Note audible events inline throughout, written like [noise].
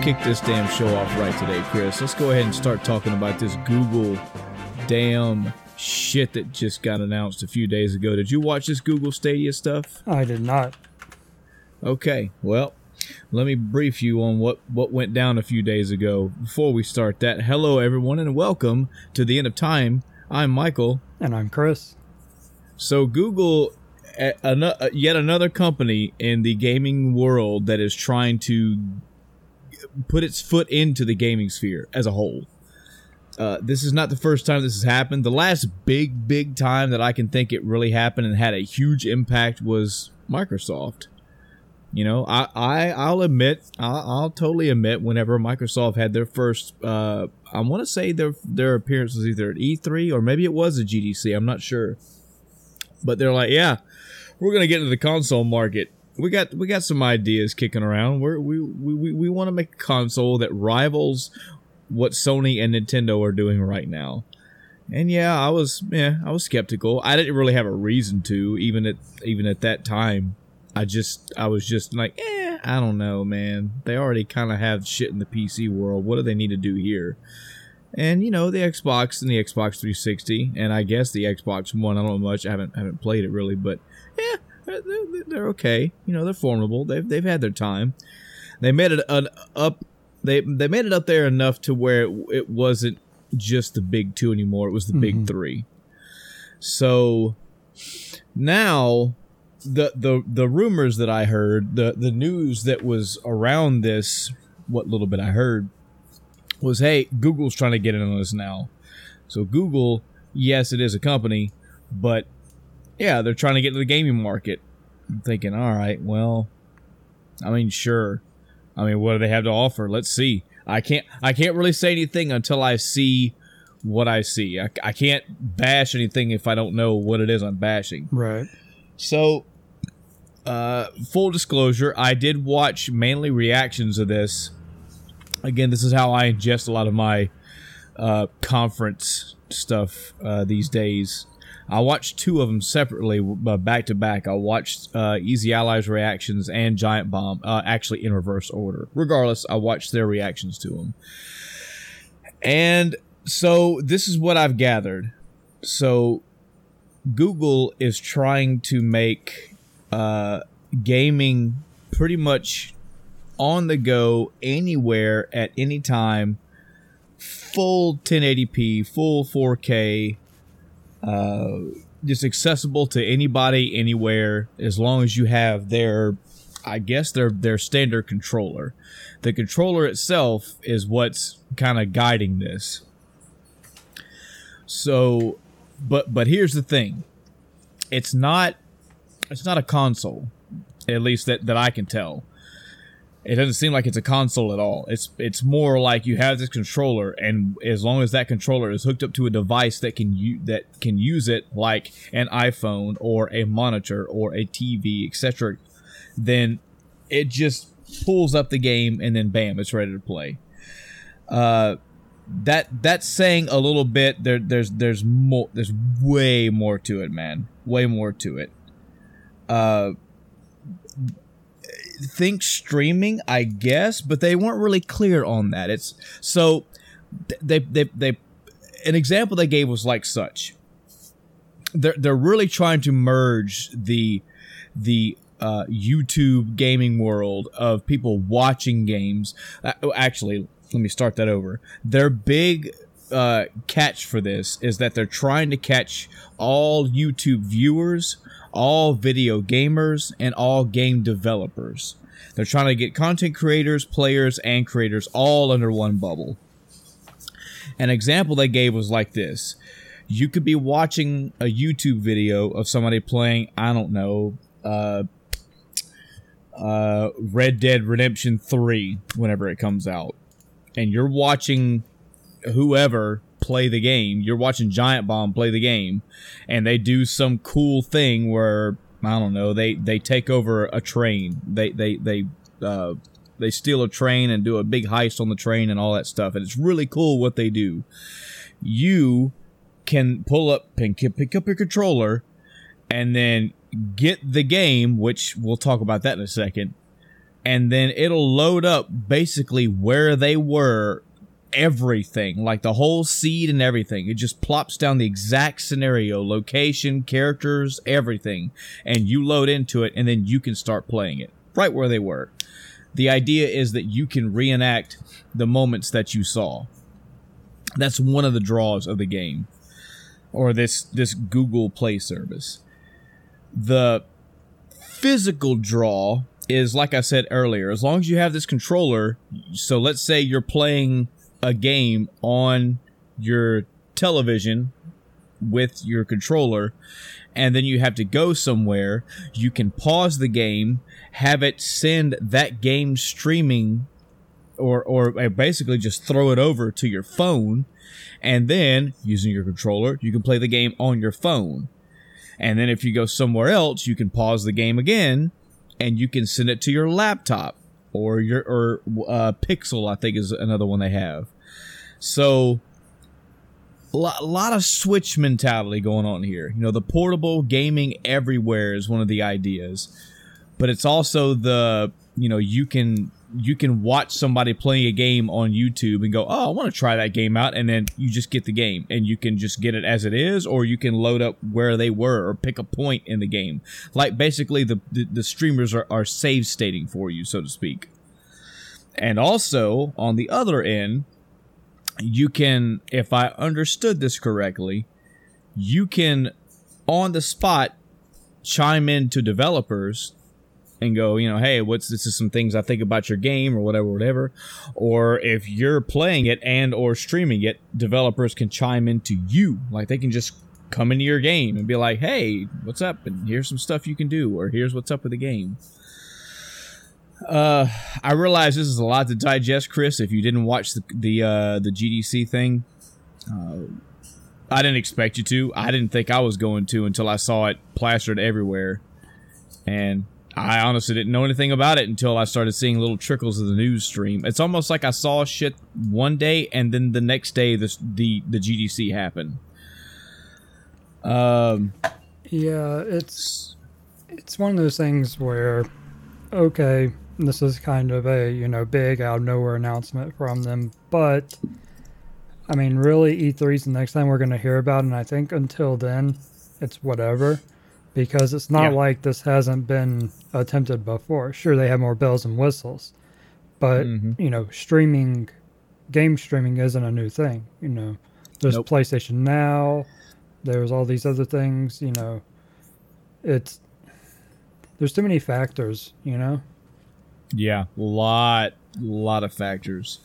kick this damn show off right today, Chris. Let's go ahead and start talking about this Google damn shit that just got announced a few days ago. Did you watch this Google Stadia stuff? I did not. Okay, well, let me brief you on what, what went down a few days ago. Before we start that, hello everyone and welcome to the end of time. I'm Michael. And I'm Chris. So Google, eh, yet another company in the gaming world that is trying to put its foot into the gaming sphere as a whole. Uh, this is not the first time this has happened. The last big, big time that I can think it really happened and had a huge impact was Microsoft. You know, I, I I'll admit, I'll, I'll totally admit, whenever Microsoft had their first, uh, I want to say their their appearance was either at E3 or maybe it was a GDC. I'm not sure, but they're like, yeah, we're gonna get into the console market. We got we got some ideas kicking around. We're, we we we, we want to make a console that rivals what Sony and Nintendo are doing right now. And yeah, I was yeah, I was skeptical. I didn't really have a reason to, even at even at that time. I just I was just like, eh, I don't know, man. They already kind of have shit in the PC world. What do they need to do here? And you know, the Xbox and the Xbox 360, and I guess the Xbox One. I don't know much. I haven't haven't played it really, but yeah, they're, they're okay. You know, they're formidable. They've they've had their time. They made it an up. They they made it up there enough to where it, it wasn't just the big two anymore. It was the mm-hmm. big three. So now the the the rumors that I heard, the the news that was around this, what little bit I heard, was hey, Google's trying to get in on this now. So Google, yes, it is a company, but yeah, they're trying to get into the gaming market. I'm thinking, all right, well, I mean, sure. I mean, what do they have to offer? Let's see. I can't I can't really say anything until I see what I see. I, I can't bash anything if I don't know what it is I'm bashing. Right. So uh, full disclosure, I did watch mainly reactions of this. Again, this is how I ingest a lot of my uh, conference stuff uh, these days. I watched two of them separately, uh, back to back. I watched uh, Easy Allies reactions and Giant Bomb, uh, actually in reverse order. Regardless, I watched their reactions to them. And so this is what I've gathered. So Google is trying to make uh, gaming pretty much on the go anywhere at any time full 1080p full 4k uh, just accessible to anybody anywhere as long as you have their i guess their their standard controller. The controller itself is what's kind of guiding this. So but but here's the thing. It's not it's not a console, at least that, that I can tell. It doesn't seem like it's a console at all. It's it's more like you have this controller, and as long as that controller is hooked up to a device that can u- that can use it, like an iPhone or a monitor or a TV, etc., then it just pulls up the game, and then bam, it's ready to play. Uh, that that's saying a little bit. There, there's there's more. There's way more to it, man. Way more to it uh, think streaming, I guess, but they weren't really clear on that. It's so they they they an example they gave was like such. They're they're really trying to merge the the uh, YouTube gaming world of people watching games. Uh, actually, let me start that over. Their big uh, catch for this is that they're trying to catch all YouTube viewers all video gamers, and all game developers. They're trying to get content creators, players, and creators all under one bubble. An example they gave was like this you could be watching a YouTube video of somebody playing, I don't know, uh, uh, Red Dead Redemption 3 whenever it comes out. And you're watching whoever play the game. You're watching Giant Bomb play the game, and they do some cool thing where I don't know they they take over a train. They they they uh, they steal a train and do a big heist on the train and all that stuff, and it's really cool what they do. You can pull up and pick up your controller, and then get the game, which we'll talk about that in a second, and then it'll load up basically where they were everything like the whole seed and everything. It just plops down the exact scenario location characters everything. And you load into it and then you can start playing it right where they were. The idea is that you can reenact the moments that you saw. That's one of the draws of the game or this this google play service. The physical draw is like I said earlier, as long as you have this controller, so let's say you're playing a game on your television with your controller and then you have to go somewhere, you can pause the game, have it send that game streaming or or uh, basically just throw it over to your phone and then using your controller, you can play the game on your phone. And then if you go somewhere else, you can pause the game again and you can send it to your laptop or your or uh, Pixel. I think is another one they have. So a lot, lot of switch mentality going on here. You know, the portable gaming everywhere is one of the ideas, but it's also the you know you can you can watch somebody playing a game on YouTube and go, "Oh, I want to try that game out," and then you just get the game, and you can just get it as it is, or you can load up where they were, or pick a point in the game. Like basically, the the, the streamers are, are save stating for you, so to speak. And also on the other end, you can, if I understood this correctly, you can on the spot chime in to developers and go, you know, hey, what's this is some things I think about your game or whatever, whatever. Or if you're playing it and or streaming it, developers can chime into you. Like they can just come into your game and be like, hey, what's up? And here's some stuff you can do, or here's what's up with the game. Uh, I realize this is a lot to digest, Chris. If you didn't watch the the uh, the GDC thing, uh, I didn't expect you to. I didn't think I was going to until I saw it plastered everywhere, and I honestly didn't know anything about it until I started seeing little trickles of the news stream. It's almost like I saw shit one day and then the next day the the, the GDC happened. Um, yeah, it's it's one of those things where, okay, this is kind of a you know big out of nowhere announcement from them, but I mean, really, E3 is the next time we're going to hear about, it, and I think until then, it's whatever because it's not yeah. like this hasn't been attempted before. Sure, they have more bells and whistles, but mm-hmm. you know, streaming, game streaming isn't a new thing. You know, there's nope. PlayStation Now, there's all these other things. You know, it's there's too many factors. You know. Yeah, lot lot of factors.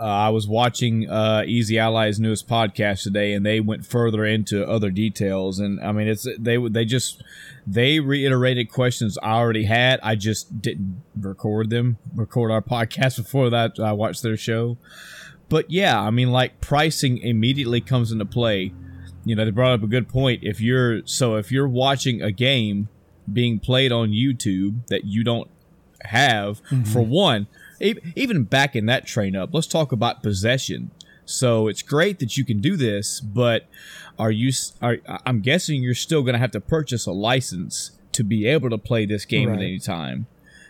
Uh, I was watching uh, Easy Ally's newest podcast today, and they went further into other details. And I mean, it's they they just they reiterated questions I already had. I just didn't record them, record our [laughs] podcast before that. I watched their show. But yeah, I mean, like pricing immediately comes into play. You know, they brought up a good point. If you're so if you're watching a game being played on YouTube that you don't have, mm-hmm. for one even backing that train up, let's talk about possession. So it's great that you can do this, but are you? Are, I'm guessing you're still going to have to purchase a license to be able to play this game right. at any time.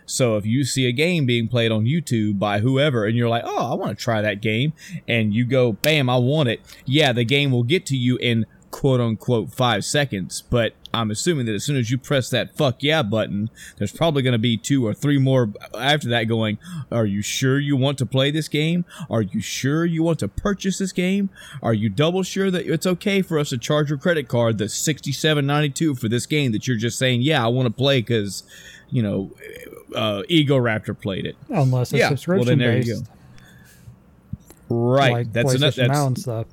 So if you see a game being played on YouTube by whoever and you're like, "Oh, I want to try that game." And you go, "Bam, I want it." Yeah, the game will get to you in quote unquote 5 seconds, but I'm assuming that as soon as you press that fuck yeah button, there's probably going to be two or three more after that going, Are you sure you want to play this game? Are you sure you want to purchase this game? Are you double sure that it's okay for us to charge your credit card the 67.92 for this game that you're just saying, Yeah, I want to play because, you know, uh, Egoraptor played it? Unless it's yeah, subscription well, then there based. You go. Right. Like that's enough. That's, stuff.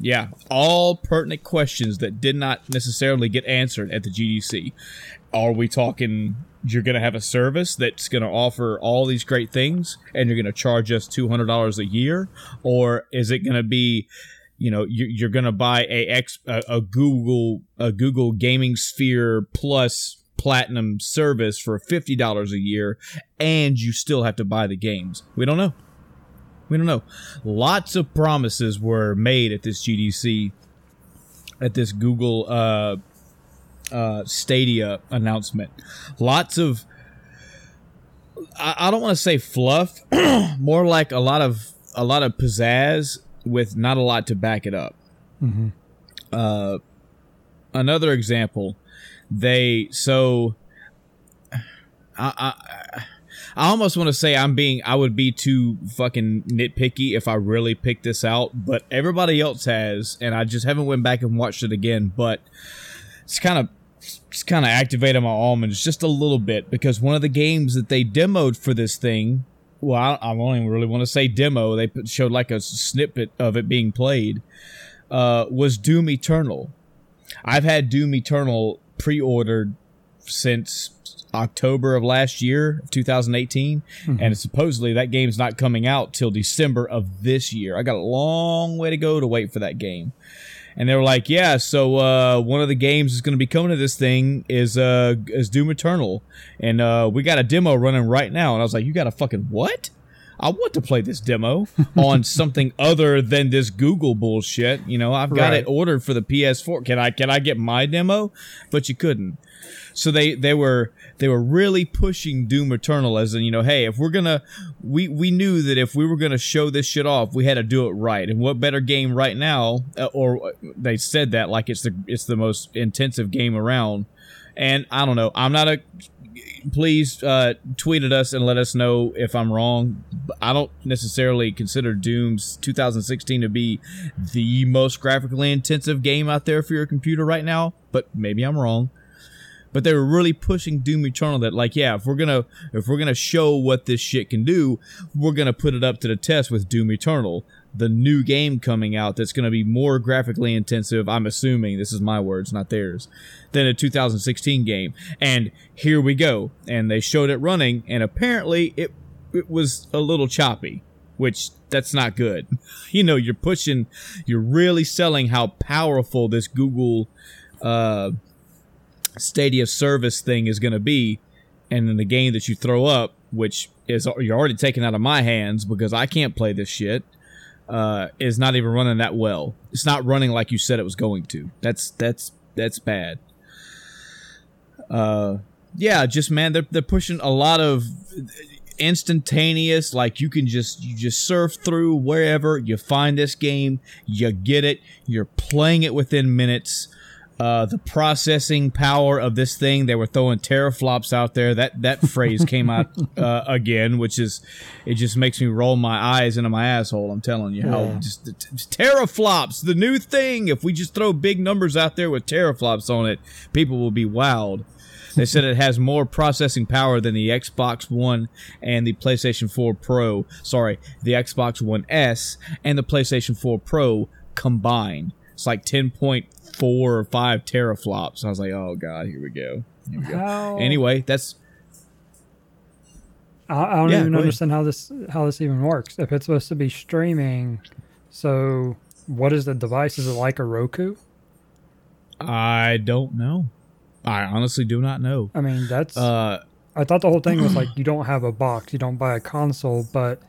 Yeah, all pertinent questions that did not necessarily get answered at the GDC. Are we talking you're going to have a service that's going to offer all these great things and you're going to charge us $200 a year or is it going to be you know you're going to buy a, X, a, Google a Google Gaming Sphere Plus platinum service for $50 a year and you still have to buy the games. We don't know. We don't know. Lots of promises were made at this GDC, at this Google uh, uh, Stadia announcement. Lots of I, I don't want to say fluff, [clears throat] more like a lot of a lot of pizzazz with not a lot to back it up. Mhm. Uh, another example, they so I I, I almost want to say I'm being I would be too fucking nitpicky if I really picked this out, but everybody else has, and I just haven't went back and watched it again. But it's kind of it's kind of activated my almonds just a little bit because one of the games that they demoed for this thing. Well, I, I don't even really want to say demo. They showed like a snippet of it being played. Uh, was Doom Eternal. I've had Doom Eternal pre-ordered since October of last year, 2018, and supposedly that game's not coming out till December of this year. I got a long way to go to wait for that game. And they were like, "Yeah, so uh, one of the games that's going to be coming to this thing is uh, is Doom Eternal, and uh, we got a demo running right now." And I was like, "You got a fucking what?" I want to play this demo [laughs] on something other than this Google bullshit. You know, I've got Right. it ordered for the PS4. Can I can I get my demo? But you couldn't. So they they were they were really pushing Doom Eternal as in you know, hey, if we're gonna we we knew that if we were gonna show this shit off, we had to do it right. And what better game right now? Uh, or they said that like it's the it's the most intensive game around. And I don't know. I'm not a please uh, tweet at us and let us know if I'm wrong. I don't necessarily consider Doom's 2016 to be the most graphically intensive game out there for your computer right now, but maybe I'm wrong. But they were really pushing Doom Eternal that like, yeah, if we're gonna if we're gonna show what this shit can do, we're gonna put it up to the test with Doom Eternal, the new game coming out that's gonna be more graphically intensive. I'm assuming this is my words, not theirs, than a 2016 game. And here we go. And they showed it running, and apparently it it was a little choppy, which that's not good. [laughs] You know, you're pushing, you're really selling how powerful this Google uh, Stadia service thing is going to be, and then the game that you throw up, which is you're already taking out of my hands because I can't play this shit, uh, is not even running that well. It's not running like you said it was going to. That's that's that's bad. Uh, yeah, just man, they're they're pushing a lot of instantaneous like you can just you just surf through wherever you find this game you get it you're playing it within minutes uh, the processing power of this thing they were throwing teraflops out there that that phrase came out [laughs] uh, again which is it just makes me roll my eyes into my asshole i'm telling you how just, just teraflops the new thing if we just throw big numbers out there with teraflops on it people will be wowed they said it has more processing power than the Xbox One and the PlayStation 4 Pro. Sorry, the Xbox One S and the PlayStation 4 Pro combined. It's like 10.4 or 5 teraflops. I was like, oh god, here we go. Here we go. How, Anyway, that's I, I don't Yeah, even go ahead. understand how this how this even works. If it's supposed to be streaming, so what is the device? Is it like a Roku? I don't know. I honestly do not know. I mean, that's. Uh, I thought the whole thing was like you don't have a box, you don't buy a console, but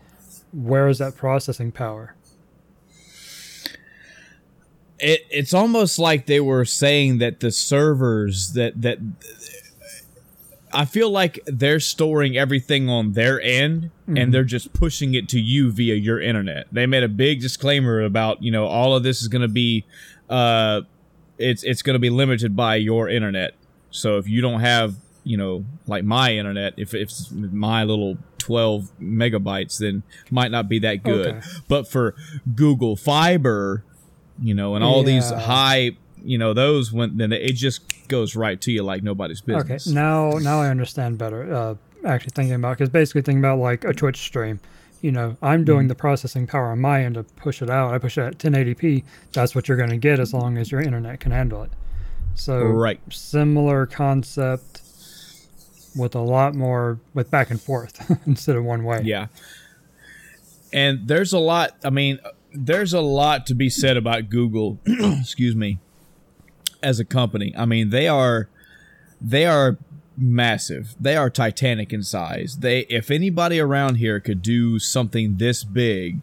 where is that processing power? It, it's almost like they were saying that the servers that that I feel like they're storing everything on their end and they're just pushing it to you via your internet. They made a big disclaimer about, you know, all of this is going to be uh it's it's going to be limited by your internet. So if you don't have, you know, like my internet, if if it's my little 12 megabytes then might not be that good. Okay. But for Google Fiber, you know, and all these high, you know, those when then it just goes right to you like nobody's business. Okay, now now I understand better. Uh, actually thinking about because basically thinking about like a Twitch stream. You know, I'm doing the processing power on my end to push it out. I push it at 1080p. That's what you're going to get as long as your internet can handle it. So Right. similar concept with a lot more with back and forth [laughs] instead of one way. Yeah. And there's a lot, I mean, there's a lot to be said about Google, [clears throat] excuse me, as a company. I mean, they are they are massive. They are titanic in size. They if anybody around here could do something this big,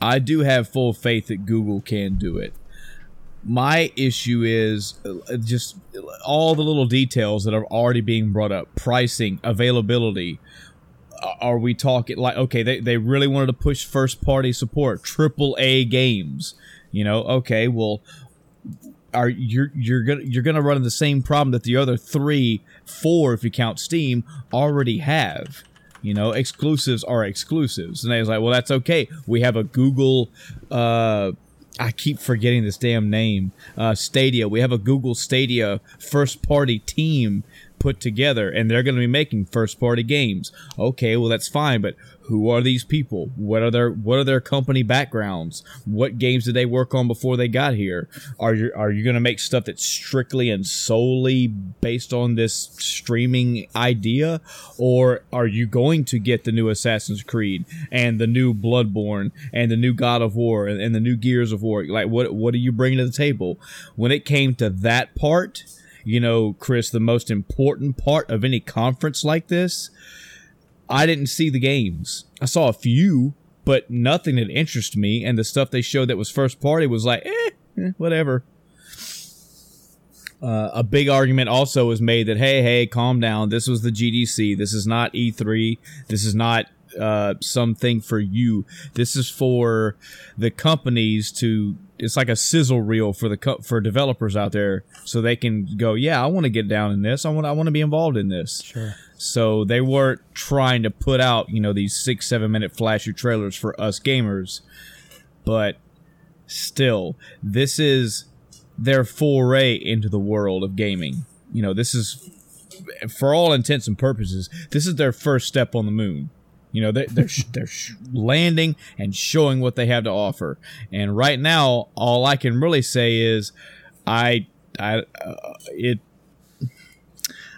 I do have full faith that Google can do it. My issue is uh, just all the little details that are already being brought up: pricing, availability, are we talking like okay they, they really wanted to push first party support triple a games you know okay well are you're you're gonna you're gonna run into the same problem that the other three four if you count steam already have you know exclusives are exclusives and they was like well that's okay we have a google uh I keep forgetting this damn name. Uh, Stadia. We have a Google Stadia first party team put together and they're going to be making first party games. Okay, well that's fine, but who are these people? What are their what are their company backgrounds? What games did they work on before they got here? Are you are you going to make stuff that's strictly and solely based on this streaming idea or are you going to get the new Assassin's Creed and the new Bloodborne and the new God of War and, and the new Gears of War? Like what what are you bringing to the table? When it came to that part, you know, Chris, the most important part of any conference like this, I didn't see the games. I saw a few, but nothing that interested me. And the stuff they showed that was first party was like, eh, eh whatever. Uh, a big argument also was made that hey, hey, calm down. This was the GDC. This is not E3. This is not uh, something for you. This is for the companies to. It's like a sizzle reel for the co- for developers out there, so they can go, yeah, I want to get down in this. I want I want to be involved in this. Sure. So they weren't trying to put out you know these six seven minute flashy trailers for us gamers, but still, this is their foray into the world of gaming. You know, this is for all intents and purposes, this is their first step on the moon. You know, they're they're, they're landing and showing what they have to offer. And right now, all I can really say is, I I uh, it.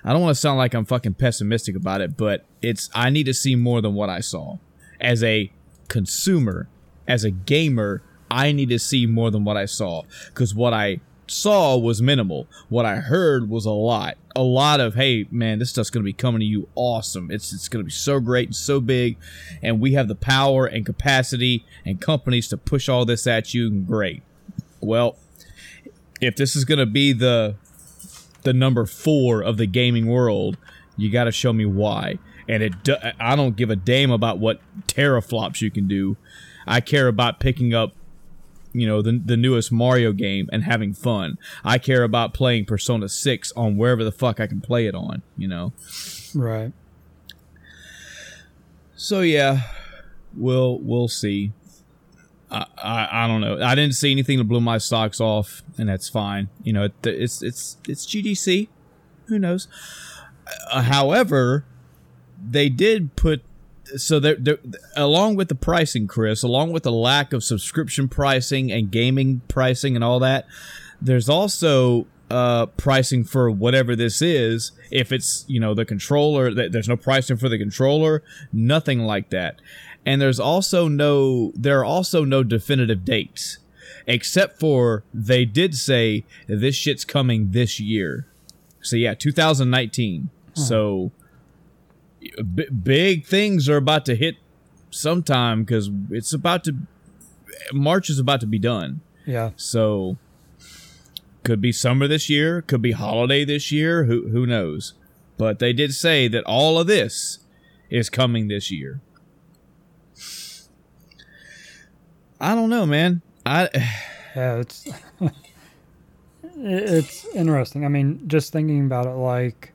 I don't want to sound like I'm fucking pessimistic about it, but it's I need to see more than what I saw. As a consumer, as a gamer, I need to see more than what I saw because what I saw was minimal. What I heard was a lot. A lot of, hey, man, this stuff's going to be coming to you awesome. It's, it's going to be so great and so big. And we have the power and capacity and companies to push all this at you. Great. Well, if this is going to be the the number four of the gaming world, you got to show me why. And it, I don't give a damn about what teraflops you can do. I care about picking up you know the the newest Mario game and having fun. I care about playing Persona 6 on wherever the fuck I can play it on, you know. Right. So yeah, we'll we'll see. I, I, I don't know. I didn't see anything to blow my socks off, and that's fine. You know, it, it's it's it's GDC. Who knows? Uh, however, they did put so they're, they're, along with the pricing, Chris, along with the lack of subscription pricing and gaming pricing and all that, there's also uh, pricing for whatever this is. If it's you know the controller, there's no pricing for the controller, nothing like that. And there's also no there are also no definitive dates, except for they did say this shit's coming this year. So yeah, 2019. Hmm. So b- big things are about to hit sometime because it's about to March is about to be done. Yeah. So could be summer this year, could be holiday this year, who who knows. But they did say that all of this is coming this year. I don't know, man. I [sighs] Yeah, it's [laughs] it's interesting. I mean, just thinking about it like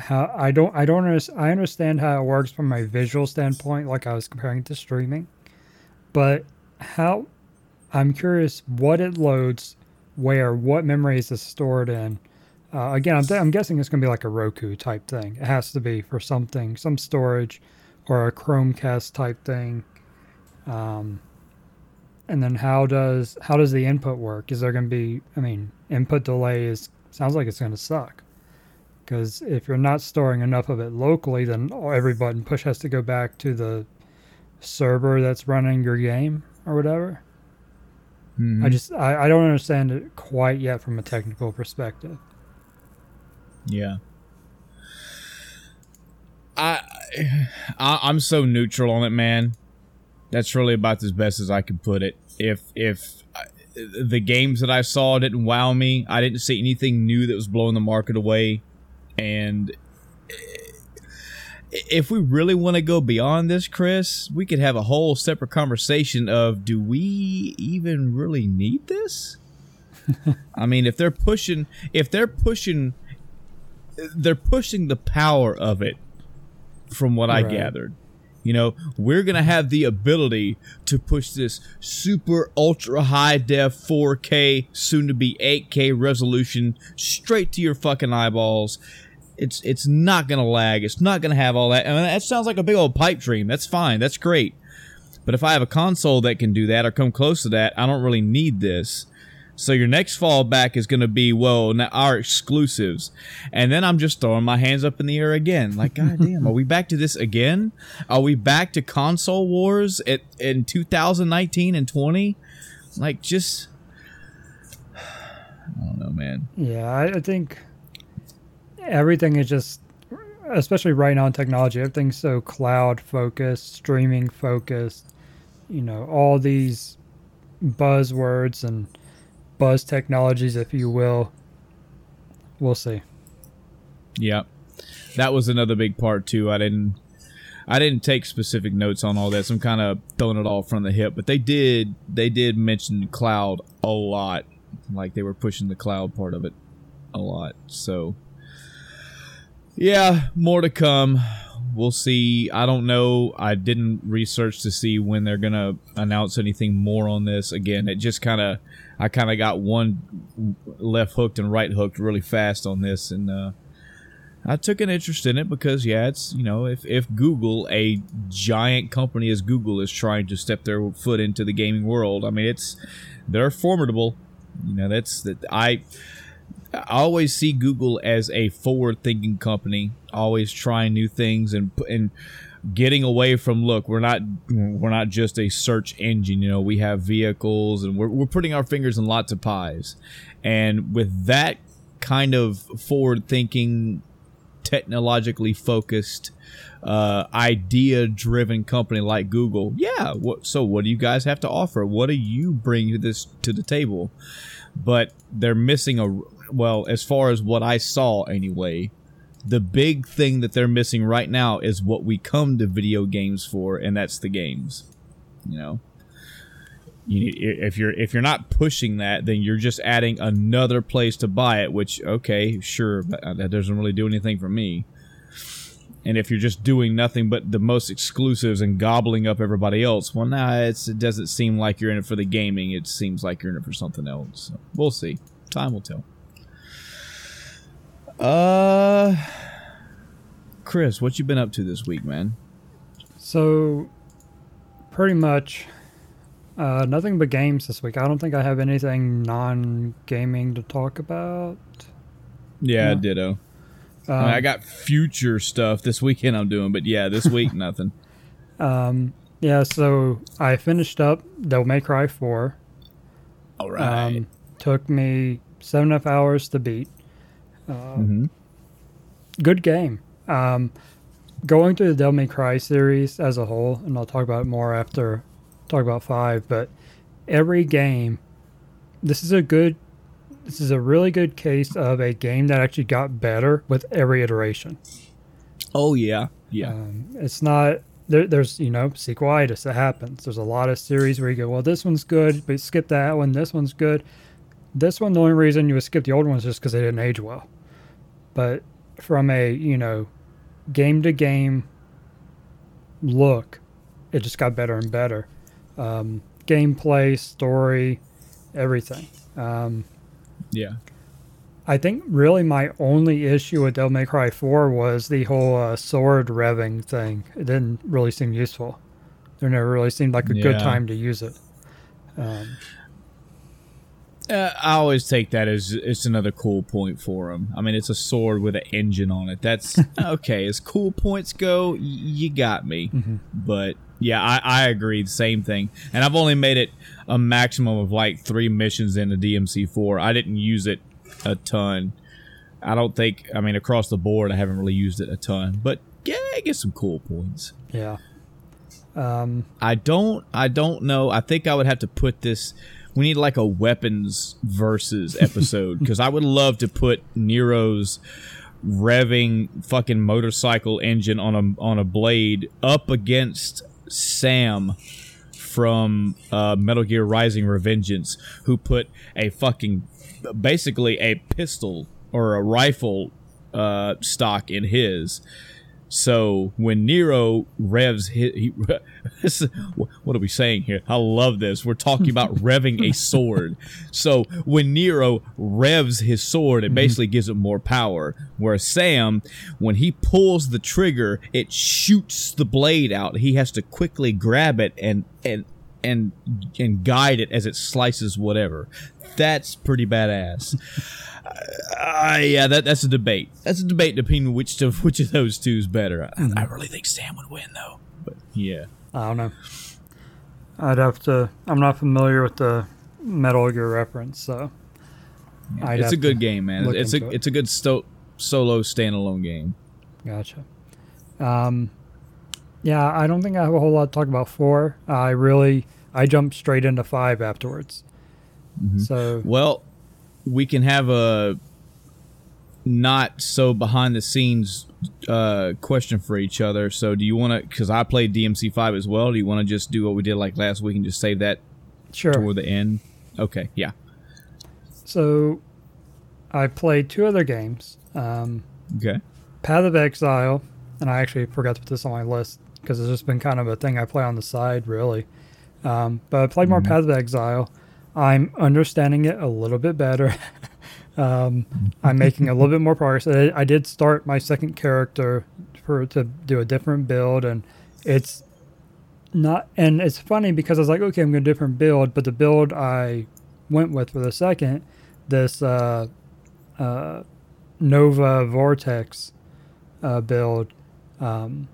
how I don't I don't understand, I understand how it works from a visual standpoint, like I was comparing to streaming, but how I'm curious what it loads, where, what memories is it stored in. Uh, again, I'm, I'm guessing it's going to be like a Roku type thing. It has to be for something, some storage, or a Chromecast type thing. Um, and then how does how does the input work? Is there going to be? I mean, input delay is sounds like it's going to suck because if you're not storing enough of it locally, then every button push has to go back to the server that's running your game or whatever. Mm-hmm. I just I, I don't understand it quite yet from a technical perspective. Yeah. I, I I'm so neutral on it, man. That's really about as best as I can put it. If if uh, the games that I saw didn't wow me, I didn't see anything new that was blowing the market away and eh, if we really want to go beyond this, Chris, we could have a whole separate conversation of do we even really need this? [laughs] I mean, if they're pushing, if they're pushing, they're pushing the power of it. From what I gathered, you know, we're gonna have the ability to push this super ultra high def 4K, soon to be 8K resolution straight to your fucking eyeballs. It's it's not gonna lag. It's not gonna have all that. I mean, that sounds like a big old pipe dream. That's fine. That's great. But if I have a console that can do that or come close to that, I don't really need this. So your next fallback is going to be, well, now our exclusives, and then I'm just throwing my hands up in the air again. Like, goddamn, [laughs] are we back to this again? Are we back to console wars at in 2019 and 20? Like, just [sighs] I don't know, man. Yeah, I, I think everything is just, especially right now in technology, everything's so cloud focused, streaming focused. You know, all these buzzwords and buzz technologies, if you will. We'll see. Yeah, that was another big part too. I didn't, I didn't take specific notes on all that. So I'm kind of throwing it all from the hip. But they did, they did mention cloud a lot. Like they were pushing the cloud part of it a lot. So yeah, more to come. We'll see. I don't know. I didn't research to see when they're gonna announce anything more on this. Again, it just kind of, I kind of got one left hooked and right hooked really fast on this, and uh, I took an interest in it because yeah, it's you know if if Google, a giant company as Google, is trying to step their foot into the gaming world, I mean it's they're formidable. You know that's that I. I always see Google as a forward-thinking company, always trying new things and and getting away from look, we're not we're not just a search engine, you know, we have vehicles and we're we're putting our fingers in lots of pies. And with that kind of forward-thinking technologically focused uh, idea driven company like Google, yeah. What, so what do you guys have to offer? What do you bring to this to the table? But they're missing a well, as far as what I saw anyway, the big thing that they're missing right now is what we come to video games for, and that's the games. You know, you if you're if you're not pushing that, then you're just adding another place to buy it. Which okay, sure, but uh, that doesn't really do anything for me. And if you're just doing nothing but the most exclusives and gobbling up everybody else, well, nah, it doesn't seem like you're in it for the gaming. It seems like you're in it for something else. So we'll see. Time will tell. Uh, Chris, what you been up to this week, man? So, pretty much uh, nothing but games this week. I don't think I have anything non gaming to talk about. Yeah, Yeah. ditto. Um, I, mean, I got future stuff this weekend I'm doing, but yeah, this week nothing. [laughs] um, yeah, so I finished up Devil May Cry 4. All right. Um, took me seven and a half hours to beat. Uh, hmm good game. Um, going through the Devil May Cry series as a whole, and I'll talk about it more after talk about five. But every game, this is a good, this is a really good case of a game that actually got better with every iteration. Oh yeah, yeah. Um, it's not there, there's you know sequelitis that happens. There's a lot of series where you go, well, this one's good, but skip that one. This one's good. This one, the only reason you would skip the old ones is just because they didn't age well. But from a you know game to game look, it just got better and better. Um, gameplay, story, everything. Um, yeah. I think really my only issue with Devil May Cry 4 was the whole uh, sword revving thing. It didn't really seem useful. There never really seemed like a good time to use it. Um, Uh, I always take that as it's another cool point for him. I mean, it's a sword with an engine on it. That's [laughs] okay. As cool points go, y- you got me. But yeah, I, I agree. Same thing. And I've only made it a maximum of like three missions in the DMC4. I didn't use it a ton. I don't think. I mean, across the board, I haven't really used it a ton. But yeah, I get some cool points. yeah. Um, I don't I don't know. I think I would have to put this we need like a weapons versus episode because I would love to put Nero's revving fucking motorcycle engine on a on a blade up against Sam from uh, Metal Gear Rising Revengeance, who put a fucking basically a pistol or a rifle uh, stock in his. So when Nero revs his, he, [laughs] what are we saying here? I love this. We're talking about [laughs] revving a sword. So when Nero revs his sword, it mm-hmm. basically gives it more power. Whereas Sam, when he pulls the trigger, it shoots the blade out. He has to quickly grab it and and and and guide it as it slices whatever. That's pretty badass. [laughs] Uh, yeah, that, that's a debate. That's a debate between which to, which of those two is better. I, I really think Sam would win though. But yeah, I don't know. I'd have to. I'm not familiar with the Metal Gear reference, so yeah, it's a good game, man. It's a it. it's a good sto- solo standalone game. Gotcha. Um, yeah, I don't think I have a whole lot to talk about four. I really I jumped straight into five afterwards. Mm-hmm. So well, we can have a not so behind the scenes uh, question for each other. So, do you want to? Because I played DMC five as well. Do you want to just do what we did like last week and just save that sure. toward the end? Okay, yeah. So, I played two other games. Um, okay. Path of Exile, and I actually forgot to put this on my list because it's just been kind of a thing I play on the side, really. Um, but I played more mm-hmm. Path of Exile. I'm understanding it a little bit better. [laughs] um, I'm making a little bit more progress. I, I, did start my second character for to do a different build, and it's not. And it's funny because I was like, okay, I'm going to different build, but the build I went with for the second, this uh, uh, Nova Vortex uh, build, um,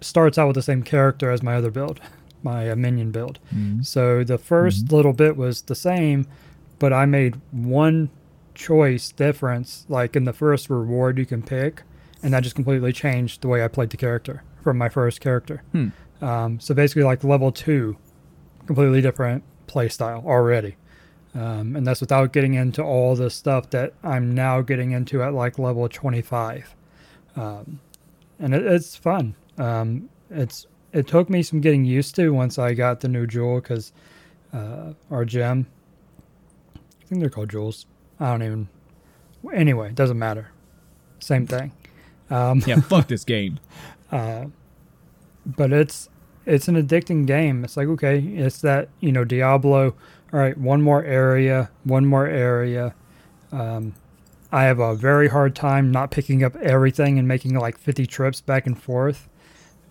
starts out with the same character as my other build [laughs] my uh, minion build. Mm-hmm. So the 1st mm-hmm. little bit was the same, but I made one choice difference. Like in the first reward you can pick, and that just completely changed the way I played the character from my first character. Hmm. Um, so basically, like level two, completely different play style already. Um, and that's without getting into all the stuff that I'm now getting into at like level 25. Um, and it, it's fun. Um, it's it took me some getting used to once I got the new jewel because uh, our gem, I think they're called jewels. I don't even. Anyway, it doesn't matter. Same thing. Um, yeah, fuck this [laughs] game. Uh, but it's it's an addicting game. It's like okay, it's that you know Diablo. All right, one more area, one more area. Um, I have a very hard time not picking up everything and making like 50 trips back and forth.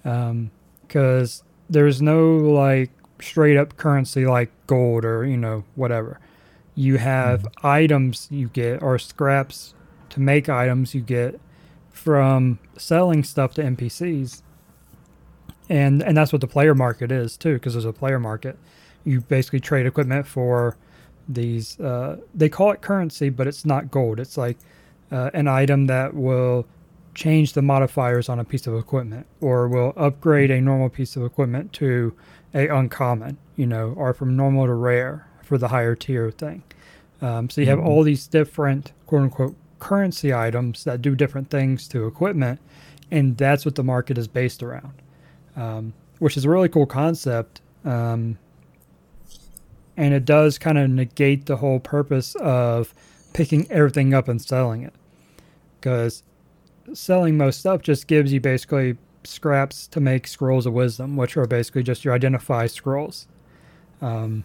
Um, because there's no like straight up currency like gold or you know whatever. You have mm-hmm. items you get or scraps to make items you get from selling stuff to NPCs. And and that's what the player market is too because there's a player market. You basically trade equipment for these uh, they call it currency but it's not gold. It's like uh, an item that will change the modifiers on a piece of equipment or will upgrade a normal piece of equipment to a uncommon, you know, or from normal to rare for the higher tier thing. Um, so you have mm-hmm. all these different quote unquote currency items that do different things to equipment, and that's what the market is based around, um, which is a really cool concept. Um, and it does kind of negate the whole purpose of picking everything up and selling it. Because selling most stuff just gives you basically scraps to make scrolls of wisdom, which are basically just your identify scrolls, um,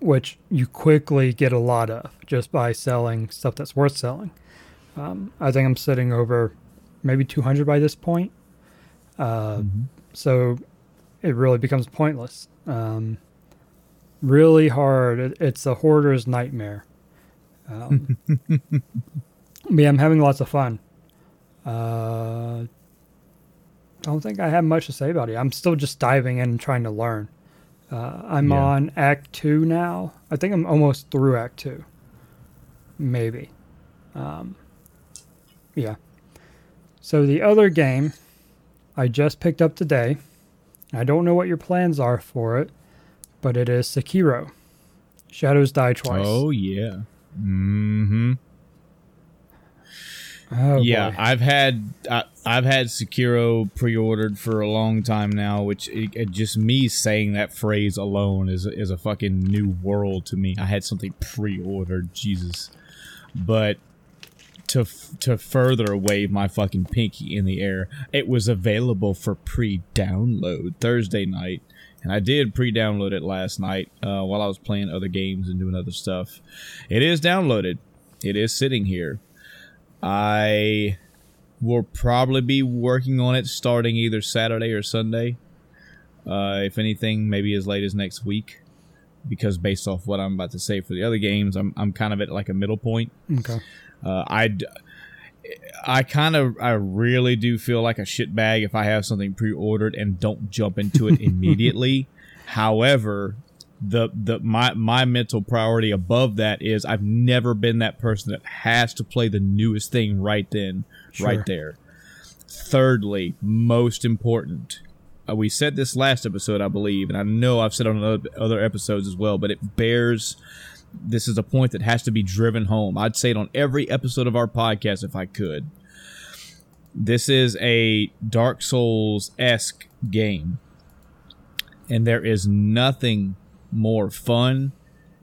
which you quickly get a lot of just by selling stuff that's worth selling. Um, I think I'm sitting over maybe 200 by this point. Uh, mm-hmm. So it really becomes pointless. Um, really hard. It, it's a hoarder's nightmare. Um, [laughs] yeah, I'm having lots of fun. Uh, don't think I have much to say about it. I'm still just diving in and trying to learn. Uh, I'm yeah. on Act Two now. I think I'm almost through Act Two. Maybe. Um, yeah. So the other game I just picked up today. I don't know what your plans are for it, but it is Sekiro. Shadows Die Twice. Oh yeah. Mm-hmm. Oh, yeah, boy. I've had I, I've had Sekiro pre-ordered for a long time now, which it, it just me saying that phrase alone is is a fucking new world to me. I had something pre-ordered, Jesus, but to f- to further wave my fucking pinky in the air, it was available for pre-download Thursday night. And I did pre-download it last night uh, while I was playing other games and doing other stuff. It is downloaded. It is sitting here. I will probably be working on it starting either Saturday or Sunday. Uh, if anything, maybe as late as next week. Because based off what I'm about to say for the other games, I'm, I'm kind of at like a middle point. Okay. Uh, I, I kind of, I really do feel like a shitbag if I have something pre-ordered and don't jump into it [laughs] immediately. However, the the my my mental priority above that is I've never been that person that has to play the newest thing right then, Sure. right there. Thirdly, most important, uh, we said this last episode, I believe, and I know I've said it on other, other episodes as well, but it bears. This is a point that has to be driven home. I'd say it on every episode of our podcast if I could. This is a Dark Souls esque game, and there is nothing more fun,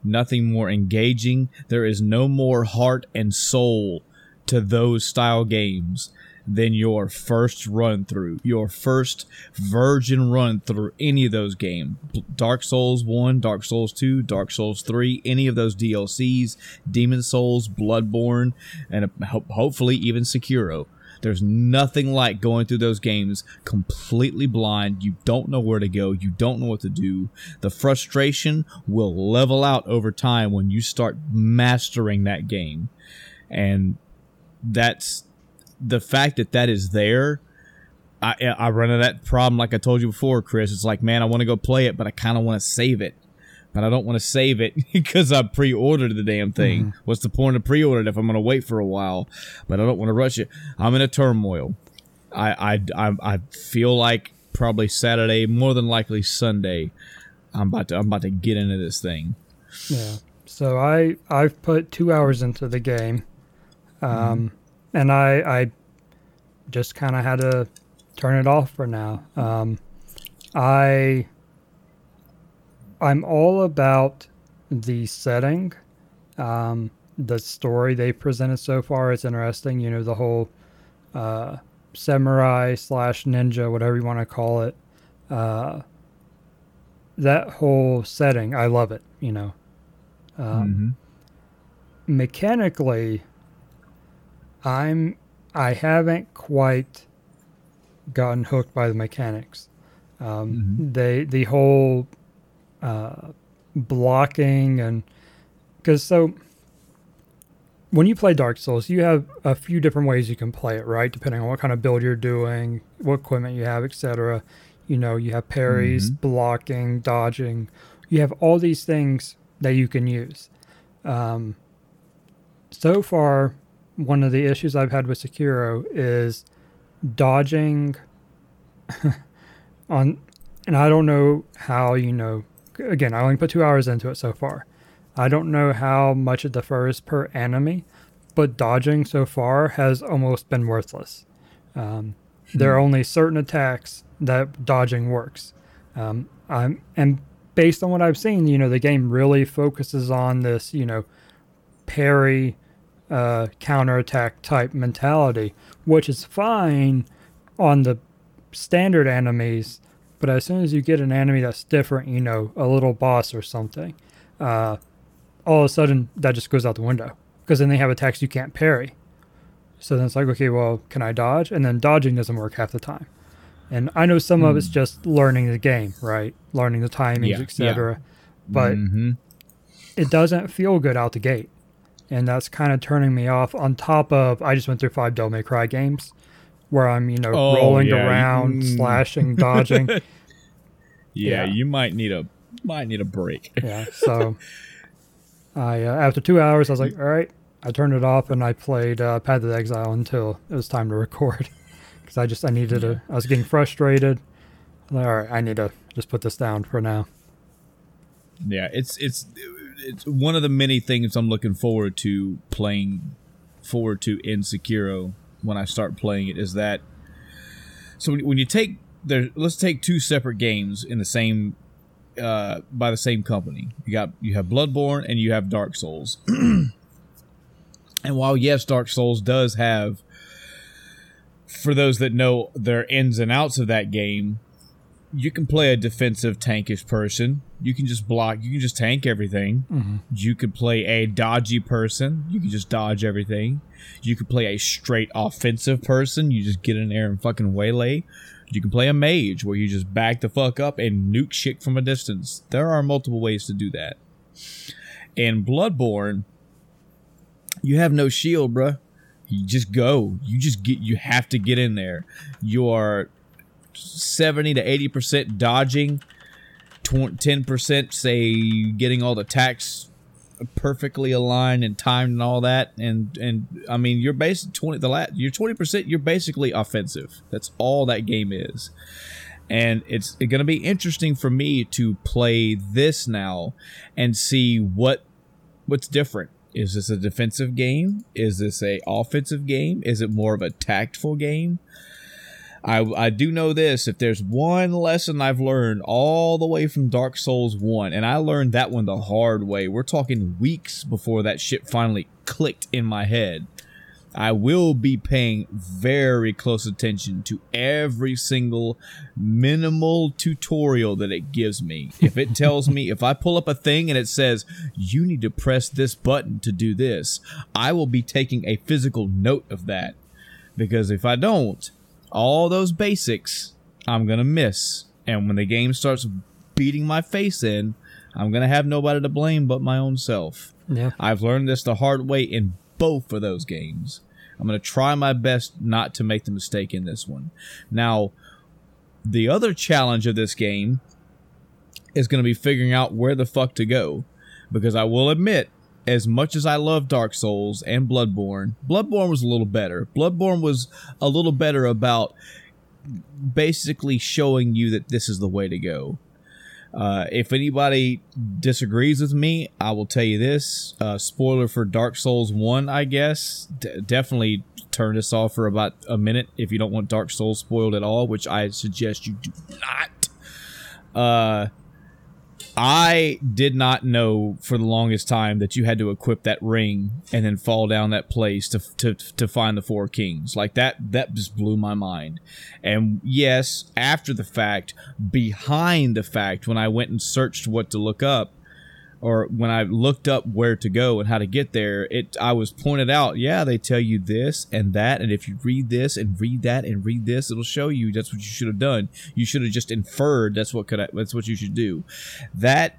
nothing more engaging. There is no more heart and soul to those style games than your first run through, your first virgin run through any of those games. Dark Souls 1, Dark Souls 2, Dark Souls 3, any of those DLCs, Demon Souls, Bloodborne, and uh, hopefully even Sekiro. There's nothing like going through those games completely blind. You don't know where to go. You don't know what to do. The frustration will level out over time when you start mastering that game. And that's the fact that that is there. I, I run into that problem like I told you before, Chris. It's like, man, I want to go play it, but I kind of want to save it. But I don't want to save it [laughs] because I pre-ordered the damn thing. What's the point of pre-order it if I'm going to wait for a while? But I don't want to rush it. I'm in a turmoil. I, I, I, I feel like probably Saturday, more than likely Sunday. I'm about to I'm about to get into this thing. Yeah. So I I've put two hours into the game, um, and I I just kind of had to turn it off for now. Um, I I'm all about the setting, um, the story they presented so far. It's interesting. You know the whole uh, samurai slash ninja, whatever you want to call it. Uh, that whole setting, I love it. You know, um, Mhm. mechanically, I'm I haven't quite gotten hooked by the mechanics. Um, They the whole uh, blocking and because so when you play Dark Souls, you have a few different ways you can play it, right? Depending on what kind of build you're doing, what equipment you have, etc. You know, you have parries, blocking, dodging. You have all these things that you can use. Um, so far, one of the issues I've had with Sekiro is dodging [laughs] on, and I don't know how you know. Again, I only put two hours into it so far. I don't know how much it differs per enemy, but dodging so far has almost been worthless. Um, There are only certain attacks that dodging works. Um, I'm and based on what I've seen, you know, the game really focuses on this, you know, parry, uh, counterattack type mentality, which is fine on the standard enemies. But as soon as you get an enemy that's different, you know, a little boss or something, uh, all of a sudden that just goes out the window because then they have attacks you can't parry. So then it's like, okay, well, can I dodge? And then dodging doesn't work half the time. And I know some of it's just learning the game, right? Learning the timings, Yeah, etc. But Mhm. it doesn't feel good out the gate. And that's kind of turning me off. On top of, I just went through five Devil May Cry games where I'm, you know, Oh, rolling yeah, around, mm. slashing, [laughs] dodging. yeah, Yeah. you might need a might need a break. yeah. So [laughs] I, uh, after two hours, I was like, all right. I turned it off and I played uh, Path of the Exile until it was time to record. [laughs] Because I just, I needed to, I was getting frustrated. I'm like, all right, I need to just put this down for now. Yeah, it's it's it's one of the many things I'm looking forward to playing forward to in Sekiro when I start playing it is that so when, you take there let's take two separate games in the same uh, by the same company. You got you have Bloodborne and you have Dark Souls. [clears throat] and while yes, Dark Souls does have for those that know their ins and outs of that game, you can play a defensive tankish person. You can just block. You can just tank everything. Mm-hmm. You could play a dodgy person. You can just dodge everything. You could play a straight offensive person. You just get in there and fucking waylay. You can play a mage where you just back the fuck up and nuke shit from a distance. There are multiple ways to do that. In Bloodborne, you have no shield, bruh. You just go. You just get. You have to get in there. You are seventy to eighty percent dodging, ten percent say getting all the tax perfectly aligned and timed and all that. And and I mean, you're basically twenty. The last you're twenty percent. You're basically offensive. That's all that game is. And it's going to be interesting for me to play this now and see what what's different is this a defensive game? Is this a offensive game? Is it more of a tactful game? I, I do know this. If there's one lesson I've learned all the way from Dark Souls 1, and I learned that one the hard way, we're talking weeks before that shit finally clicked in my head. I will be paying very close attention to every single minimal tutorial that it gives me. If it tells me, if I pull up a thing and it says, you need to press this button to do this, I will be taking a physical note of that. Because if I don't, all those basics I'm to miss. And when the game starts beating my face in, I'm to have nobody to blame but my own self. Yeah. I've learned this the hard way in both of those games. I'm to try my best not to make the mistake in this one. Now, the other challenge of this game is to be figuring out where the fuck to go. Because I will admit, as much as I love Dark Souls and Bloodborne, Bloodborne was a little better. Bloodborne was a little better about basically showing you that this is the way to go. Uh, if anybody disagrees with me, I will tell you this. Uh, spoiler for Dark Souls 1, I guess. D- definitely turn this off for about a minute if you don't want Dark Souls spoiled at all, which I suggest you do not. Uh, I did not know for the longest time that you had to equip that ring and then fall down that place to to to find the four kings. Like that that just blew my mind. And yes, after the fact, behind the fact when I went and searched what to look up or when I looked up where to go and how to get there, it I was pointed out, yeah, they tell you this and that, and if you read this and read that and read this, it'll show you that's what you should have done. You should have just inferred that's what could I, that's what you should do. That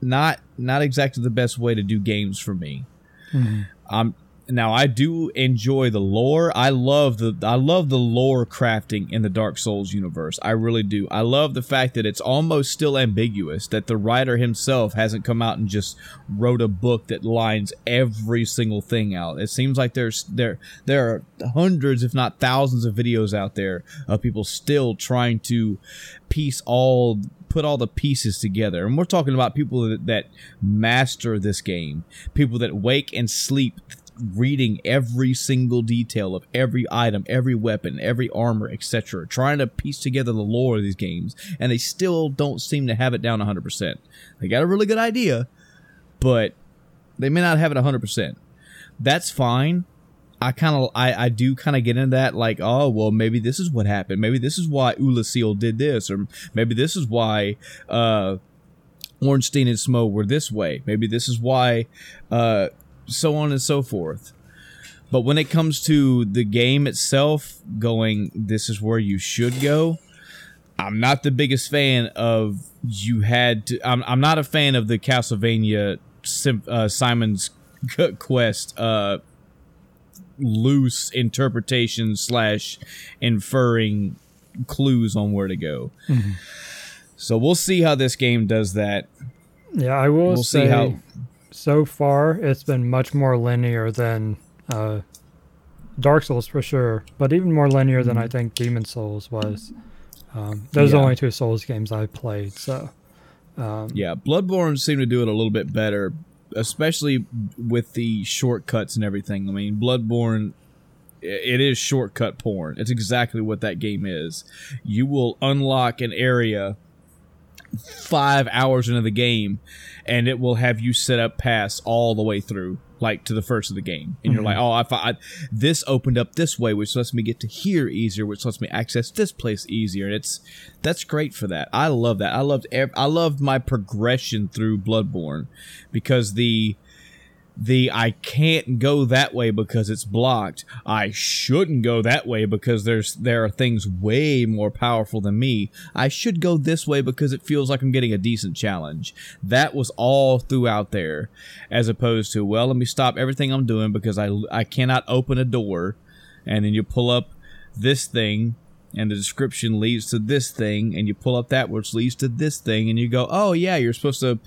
not not exactly the best way to do games for me. Mm-hmm. Um now I do enjoy the lore. I love the I love the lore crafting in the Dark Souls universe. I really do. I love the fact that it's almost still ambiguous that the writer himself hasn't come out and just wrote a book that lines every single thing out. It seems like there's there there are hundreds if not thousands of videos out there of people still trying to piece all put all the pieces together. And we're talking about people that, that master this game, people that wake and sleep reading every single detail of every item, every weapon, every armor, etc., trying to piece together the lore of these games, and they still don't seem to have it down 100%. They got a really good idea, but they may not have it 100%. That's fine. I kind of, I, I do kind of get into that, like, oh, well, maybe this is what happened. Maybe this is why Oolacile did this, or maybe this is why, uh, Ornstein and Smough were this way. Maybe this is why, uh, so on and so forth. But when it comes to the game itself, going, this is where you should go, I'm not the biggest fan of you had to. I'm, I'm not a fan of the Castlevania uh, Simon's [laughs] Quest uh, loose interpretation slash inferring clues on where to go. Mm-hmm. So we'll see how this game does that. Yeah, I will we'll say. See how, so far it's been much more linear than uh, Dark Souls for sure, but even more linear mm-hmm. than I think Demon Souls was. Um, those yeah. are the only two Souls games I played, so. Um, yeah, Bloodborne seemed to do it a little bit better. especially with the shortcuts and everything. I mean, Bloodborne it is shortcut porn. It's exactly what that game is. You will unlock an area five hours into the game, and it will have you set up paths all the way through, like to the first of the game. And you're mm-hmm. like, oh, I, I this opened up this way, which lets me get to here easier, which lets me access this place easier. And it's that's great for that. I love that. I loved ev- I loved my progression through Bloodborne because the the I can't go that way because it's blocked. I shouldn't go that way because there's there are things way more powerful than me. I should go this way because it feels like I'm getting a decent challenge. That was all throughout there as opposed to well, let me stop everything I'm doing because I I cannot open a door and then you pull up this thing and the description leads to this thing and you pull up that which leads to this thing and you go oh yeah you're supposed to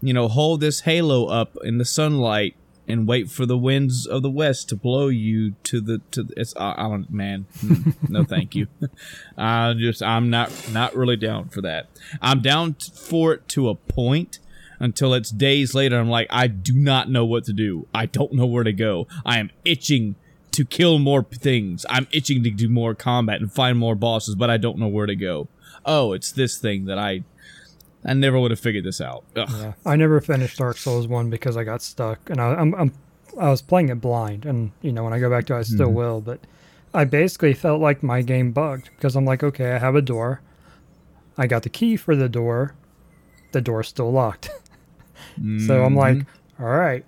you know hold this halo up in the sunlight and wait for the winds of the west to blow you to the to the, it's I, don't man hmm, no thank you. [laughs] I just I'm not not really down for that. I'm down for it to a point until it's days later I'm like I do not know what to do. I don't know where to go. I am itching to kill more things. I'm itching to do more combat and find more bosses, but I don't know where to go. Oh, it's this thing that I I never would have figured this out. Ugh. Yeah, I never finished Dark Souls one because I got stuck, and I, I'm, I'm I was playing it blind, and you know when I go back to it, I still mm-hmm. will, but I basically felt like my game bugged because I'm like, okay, I have a door, I got the key for the door, the door's still locked, mm-hmm. [laughs] so I'm like, mm-hmm. all right,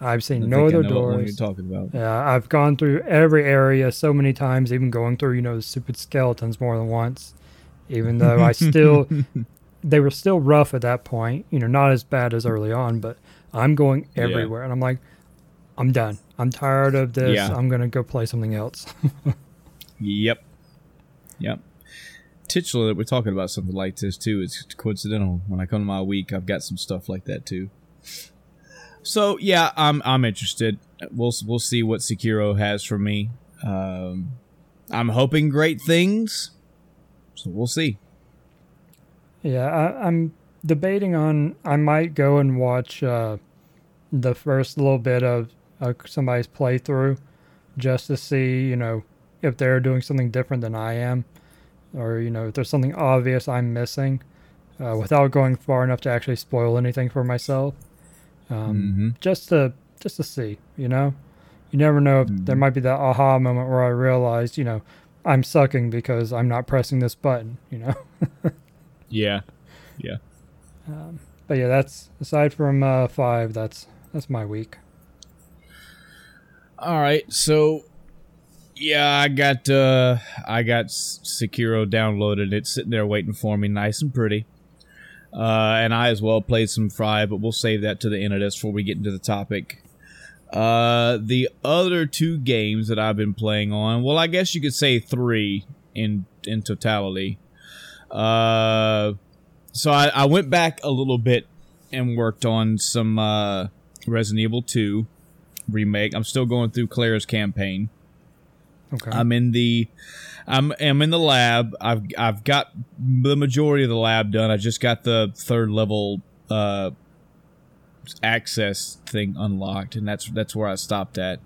I've seen no other doors. you're talking about. Yeah, I've gone through every area so many times, even going through, you know, the stupid skeletons more than once. Even though I still, [laughs] they were still rough at that point. You know, not as bad as early on, but I'm going everywhere, yeah. and I'm like, I'm done. I'm tired of this. Yeah. I'm gonna go play something else. yep. Yep. Titular that we're talking about something like this too. It's coincidental. When I come to my week, I've got some stuff like that too. So yeah, I'm I'm interested. We'll we'll see what Sekiro has for me. Um, I'm hoping great things. So we'll see. Yeah, I, am debating on. I might go and watch uh, the first little bit of uh, somebody's playthrough, just to see, you know, if they're doing something different than I am, or you know, if there's something obvious I'm missing, uh, without going far enough to actually spoil anything for myself um, mm-hmm. just to just to see. You know, you never know if mm-hmm. there might be that aha moment where I realized, you know, I'm sucking because I'm not pressing this button. You know. [laughs] yeah, yeah. Um, but yeah, that's aside from uh, five. That's that's my week. All right, so yeah, I got uh I got Sekiro downloaded. It's sitting there waiting for me, nice and pretty. Uh, and I as well played some Fry, but we'll save that to the end of this before we get into the topic. Uh, the other two games that I've been playing on, well, I guess you could say three in in totality. Uh, so I, I went back a little bit and worked on some uh, Resident Evil 2 remake. I'm still going through Claire's campaign. Okay. I'm in the I'm am in the lab. I've I've got the majority of the lab done. I just got the third level uh, access thing unlocked, and that's that's where I stopped at.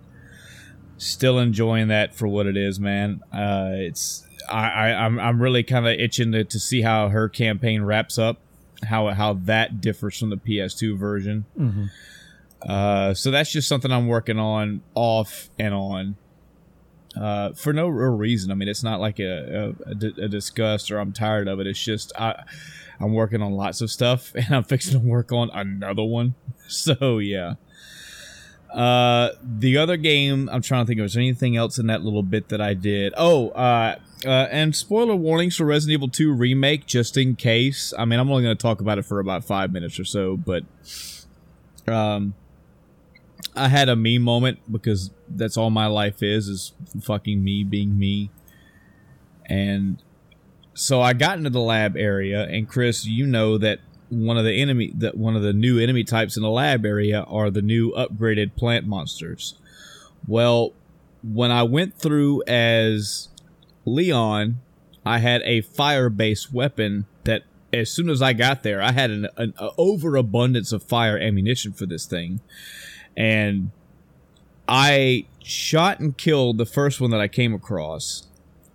Still enjoying that for what it is, man. Uh, it's I, I I'm I'm really kind of itching to, to see how her campaign wraps up, how how that differs from the PS2 version. Mm-hmm. Uh, so that's just something I'm working on off and on uh, for no real reason. I mean, it's not like a, disgust or I'm tired of it. It's just I, I'm working on lots of stuff [laughs] and I'm fixing to work on another one. [laughs] So yeah. Uh, the other game I'm trying to think of is anything else in that little bit that I did. Oh, uh, uh, and spoiler warnings for Resident Evil 2 remake, just in case. I mean, I'm only going to talk about it for about five minutes or so, but um, I had a me moment because that's all my life is is fucking me being me. And so I got into the lab area and Chris, you know that one of the enemy that one of the new enemy types in the lab area are the new upgraded plant monsters. Well, when I went through as Leon, I had a fire-based weapon that as soon as I got there, I had an, an overabundance of fire ammunition for this thing, and I shot and killed the first one that I came across.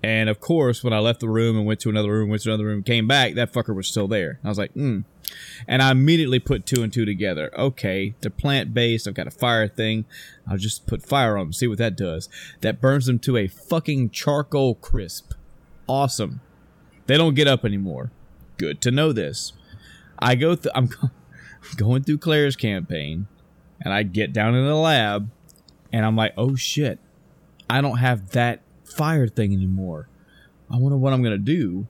And of course, when I left the room and went to another room, went to another room, came back, that fucker was still there. I was like, hmm. And I immediately put two and two together. Okay, they're plant based. I've got a fire thing. I'll just put fire on them, see what that does. That burns them to a fucking charcoal crisp. Awesome. They don't get up anymore. Good to know this. I go through, I'm [laughs] going through Claire's campaign, and I get down in the lab, and I'm like, oh shit, I don't have that fire thing anymore. I wonder what I'm gonna do.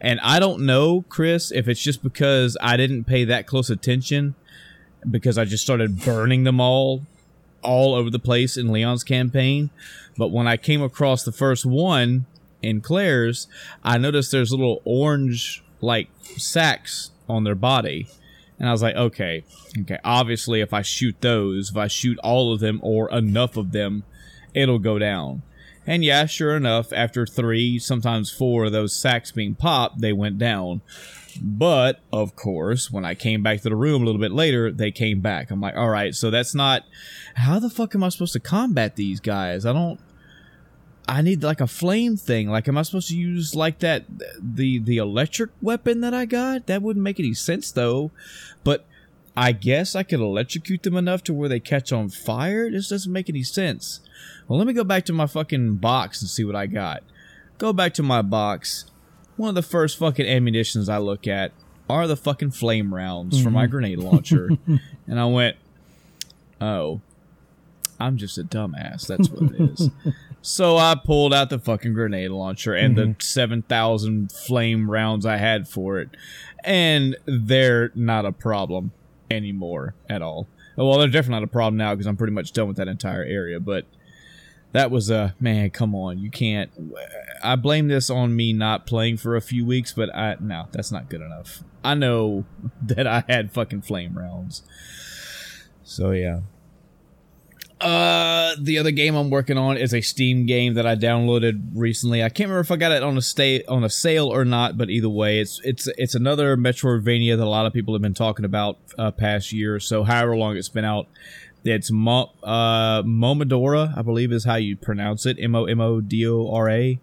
And I don't know, Chris, if it's just because I didn't pay that close attention because I just started burning them all all over the place in Leon's campaign. But when I came across the first one in Claire's, I noticed there's little orange like sacks on their body. And I was like, okay, okay, obviously if I shoot those, if I shoot all of them or enough of them, it'll go down. And yeah, sure enough, after three, sometimes four of those sacks being popped, they went down. But of course, when I came back to the room a little bit later, they came back. I'm like, all right, so that's not. How the fuck am I supposed to combat these guys? I don't. I need like a flame thing. Like, am I supposed to use like that the the electric weapon that I got? That wouldn't make any sense though. But I guess I could electrocute them enough to where they catch on fire. This doesn't make any sense. Well, let me go back to my fucking box and see what I got. Go back to my box. One of the first fucking ammunitions I look at are the fucking flame rounds mm-hmm. for my grenade launcher. [laughs] and I went, oh, I'm just a dumbass. That's what it is. [laughs] so I pulled out the fucking grenade launcher and mm-hmm. the 7,000 flame rounds I had for it. And they're not a problem anymore at all. Well, they're definitely not a problem now because I'm pretty much done with that entire area. But that was a man. Come on, you can't. I blame this on me not playing for a few weeks, but I no, that's not good enough. I know [laughs] that I had fucking flame rounds. So yeah. Uh, the other game I'm working on is a Steam game that I downloaded recently. I can't remember if I got it on a stay on a sale or not, but either way, it's it's it's another Metroidvania that a lot of people have been talking about uh, past year or so, however long it's been out. It's Mo, uh, Momodora, I believe is how you pronounce it. M O M O D O R A.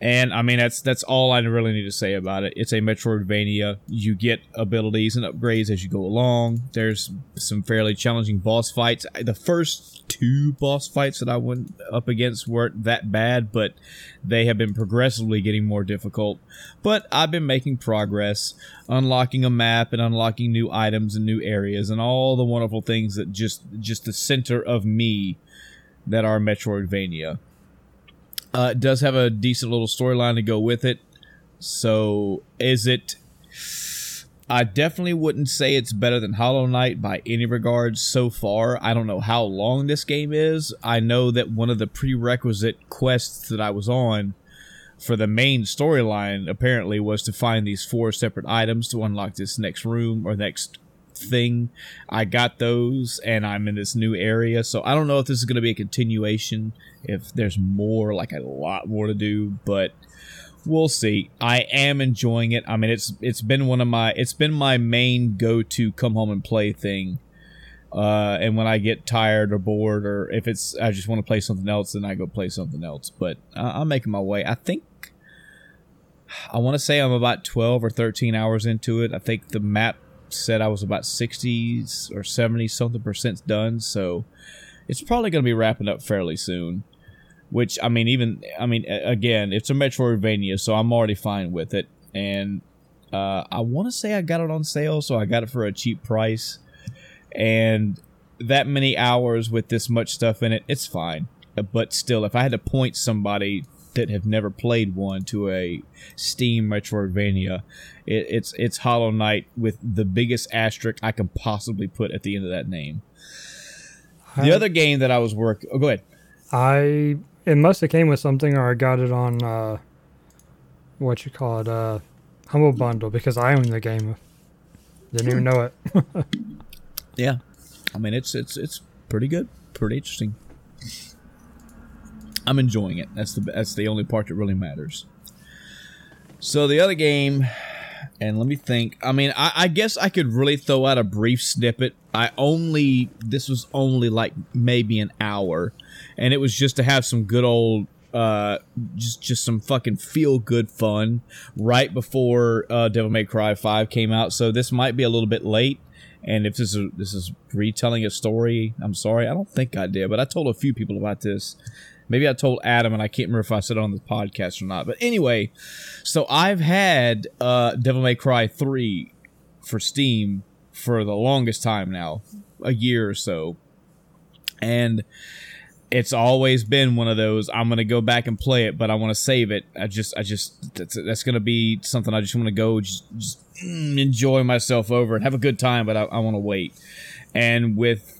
And I mean that's that's all I really need to say about it. It's a Metroidvania. You get abilities and upgrades as you go along. There's some fairly challenging boss fights. The first two boss fights that I went up against weren't that bad, but they have been progressively getting more difficult. But I've been making progress, unlocking a map and unlocking new items and new areas and all the wonderful things that just just the center of me that are Metroidvania. Uh, it does have a decent little storyline to go with it. So, is it? I definitely wouldn't say it's better than Hollow Knight by any regards so far. I don't know how long this game is. I know that one of the prerequisite quests that I was on for the main storyline apparently was to find these four separate items to unlock this next room or next thing. I got those and I'm in this new area. So I don't know if this is going to be a continuation, if there's more, like a lot more to do, but we'll see. I am enjoying it. I mean, it's it's been one of my it's been my main go to come home and play thing. Uh, and when I get tired or bored, or if it's I just want to play something else, then I go play something else. But I'm making my way. I think I want to say I'm about 12 or 13 hours into it. I think the map said I was about 60s or 70 something percent done, so it's probably going to be wrapping up fairly soon. Which I mean, even I mean, again, it's a Metroidvania, so I'm already fine with it. And uh, I want to say I got it on sale, so I got it for a cheap price. And that many hours with this much stuff in it, it's fine. But still, if I had to point somebody that have never played one to a Steam Metroidvania, it, it's it's Hollow Knight with the biggest asterisk I can possibly put at the end of that name. The I, other game that I was working, oh, go ahead. I it must have came with something, or I got it on uh, what you call it, uh, Humble Bundle, because I own the game. Didn't even know it. [laughs] yeah, I mean it's it's it's pretty good, pretty interesting. I'm enjoying it. That's the that's the only part that really matters. So the other game and let me think. I mean, I, I, guess I could really throw out a brief snippet. I only this was only like maybe an hour, and it was just to have some good old uh just just some fucking feel good fun right before uh Devil May Cry 5 came out. So this might be a little bit late. And if this is this is retelling a story, I'm sorry. I don't think I did, but I told a few people about this. Maybe I told Adam, and I can't remember if I said it on the podcast or not. But anyway, so I've had uh, Devil May Cry 3 for Steam for the longest time now, a year or so. And it's always been one of those I'm going to go back and play it, but I want to save it. I just, I just, that's, that's going to be something I just want to go just, just mm, enjoy myself over and have a good time, but I, I want to wait. And with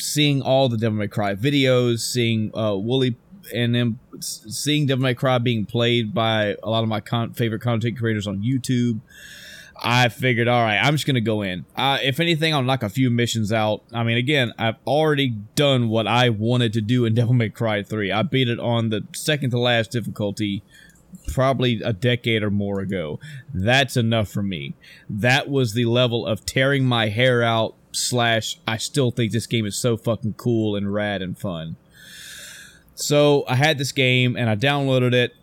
seeing all the Devil May Cry videos, seeing uh, Woolie and then seeing Devil May Cry being played by a lot of my con- favorite content creators on YouTube, I figured, all right, I'm just gonna go in. Uh, if anything, I'll knock a few missions out. I mean, again, I've already done what I wanted to do in [laughs] Devil May Cry 3. I beat it on the second to last difficulty probably a decade or more ago. That's enough for me. That was the level of tearing my hair out slash I still think this game is so fucking cool and rad and fun. So I had this game and I downloaded it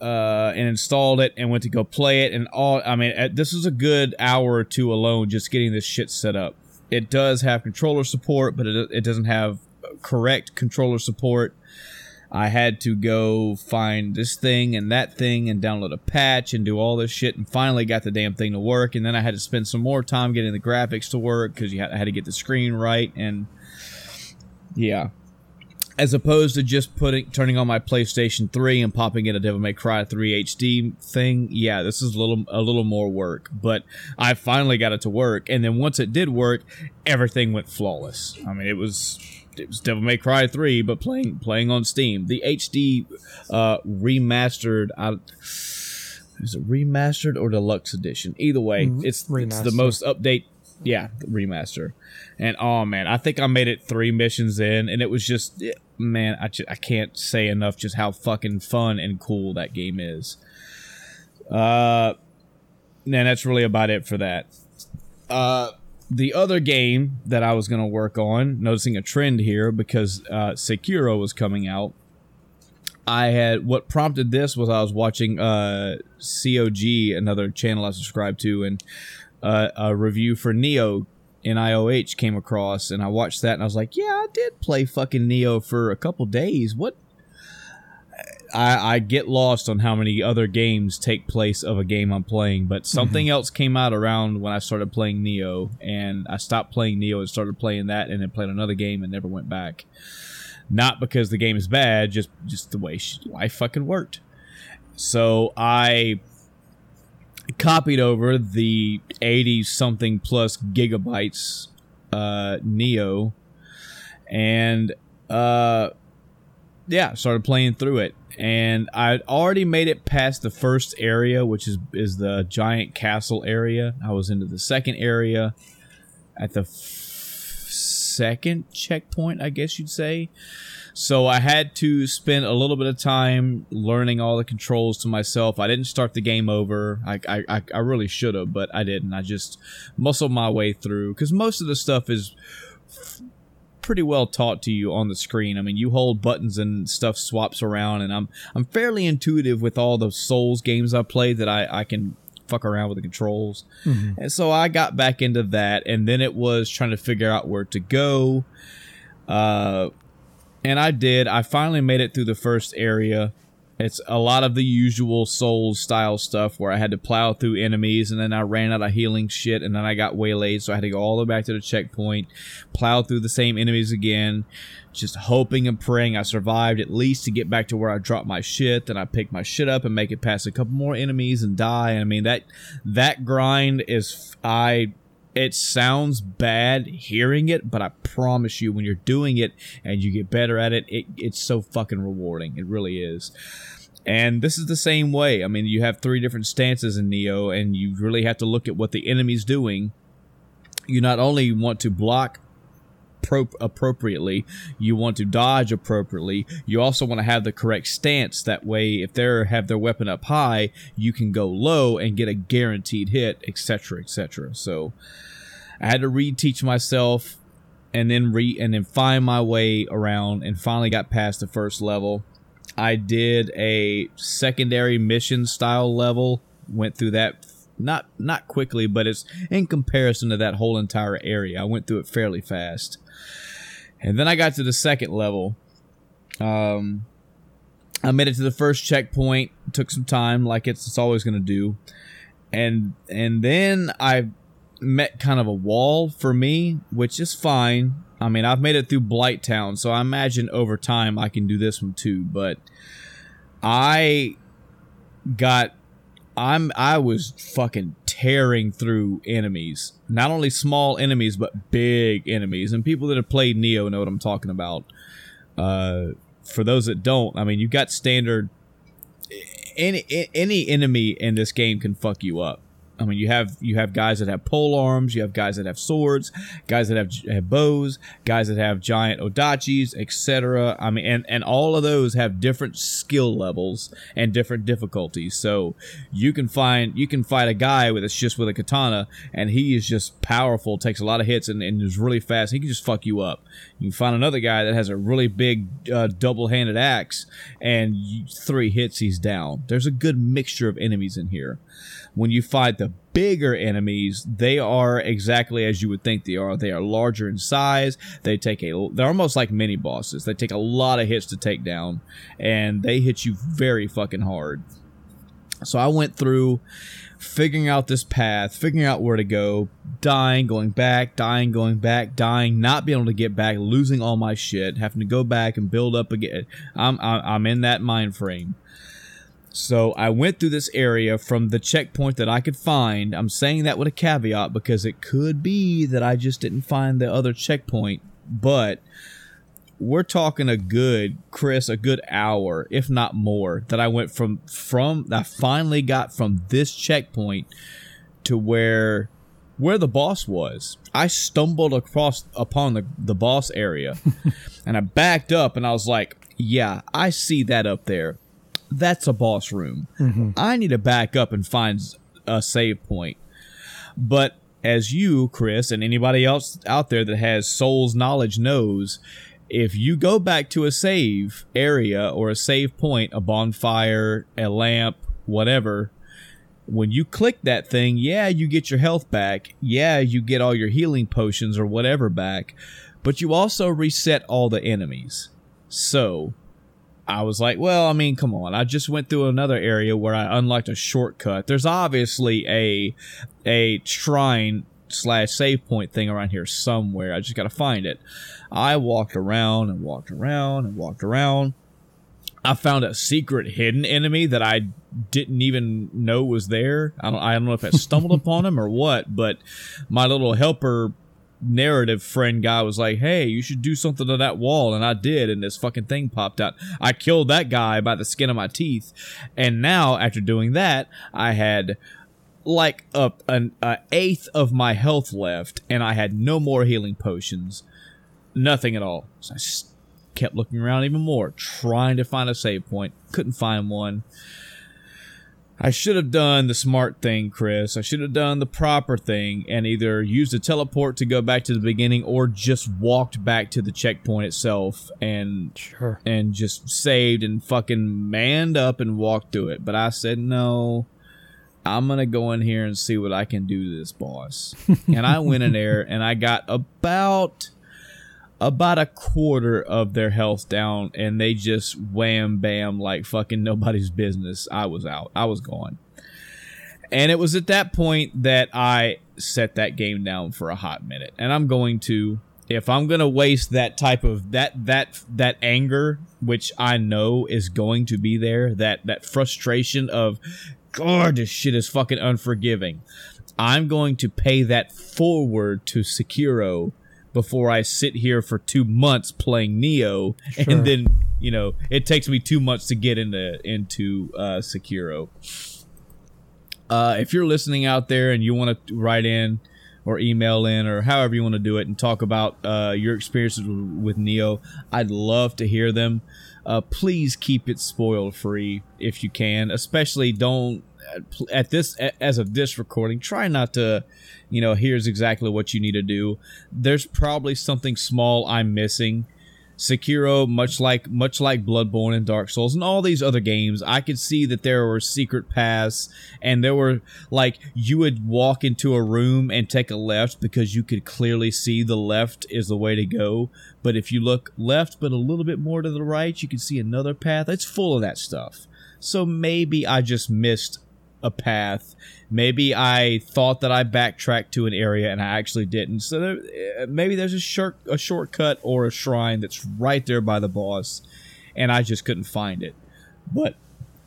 uh, and installed it and went to go play it and all. I mean, this was a good hour or two alone just getting this shit set up. It does have controller support, but it, it doesn't have correct controller support. I had to go find this thing and that thing and download a patch and do all this shit and finally got the damn thing to work. And then I had to spend some more time getting the graphics to work because you had, to get the screen right. And yeah, as opposed to just putting turning on my PlayStation 3 and popping in a Devil May Cry 3 HD thing. Yeah, this is a little a little more work, but I finally got it to work. And then once it did work, everything went flawless. I mean, it was it was Devil May Cry 3, but playing playing on Steam. The HD uh, remastered. Uh, is it remastered or deluxe edition? Either way, mm, it's, it's the most update. Yeah, remaster. And oh man, I think I made it three missions in, and it was just man, I just, I can't say enough just how fucking fun and cool that game is. Uh, and that's really about it for that. Uh the other game that I was going to work on, noticing a trend here because uh, Sekiro was coming out. I had what prompted this was I was watching uh, COG, another channel I subscribe to, and uh, a review for Neo in IOH came across, and I watched that, and I was like, "Yeah, I did play fucking Nioh for a couple days. What I, I, get lost on how many other games take place of a game I'm playing, but something mm-hmm. else came out around when I started playing Nioh, and I stopped playing Nioh and started playing that, and then played another game and never went back. Not because the game is bad, just just the way life fucking worked. So I copied over the 80 something plus gigabytes uh, Nioh, and uh, yeah, started playing through it and I'd already made it past the first area, which is is the giant castle area. I was into the second area at the f- second checkpoint, I guess you'd say. So I had to spend a little bit of time learning all the controls to myself. I didn't start the game over. I I, I really should have, but I didn't. I just muscled my way through because most of the stuff is pretty well taught to you on the screen. I mean, you hold buttons and stuff swaps around, and I'm I'm fairly intuitive with all the Souls games I play that I I can fuck around with the controls. Mm-hmm. And so I got back into that, and then it was trying to figure out where to go. Uh, and I did. I finally made it through the first area. It's a lot of the usual Souls style stuff where I had to plow through enemies and then I ran out of healing shit and then I got waylaid, so I had to go all the way back to the checkpoint, plow through the same enemies again, just hoping and praying I survived at least to get back to where I dropped my shit. Then I pick my shit up and make it past a couple more enemies and die. I mean that that grind is I it sounds bad hearing it, but I promise you, when you're doing it and you get better at it, it it's so fucking rewarding. It really is. And this is the same way. I mean, you have three different stances in Nioh, and you really have to look at what the enemy's doing. You not only want to block pro- appropriately. You want to dodge appropriately. You also want to have the correct stance. That way, if they have their weapon up high, you can go low and get a guaranteed hit, etc., etc. So, I had to reteach myself, and then re and then find my way around, and finally got past the first level. I did a secondary mission style level. Went through that not not quickly, but it's in comparison to that whole entire area. I went through it fairly fast, and then I got to the second level. Um, I made it to the first checkpoint. Took some time, like it's, it's always going to do, and and then I met kind of a wall for me, which is fine. I mean, I've made it through Blighttown, so I imagine over time I can do this one too. But I got I'm I was fucking tearing through enemies. Not only small enemies, but big enemies. And people that have played Nioh know what I'm talking about. Uh, for those that don't, I mean, you've got standard. Any any enemy in this game can fuck you up. I mean, you have you have guys that have pole arms, you have guys that have swords, guys that have, have bows, guys that have giant odachis, etc. I mean, and and all of those have different skill levels and different difficulties. So you can find you can fight a guy with it's just with a katana, and he is just powerful, takes a lot of hits, and, and is really fast. He can just fuck you up. You can find another guy that has a really big uh, double-handed axe, and you, three hits, he's down. There's a good mixture of enemies in here when you fight the bigger enemies, they are exactly as you would think they are. They are larger in size. They take a they're almost like mini bosses. They take a lot of hits to take down and they hit you very fucking hard. So I went through figuring out this path, figuring out where to go, dying, going back, dying, going back, dying, not being able to get back, losing all my shit, having to go back and build up again. I'm I'm in that mind frame. So I went through this area from the checkpoint that I could find. I'm saying that with a caveat because it could be that I just didn't find the other checkpoint, but we're talking a good Chris, a good hour, if not more, that I went from from I finally got from this checkpoint to where where the boss was. I stumbled across upon the, the boss area [laughs] and I backed up and I was like, yeah, I see that up there that's a boss room. Mm-hmm. I need to back up and find a save point. But as you, Chris, and anybody else out there that has Souls knowledge knows, if you go back to a save area or a save point, a bonfire, a lamp, whatever, when you click that thing, yeah, you get your health back. Yeah, you get all your healing potions or whatever back, but you also reset all the enemies. So, I was like, well, I mean, come on. I just went through another area where I unlocked a shortcut. There's obviously a a shrine slash save point thing around here somewhere. I just got to find it. I walked around and walked around and walked around. I found a secret hidden enemy that I didn't even know was there. I don't, I don't know if I stumbled [laughs] upon him or what, but my little helper narrative friend guy was like, "Hey, you should do something to that wall," and I did, and this fucking thing popped out. I killed that guy by the skin of my teeth, and now after doing that, I had like a an a eighth of my health left, and I had no more healing potions, nothing at all. So I kept looking around even more, trying to find a save point. Couldn't find one. I should have done the smart thing, Chris. I should have done the proper thing and either used a teleport to go back to the beginning or just walked back to the checkpoint itself and sure. and just saved and fucking manned up and walked through it. But I said no. I'm gonna go in here and see what I can do to this boss. [laughs] and I went in there and I got about about a quarter of their health down and they just wham bam like fucking nobody's business. I was out. I was gone. And it was at that point that I set that game down for a hot minute. And I'm going to if I'm going to waste that type of that that that anger which I know is going to be there, that that frustration of god this shit is fucking unforgiving. I'm going to pay that forward to Sekiro before I sit here for two months playing Nioh, sure. and then you know it takes me two months to get into into uh, Sekiro. Uh, if you're listening out there and you want to write in, or email in or however you want to do it and talk about uh, your experiences with, with Nioh. I'd love to hear them. Uh, please keep it spoil free if you can. Especially don't at this as of this recording. Try not to, you know, here's exactly what you need to do. There's probably something small I'm missing Sekiro, much like much like Bloodborne and Dark Souls and all these other games, I could see that there were secret paths and there were like you would walk into a room and take a left because you could clearly see the left is the way to go. But if you look left but a little bit more to the right, you can see another path. It's full of that stuff. So maybe I just missed a path. Maybe I thought that I backtracked to an area and I actually didn't. So there, eh, maybe there's a short a shortcut or a shrine that's right there by the boss, and I just couldn't find it. But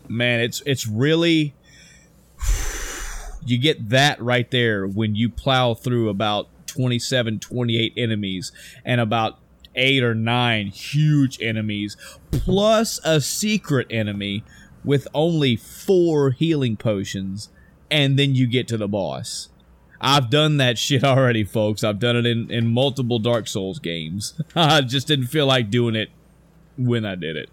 man, it's it's really [sighs] you get that right there when you plow through about 27 28 enemies and about eight or nine huge enemies plus a secret enemy with only four healing potions, and then you get to the boss. I've done that shit already, folks. I've done it in, in multiple Dark Souls games. [laughs] I just didn't feel like doing it when I did it.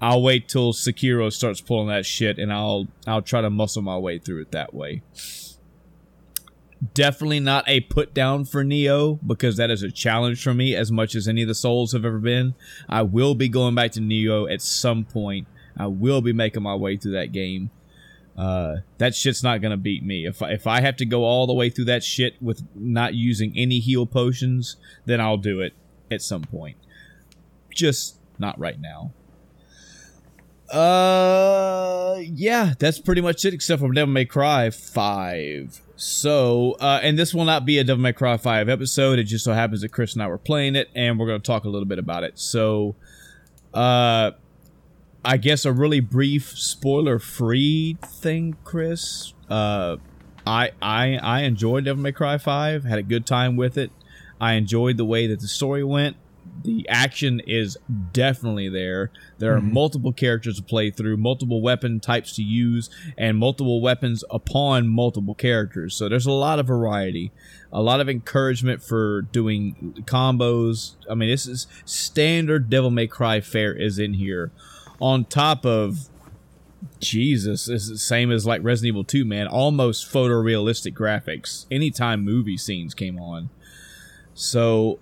I'll wait till Sekiro starts pulling that shit and I'll I'll try to muscle my way through it that way. Definitely not a put down for Nioh because that is a challenge for me as much as any of the Souls have ever been. I will be going back to Nioh at some point I will be making my way through that game. Uh, that shit's not gonna beat me. If I, if I have to go all the way through that shit with not using any heal potions, then I'll do it at some point. Just not right now. Uh, yeah, that's pretty much it, except for Devil May Cry Five. So, uh, and this will not be a Devil May Cry Five episode. It just so happens that Chris and I were playing it, and we're gonna talk a little bit about it. So, uh I guess a really brief spoiler free thing, Chris. Uh, I I I enjoyed Devil May Cry Five. Had a good time with it. I enjoyed the way that the story went. The action is definitely there. There are mm-hmm. multiple characters to play through, multiple weapon types to use, and multiple weapons upon multiple characters. So there's a lot of variety, a lot of encouragement for doing combos. I mean, this is standard Devil May Cry fare is in here on top of Jesus, is the same as like Resident Evil 2, man. Almost photorealistic graphics anytime movie scenes came on. So,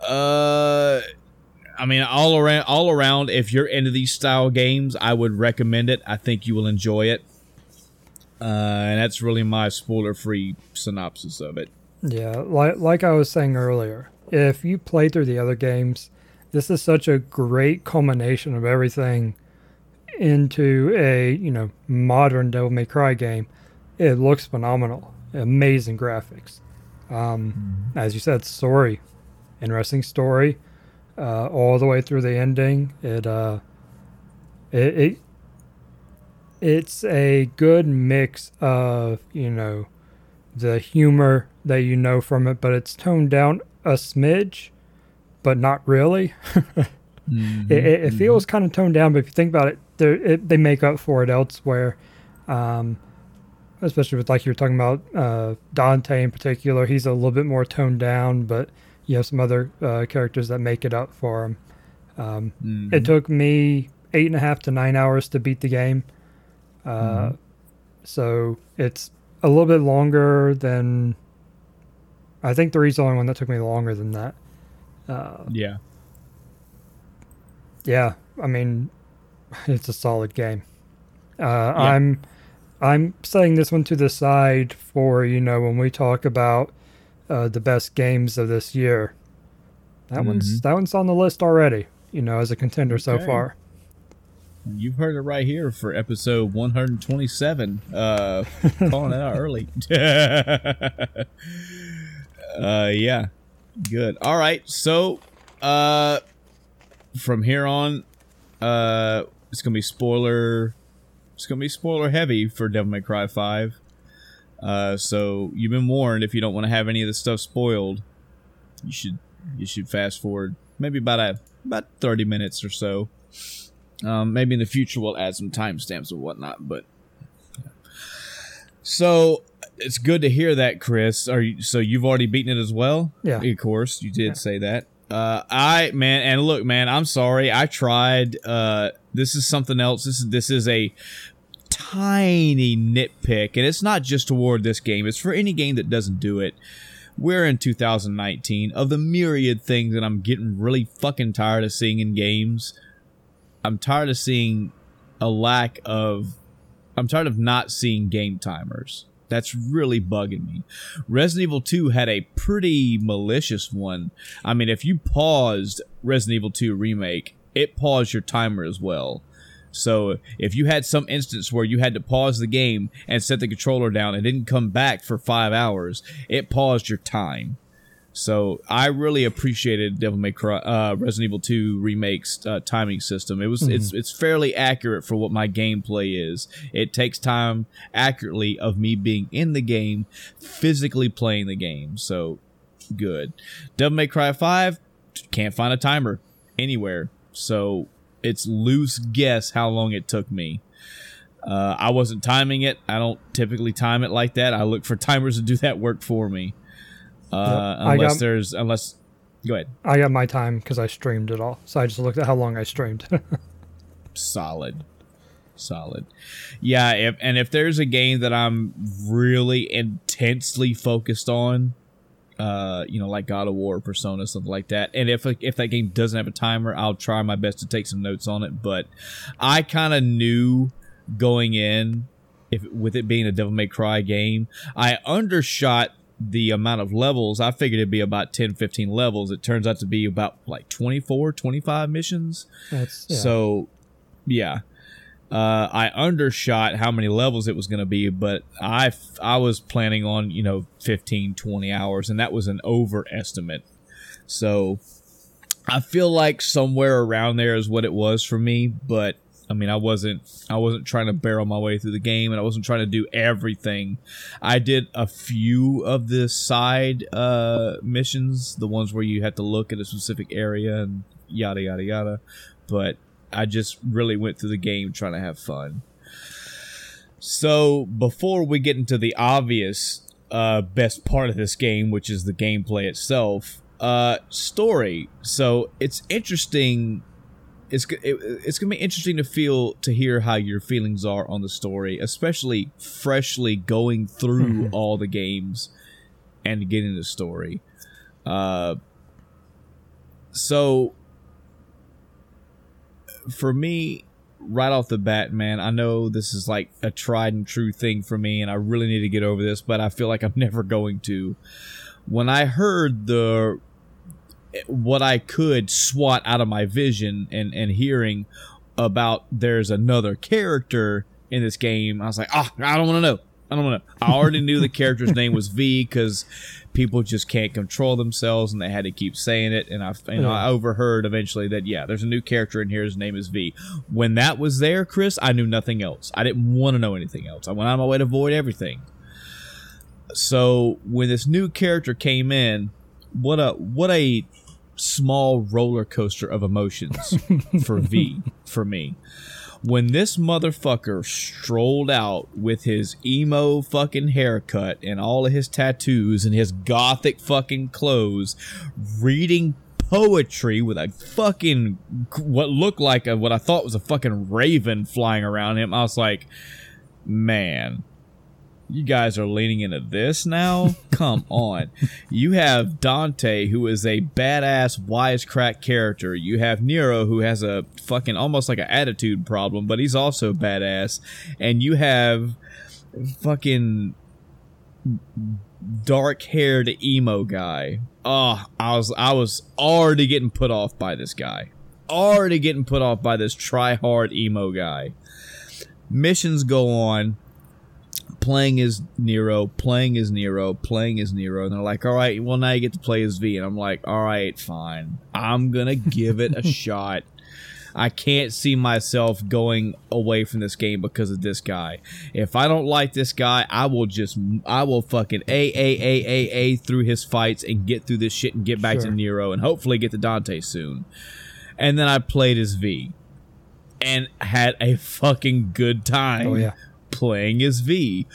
uh, I mean, all around, all around, if you're into these style games, I would recommend it. I think you will enjoy it. Uh, and that's really my spoiler-free synopsis of it. Yeah, like like I was saying earlier, if you play through the other games, this is such a great culmination of everything into a you know modern Devil May Cry game. It looks phenomenal, amazing graphics. Um, mm-hmm. As you said, story, interesting story, uh, all the way through the ending. It uh, it, it it's a good mix of you know the humor that you know from it, but it's toned down a smidge but not really. [laughs] mm-hmm, it, it mm-hmm. feels kind of toned down, but if you think about it, it they make up for it elsewhere. Um, especially with like you were talking about uh, Dante in particular, he's a little bit more toned down, but you have some other uh, characters that make it up for him. Um, mm-hmm. It took me eight and a half to nine hours to beat the game, uh, mm-hmm. so it's a little bit longer than. I think three's the only one that took me longer than that. Uh, yeah. Yeah, I mean, it's a solid game. Uh, yeah. I'm I'm setting this one to the side for you know when we talk about uh, the best games of this year. That mm-hmm. one's that one's on the list already. You know, as a contender okay. so far. You've heard it right here for episode 127. Uh, [laughs] calling it out early. [laughs] uh, yeah, Good. All right. So, uh, from here on, uh, it's gonna be spoiler. It's gonna be spoiler heavy for Devil May Cry Five. Uh, so you've been warned. If you don't want to have any of this stuff spoiled, you should you should fast forward maybe about a about thirty minutes or so. Um, maybe in the future we'll add some timestamps or whatnot. But so it's good to hear that, Chris. Are you, so you've already beaten it as well? Yeah. Of course, you did Yeah. say that. Uh, I man, and look, man, I'm sorry. I tried. Uh, this is something else. This is this is a tiny nitpick, and it's not just toward this game. It's for any game that doesn't do it. We're in 2019. Of the myriad things that I'm getting really fucking tired of seeing in games, I'm tired of seeing a lack of. I'm tired of not seeing game timers. That's really bugging me. Resident Evil 2 had a pretty malicious one. I mean, if you paused Resident Evil 2 Remake, it paused your timer as well. So if you had some instance where you had to pause the game and set the controller down and didn't come back for five hours, it paused your time. So I really appreciated Devil May Cry, uh, Resident Evil 2 remakes uh, timing system. It was it's it's fairly accurate for what my gameplay is. It takes time accurately of me being in the game, physically playing the game. So good. Devil May Cry 5 can't find a timer anywhere. So it's loose guess how long it took me. Uh, I wasn't timing it. I don't typically time it like that. I look for timers to do that work for me. Uh, Yep. Unless got- there's unless go ahead. I got my time because I streamed it all. So I just looked at how long I streamed. [laughs] solid solid yeah if and if there's a game that i'm really intensely focused on uh you know like god of war persona something like that and if if that game doesn't have a timer i'll try my best to take some notes on it but i kind of knew going in if with it being a devil may cry game i undershot the amount of levels i figured it'd be about 10 15 levels it turns out to be about like 24 25 missions That's yeah. so, yeah, uh, I undershot how many levels it was going to be, but I f- I was planning on you know 15, 20 hours, and that was an overestimate. So, I feel like somewhere around there is what it was for me, but. I mean, I wasn't I wasn't trying to barrel my way through the game, and I wasn't trying to do everything. I did a few of the side uh, missions, the ones where you have to look at a specific area and yada yada yada. But I just really went through the game trying to have fun. So before we get into the obvious uh, best part of this game, which is the gameplay itself, uh, story. So it's interesting. It's it, it's gonna be interesting to feel to hear how your feelings are on the story, especially freshly going through all the games and getting the story. Uh, so for me, right off the bat, man, I know this is like a tried and true thing for me, and I really need to get over this, but I feel like I'm [laughs] never going to. When I heard the what I could swat out of my vision and and hearing about there's another character in this game, I was like, ah, I don't want to know. I don't want to. I already knew the character's name was V because people just can't control themselves and they had to keep saying it. And I, you know, I overheard eventually that yeah, there's a new character in here. His name is V. When that was there, Chris, I knew nothing else. I didn't want to know anything else. I went out of my way to avoid everything. So when this new character came in, what a what a small roller coaster of emotions for V [laughs] for me. When this motherfucker strolled out with his emo fucking haircut and all of his tattoos and his gothic fucking clothes, reading poetry with a fucking what looked like a, what I thought was a fucking raven flying around him, I was like, man, you guys are leaning into this now? Come [laughs] on. You have Dante, who is a badass wisecrack character. You have Nero, who has a fucking almost like an attitude problem, but he's also badass. And you have fucking dark haired emo guy. Oh, I was I was already getting put off by this guy. Already getting put off by this try hard emo guy. Missions go on playing as Nero, playing as Nero, playing as Nero, and they're like, "All right, well now you get to play as V," and I'm like, "All right, fine, I'm gonna give it a [laughs] shot." I can't see myself going away from this game because of this guy. If I don't like this guy, I will just, I will fucking a a a a a through his fights and get through this shit and get back to Nero and hopefully get to Dante soon. And then I played as V, and had a fucking good oh, time Oh yeah. Playing as V.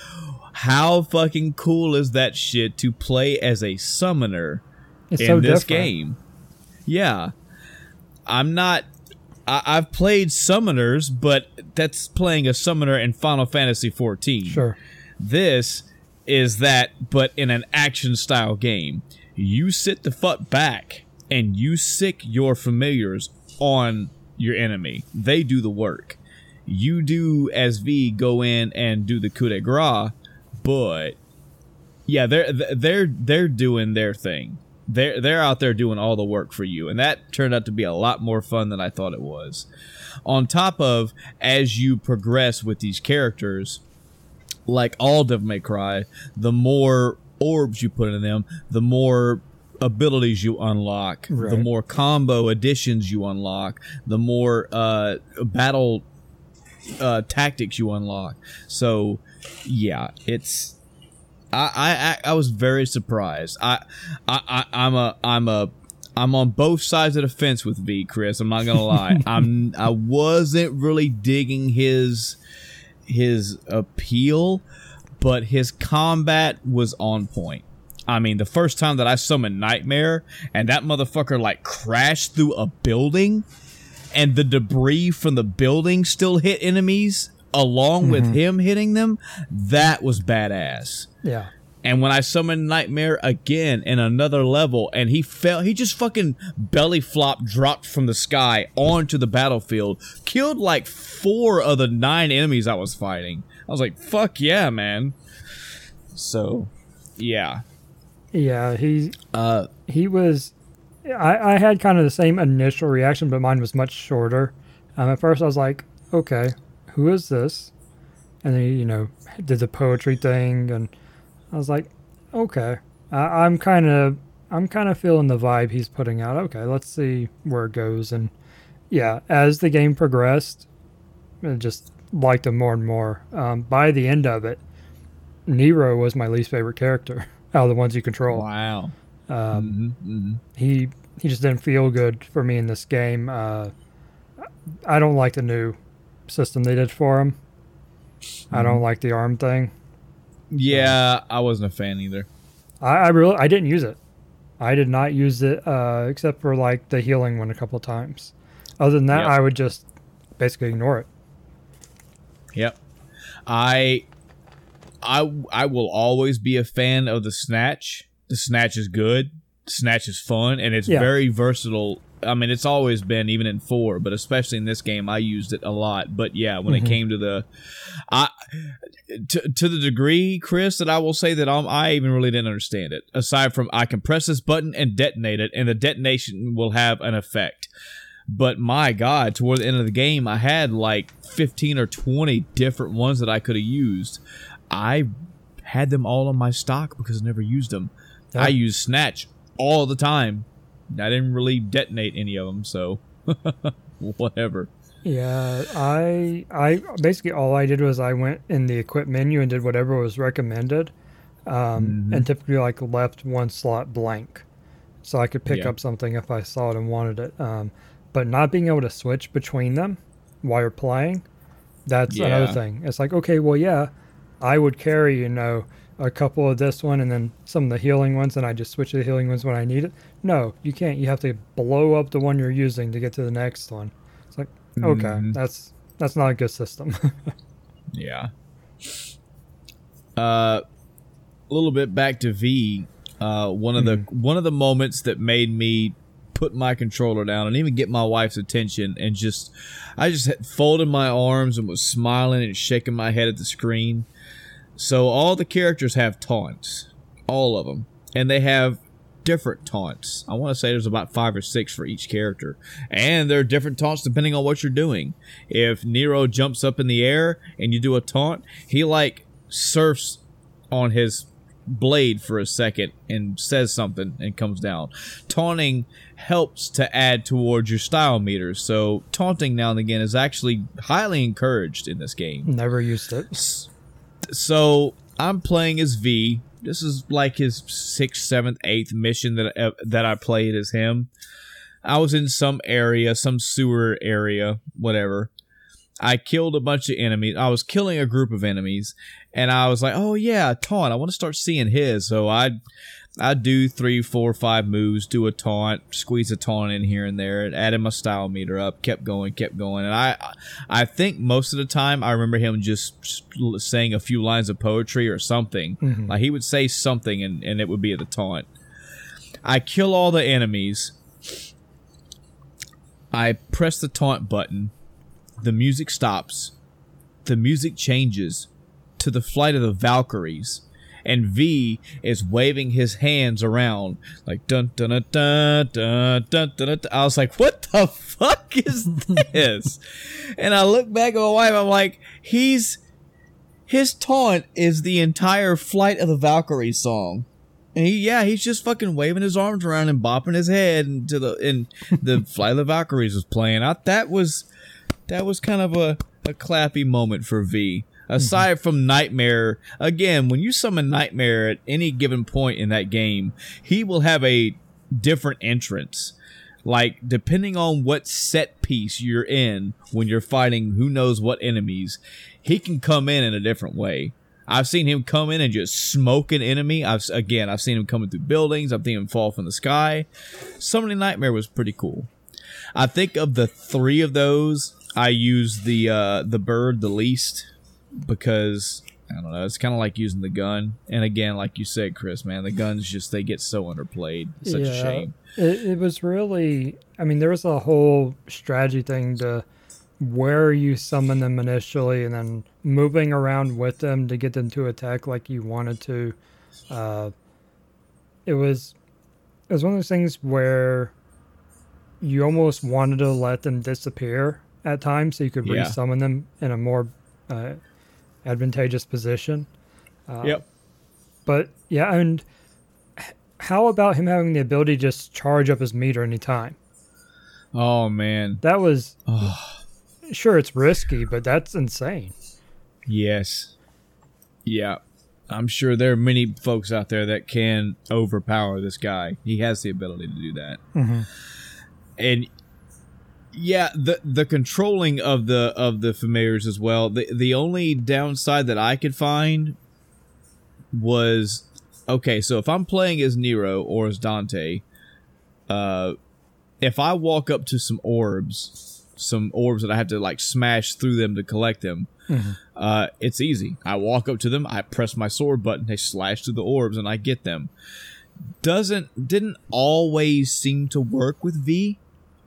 How fucking cool is that shit to play as a summoner It's in so this different. game? Yeah. I'm not I, I've played summoners, but that's playing a summoner in Final Fantasy 14. Sure. This is that, but in an action style game. You sit the fuck back and you sic your familiars on your enemy. They do the work. You do as V go in and do the coup de grace, but yeah, they're they're they're doing their thing. They're they're out there doing all the work for you, and that turned out to be a lot more fun than I thought it was. On top of as you progress with these characters, like all Devil May Cry, the more orbs you put in them, the more abilities you unlock, the more combo additions you unlock, the more uh, battle uh, tactics you unlock. So, yeah, it's. I, I I was very surprised. I, I I I'm a I'm a I'm on both sides of the fence with V, Chris. I'm not gonna lie. [laughs] I'm I wasn't really digging his his appeal, but his combat was on point. I mean, the first time that I summoned Nightmare and that motherfucker like crashed through a building and the debris from the building still hit enemies along with him hitting them, that was badass. Yeah. And when I summoned Nightmare again in another level, and he fell, he just fucking belly flop dropped from the sky onto the battlefield, killed like four of the nine enemies I was fighting. I was like, fuck yeah, man. So, yeah. Yeah. He Uh, he was. I I had kind of the same initial reaction, but mine was much shorter. Um, at first, I was like, okay, who is this? And then you know did the poetry thing, and I was like, okay, I, I'm kind of I'm kind of feeling the vibe he's putting out. Okay, let's see where it goes. And yeah, as the game progressed, I just liked him more and more. Um, by the end of it, Nero was my least favorite character [laughs] out of the ones you control. wow. Um, Mhm, mhm. he he just didn't feel good for me in this game. Uh, I don't like the new system they did for him. I don't like the arm thing. Yeah, I wasn't a fan either. I, I really I didn't use it. I did not use it uh, except for like the healing one a couple of times. Other than that, Yep. I would just basically ignore it. Yep. I I I will always be a fan of the snatch. The snatch is good. Snatch is fun and it's Yeah. very versatile. I mean, it's always been even in 4, but especially in this game I used it a lot. But yeah, when Mhm. it came to the I to, to the degree, Chris, that I will say that I'm, I even really didn't understand it. Aside from I can press this button and detonate it, and the detonation will have an effect. But my God, toward the end of the game, I had like 15 or 20 different ones that I could have used. I had them all on my stock because I never used them. Yeah. I use Snatch all the time. I didn't really detonate any of them, so [laughs] whatever. Yeah, I I basically all I did was I went in the equip menu and did whatever was recommended, um, Mhm. and typically like left one slot blank, so I could pick Yeah. up something if I saw it and wanted it. Um, but not being able to switch between them while you're playing, that's another thing. It's like okay, well yeah, I would carry you know a couple of this one and then some of the healing ones, and I just switch to the healing ones when I need it. No, you can't. You have to blow up the one you're using to get to the next one. It's like okay, Mhm. that's that's not a good system. [laughs] Yeah. Uh, a little bit back to V. Uh, one of the one of the moments that made me put my controller down and even get my wife's attention and just I just folded my arms and was smiling and shaking my head at the screen. So all the characters have taunts, all of them, and they have different taunts. I want to say there's about five or six for each character, and there are different taunts depending on what you're doing. If Nero jumps up in the air and you do a taunt, he like surfs on his blade for a second and says something and comes down. Taunting helps to add towards your style meters, so taunting now and again is actually highly encouraged in this game. Never used it. So I'm playing as V. This is like his sixth, seventh, eighth mission that uh, that I played as him. I was in some area, some sewer area, whatever. I killed a bunch of enemies. I was killing a group of enemies, and I was like, "Oh yeah, taunt! I want to start seeing his." So I, I do three, four, five moves, do a taunt, squeeze a taunt in here and there, and added my style meter up. Kept going, kept going, and I, I think most of the time I remember him just saying a few lines of poetry or something. Mhm. Like he would say something, and and it would be the taunt. I kill all the enemies. I press the taunt button. The music stops. The music changes to the flight of the Valkyries. And V is waving his hands around like dun dun dun dun dun dun dun. dun. I was like, "What the fuck is this?" [laughs] and I look back at my wife. I'm like, "He's his taunt is the entire flight of the Valkyrie song." And he, yeah, he's just fucking waving his arms around and bopping his head into the and the [laughs] Flight of the Valkyries was playing. I, that was that was kind of a, a clappy moment for V. Aside from Nightmare, again, when you summon Nightmare at any given point in that game, he will have a different entrance. Like, depending on what set piece you're in when you're fighting who knows what enemies, he can come in in a different way. I've seen him come in and just smoke an enemy. I've again, I've seen him coming through buildings. I've seen him fall from the sky. Summoning Nightmare was pretty cool. I think of the three of those, I use the uh, the bird the least because I don't know. It's kind of like using the gun. And again, like you said, Chris, man, the guns just they get so underplayed. It's such a shame. It, it was really, I mean, there was a whole strategy thing to where you summon them initially and then moving around with them to get them to attack like you wanted to. Uh, it was, it was one of those things where you almost wanted to let them disappear at times so you could Yeah. resummon them in a more uh, advantageous position. Uh, Yep. But yeah, and how about him having the ability to just charge up his meter anytime? Oh man. That was Oh, sure it's risky, but that's insane. yes. Yeah. I'm sure there are many folks out there that can overpower this guy. He has the ability to do that. Mm-hmm. and yeah the the controlling of the of the familiars as well the the only downside that i could find was okay so if i'm playing as nero or as dante uh if i walk up to some orbs some orbs that i have to like smash through them to collect them Mhm. uh it's easy i walk up to them i press my sword button they slash through the orbs and i get them doesn't didn't always seem to work with V.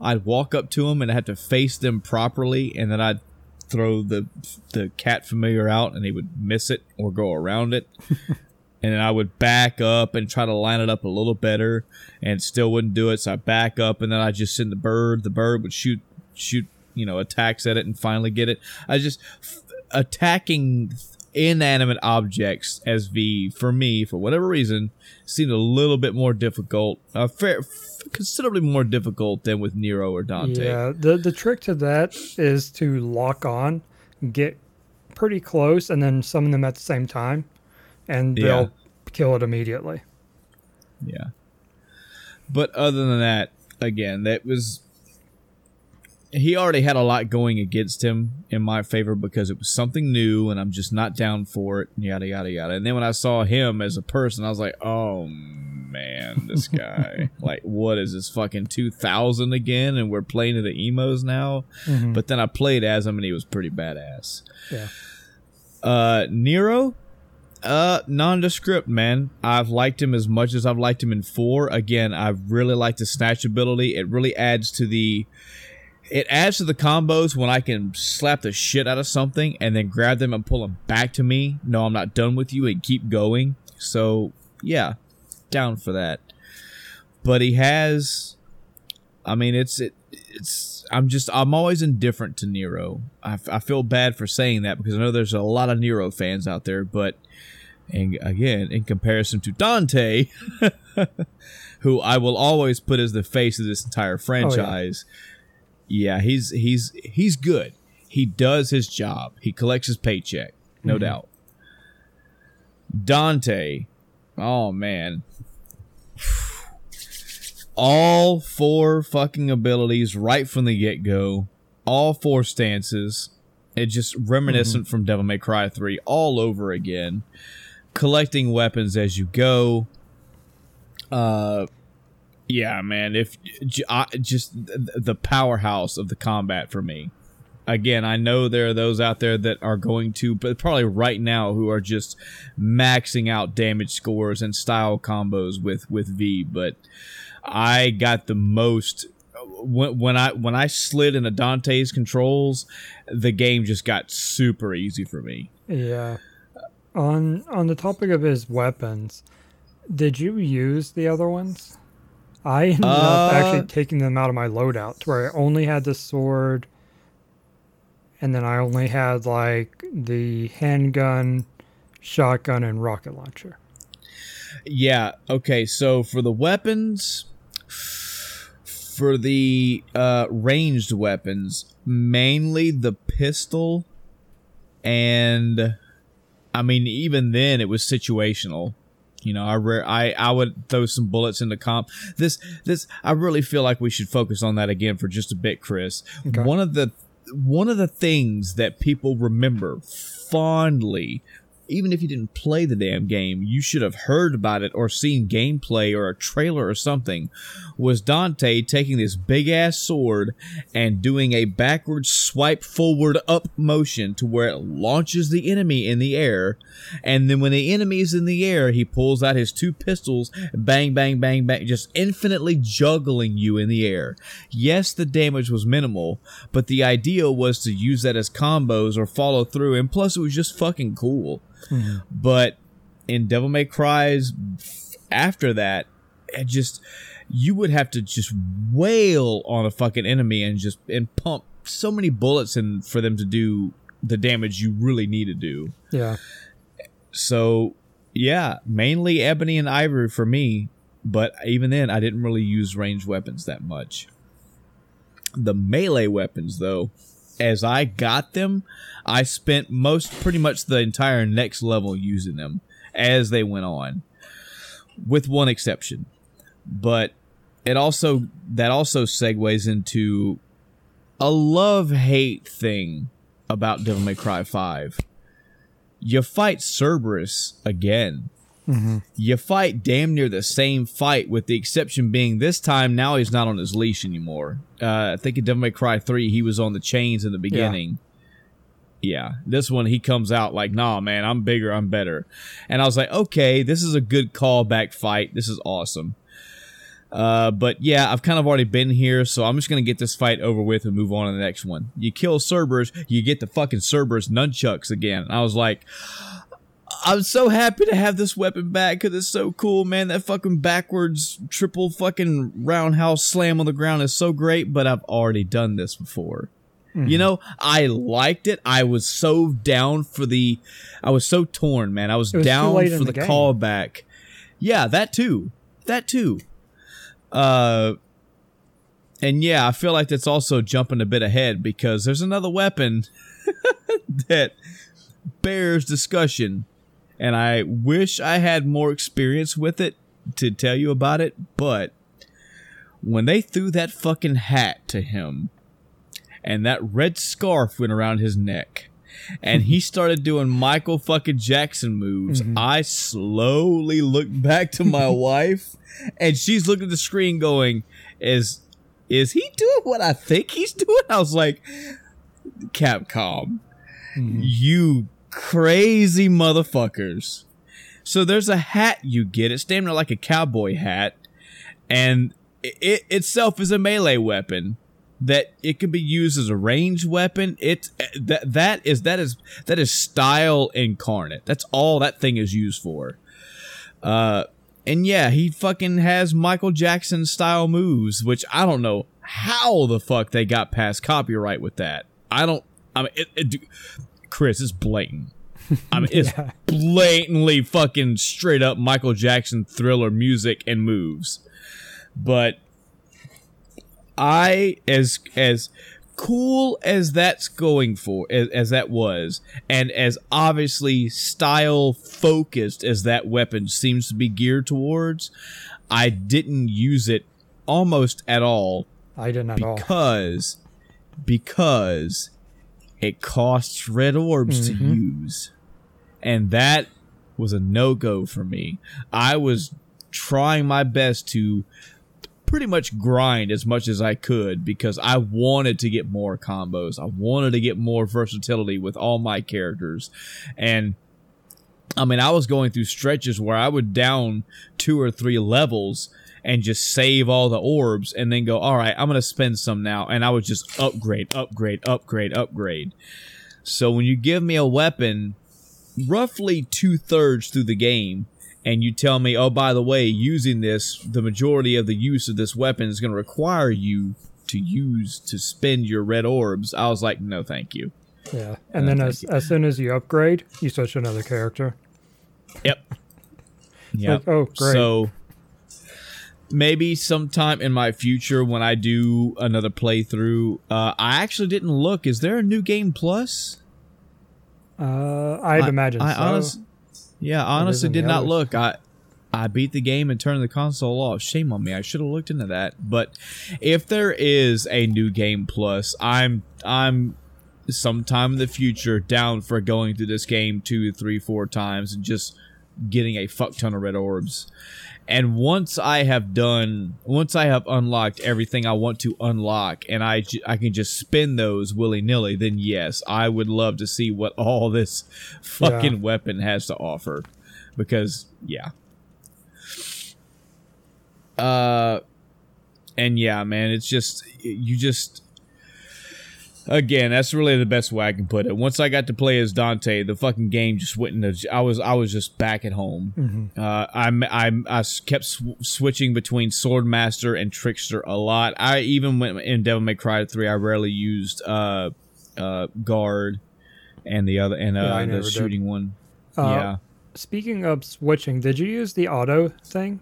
I'd walk up to them and I had to face them properly, and then I'd throw the the cat familiar out, and he would miss it or go around it. [laughs] and then I would back up and try to line it up a little better, and still wouldn't do it. So I back up, and then I just send the bird. The bird would shoot shoot you know attacks at it, and finally get it. I just f- attacking inanimate objects as V for me for whatever reason seemed a little bit more difficult, uh, fair, f- considerably more difficult than with Nero or Dante. Yeah, the the trick to that is to lock on, get pretty close, and then summon them at the same time, and they'll Yeah. kill it immediately. Yeah. But other than that, again, that was he already had a lot going against him in my favor because it was something new and I'm just not down for it, yada yada yada. And then when I saw him as a person, I was like, "Oh man, this [laughs] guy. like what is this fucking 2000 again and we're playing to the emos now?" Mhm. But then I played as him and he was pretty badass. Yeah. Uh, Nero, uh, nondescript, man. I've liked him as much as I've liked him in four. Again, I really like the snatch ability. It really adds to the. It adds to the combos when I can slap the shit out of something and then grab them and pull them back to me. No, I'm not done with you and keep going. So, yeah, down for that. But he has. I mean, it's it, it's. I'm just. I'm always indifferent to Nero. I, I feel bad for saying that because I know there's a lot of Nero fans out there, but and again, in comparison to Dante, [laughs] who I will always put as the face of this entire oh, franchise, yeah. he's he's he's good. He does his job. He collects his paycheck, no Mhm. doubt. Dante, oh man. All four fucking abilities right from the get go. All four stances. It's just reminiscent from Devil May Cry 3 all over again. Collecting weapons as you go. Uh yeah, man, if I, just the powerhouse of the combat for me. Again, I know there are those out there that are going to, but probably right now, who are just maxing out damage scores and style combos with with V. But I got the most when, when I when I slid into Dante's controls, the game just got super easy for me. Yeah. On on the topic of his weapons, did you use the other ones? I ended up Uh, actually taking them out of my loadout to where I only had the sword and then I only had like the handgun, shotgun, and rocket launcher. Yeah. Okay. So for the weapons, for the uh, ranged weapons, mainly the pistol, and I mean, even then, it was situational. You know, I re- I I would throw some bullets into comp. This this I really feel like we should focus on that again for just a bit, Chris. Okay. One of the one of the things that people remember fondly even if you didn't play the damn game, you should have heard about it or seen gameplay or a trailer or something. Was Dante taking this big ass sword and doing a backward swipe forward up motion to where it launches the enemy in the air, and then when the enemy is in the air, he pulls out his two pistols, bang, bang, bang, bang, just infinitely juggling you in the air. Yes, the damage was minimal, but the idea was to use that as combos or follow through, and plus it was just fucking cool. Mm-hmm. But in Devil May Cry's after that, it just you would have to just wail on a fucking enemy and just and pump so many bullets in for them to do the damage you really need to do. Yeah. So yeah, mainly ebony and ivory for me, but even then I didn't really use ranged weapons that much. The melee weapons though, as I got them, I spent most pretty much the entire next level using them as they went on. With one exception. But it also that also segues into a love hate thing about Devil May Cry 5 you fight Cerberus again. You fight damn near the same fight, with the exception being this time now he's not on his leash anymore. Uh, I think in Devil May Cry 3, he was on the chains in the beginning. Yeah. This one, he comes out like, nah, man, I'm bigger, I'm better. And I was like, okay, this is a good callback fight. This is awesome. Uh, but yeah, I've kind of already been here, so I'm just gonna get this fight over with and move on to the next one. You kill Cerberus, you get the fucking Cerberus nunchucks again. And I was like, I'm so happy to have this weapon back because it's so cool, man. That fucking backwards triple fucking roundhouse slam on the ground is so great, but I've already done this before. You know, I liked it. I was so down for the. I was so torn, man. I was, was down for the, the game. callback. Yeah, that too. That too. Uh, and yeah, I feel like that's also jumping a bit ahead because there's another weapon [laughs] that bears discussion, and I wish I had more experience with it to tell you about it. But when they threw that fucking hat to him, and that red scarf went around his neck. And he [laughs] started doing Michael fucking Jackson moves. Mm-hmm. I slowly looked back to my [laughs] wife, and she's looking at the screen, going, "Is is he doing what I think he's doing?" I was like, "Capcom, mm-hmm. you crazy motherfuckers!" So there's a hat you get. It's damn near like a cowboy hat, and it, it itself is a melee weapon that it can be used as a ranged weapon. It that that is that is that is style incarnate. That's all that thing is used for. Uh, and yeah, he fucking has Michael Jackson style moves, which I don't know how the fuck they got past copyright with that. I don't. I mean, it, it, Chris, it's blatant. [laughs] I mean, it's Yeah. blatantly fucking straight up Michael Jackson thriller music and moves. But I as as cool as that's going for as, as that was and as obviously style focused as that weapon seems to be geared towards I didn't use it almost at all I didn't at all. because because it costs red orbs Mhm. to use. And that was a no go for me. I was trying my best to pretty much grind as much as I could because I wanted to get more combos. I wanted to get more versatility with all my characters. And I mean, I was going through stretches where I would down two or three levels and just save all the orbs and then go, all right, I'm going to spend some now. And I would just upgrade, upgrade, upgrade, upgrade. So when you give me a weapon roughly two thirds through the game, and you tell me, oh, by the way, using this, the majority of the use of this weapon is going to require you to use to spend your red orbs, I was like, no, thank you. Yeah, and Uh, then thank as, as soon as you upgrade, you switch another character. Yep. Yep. Like, oh, great. So maybe sometime in my future when I do another playthrough, uh, I actually didn't look. Is there a new game plus? Uh, I'd I- imagine I so. honest- yeah, honestly did not others. look. I I beat the game and turned the console off. Shame on me. I should have looked into that. But if there is a new game plus, I'm I'm sometime in the future down for going through this game two, three, four times and just getting a fuck ton of red orbs. And once I have done, once I have unlocked everything I want to unlock, and I, I can just spin those willy nilly, then yes, I would love to see what all this [laughs] fucking Yeah. weapon has to offer. Because yeah, uh, and yeah, man, it's just you just again, that's really the best way I can put it. Once I got to play as Dante, the fucking game just went into. I was I was just back at home. Uh, I'm I'm I s- kept sw- switching between Swordmaster and Trickster a lot. I even went in Devil May Cry three. I rarely used uh uh guard and the other and Yeah, I uh never the did. shooting one. Uh, yeah. Speaking of switching, did you use the auto thing?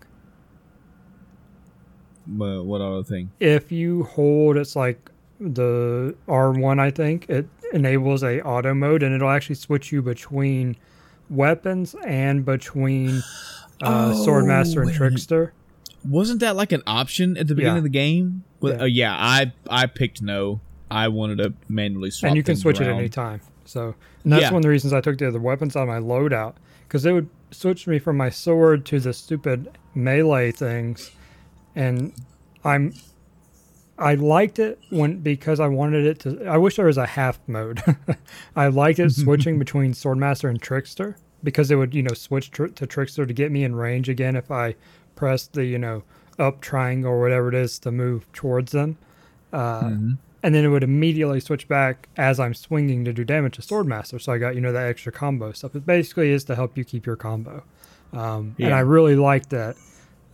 But what other thing? If you hold, it's like the R1, I think, it enables a auto mode and it'll actually switch you between weapons and between uh, Oh, Swordmaster and wait a minute. Trickster. Wasn't that like an option at the beginning Yeah. of the game? Well, Yeah. uh, yeah, I I picked no. I wanted to manually swap. and you can switch it around. any time. So and that's Yeah. one of the reasons I took the other weapons on my loadout because it would switch me from my sword to the stupid melee things, and I'm I liked it when because I wanted it to. I wish there was a half mode. [laughs] I liked it [laughs] switching between Swordmaster and Trickster because it would you know switch tr- to Trickster to get me in range again if I pressed the you know up triangle or whatever it is to move towards them. Uh, Mhm. and then it would immediately switch back as I'm swinging to do damage to Swordmaster. So I got you know that extra combo stuff. It basically is to help you keep your combo, um, and I really liked that.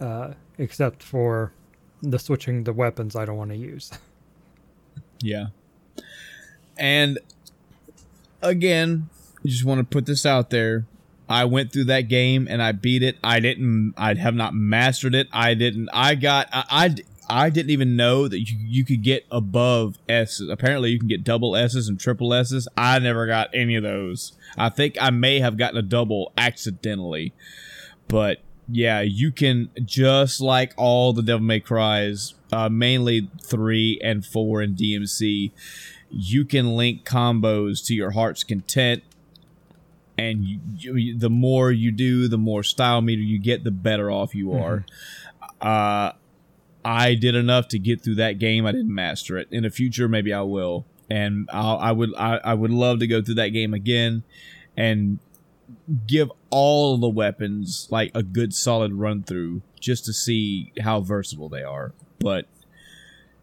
Uh, except for the switching the weapons I don't want to use. [laughs] Yeah. And again, just want to put this out there. I went through that game and I beat it. I didn't. I have not mastered it. I didn't. I got. I. I, I didn't even know that you, you could get above S's. Apparently, you can get double S's and triple S's. I never got any of those. I think I may have gotten a double accidentally, but yeah, you can just like all the Devil May Cries, uh, mainly three and four in DMC. You can link combos to your heart's content, and you, you, the more you do, the more style meter you get, the better off you are. Uh, I did enough to get through that game. I didn't master it. In the future, maybe I will, and I'll, I would I, I would love to go through that game again, and give all the weapons like a good solid run through just to see how versatile they are. But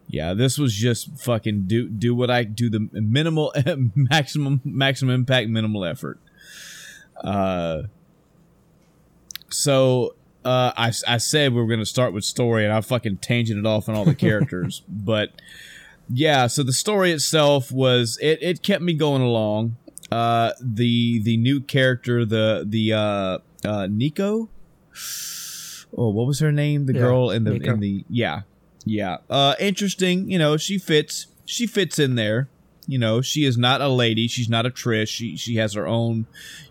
yeah, this was just fucking do do what I do the minimal [laughs] maximum maximum impact minimal effort. Uh so uh I I said we were going to start with story and I fucking tangented it off on all the characters, [laughs] but yeah, so the story itself was it it kept me going along uh the the new character the the uh uh Nico? Oh what was her name? The Yeah, girl in the Nico. in the yeah yeah. Uh interesting you know she fits she fits in there. You know she is not a lady. She's not a trish. She she has her own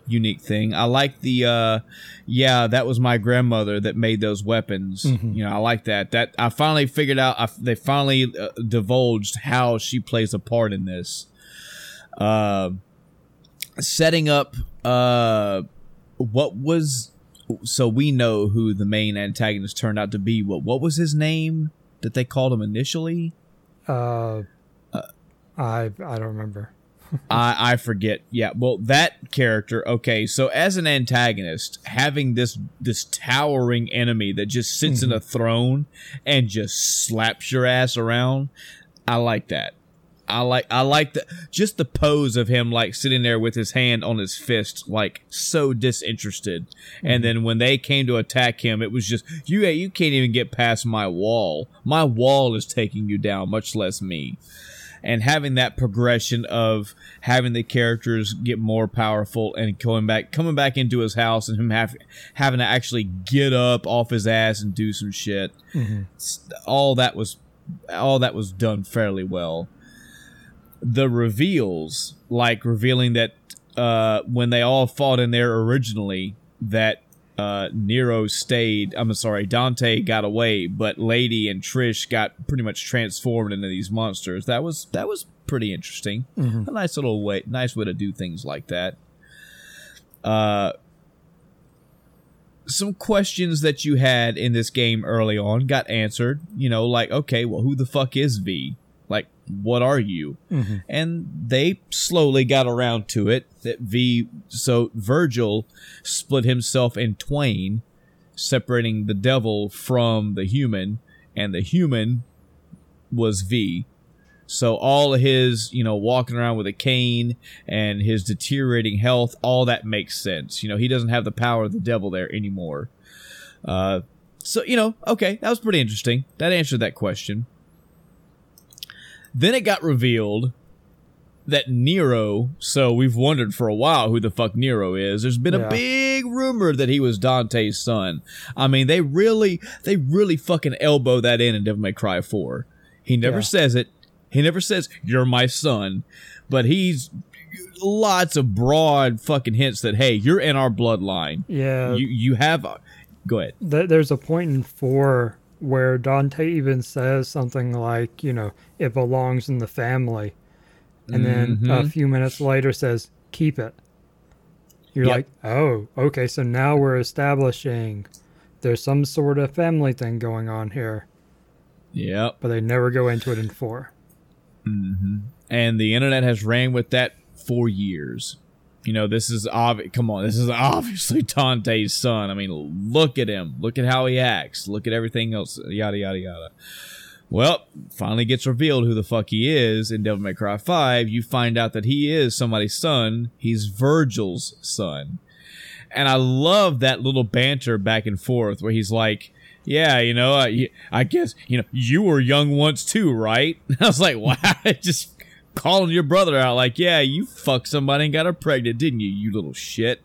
unique thing. I like the uh yeah that was my grandmother that made those weapons. Mhm. you know i like that. That i finally figured out I, they finally uh, divulged how she plays a part in this. Uh, setting up uh, what was so we know who the main antagonist turned out to be. What what was his name that they called him initially? Uh, I I don't remember. [laughs] I, I forget. Yeah, well, that character. Okay, so as an antagonist, having this this towering enemy that just sits in a throne and just slaps your ass around, I like that. I like I like the just the pose of him like sitting there with his hand on his fist, like so disinterested. And then when they came to attack him, it was just you. You can't even get past my wall. My wall is taking you down, much less me and having that progression of having the characters get more powerful and coming back coming back into his house and him have, having to actually get up off his ass and do some shit mm-hmm. all that was all that was done fairly well the reveals like revealing that uh, when they all fought in there originally that uh, Nero stayed. I'm sorry, Dante got away, but Lady and Trish got pretty much transformed into these monsters. That was that was pretty interesting. A nice little way, nice way to do things like that. Uh, some questions that you had in this game early on got answered. You know, like okay, well, who the fuck is V? What are you? And they slowly got around to it. That V, so Virgil split himself in twain, separating the devil from the human, and the human was V. So all of his, you know, walking around with a cane and his deteriorating health, all that makes sense. You know, he doesn't have the power of the devil there anymore. Uh, so you know, okay, that was pretty interesting. That answered that question. Then it got revealed that Nero, so we've wondered for a while who the fuck Nero is. There's been a big rumor that he was Dante's son. I mean, they really, they really fucking elbow that in in Devil May Cry 4. He never Yeah. says it. He never says, you're my son. But he's lots of broad fucking hints that, hey, you're in our bloodline. Yeah, You, you have, a, go ahead. there's a point in four where Dante even says something like, you know, it belongs in the family, and then a Mhm. few minutes later says, keep it. You're Yep. like, oh, okay, so now we're establishing there's some sort of family thing going on here, Yep. but they never go into it in four. and the internet has ran with that for years. You know, this is obvious. Come on, this is obviously Dante's son. I mean, look at him. Look at how he acts. Look at everything else. Yada yada yada. Well, finally gets revealed who the fuck he is in Devil May Cry Five. You find out that he is somebody's son. He's Virgil's son, and I love that little banter back and forth where he's like. Yeah, you know, I, I guess you know you were young once too, right? [laughs] I was like, wow, [laughs] just calling your brother out like, yeah, you fucked somebody and got her pregnant, didn't you, you little shit?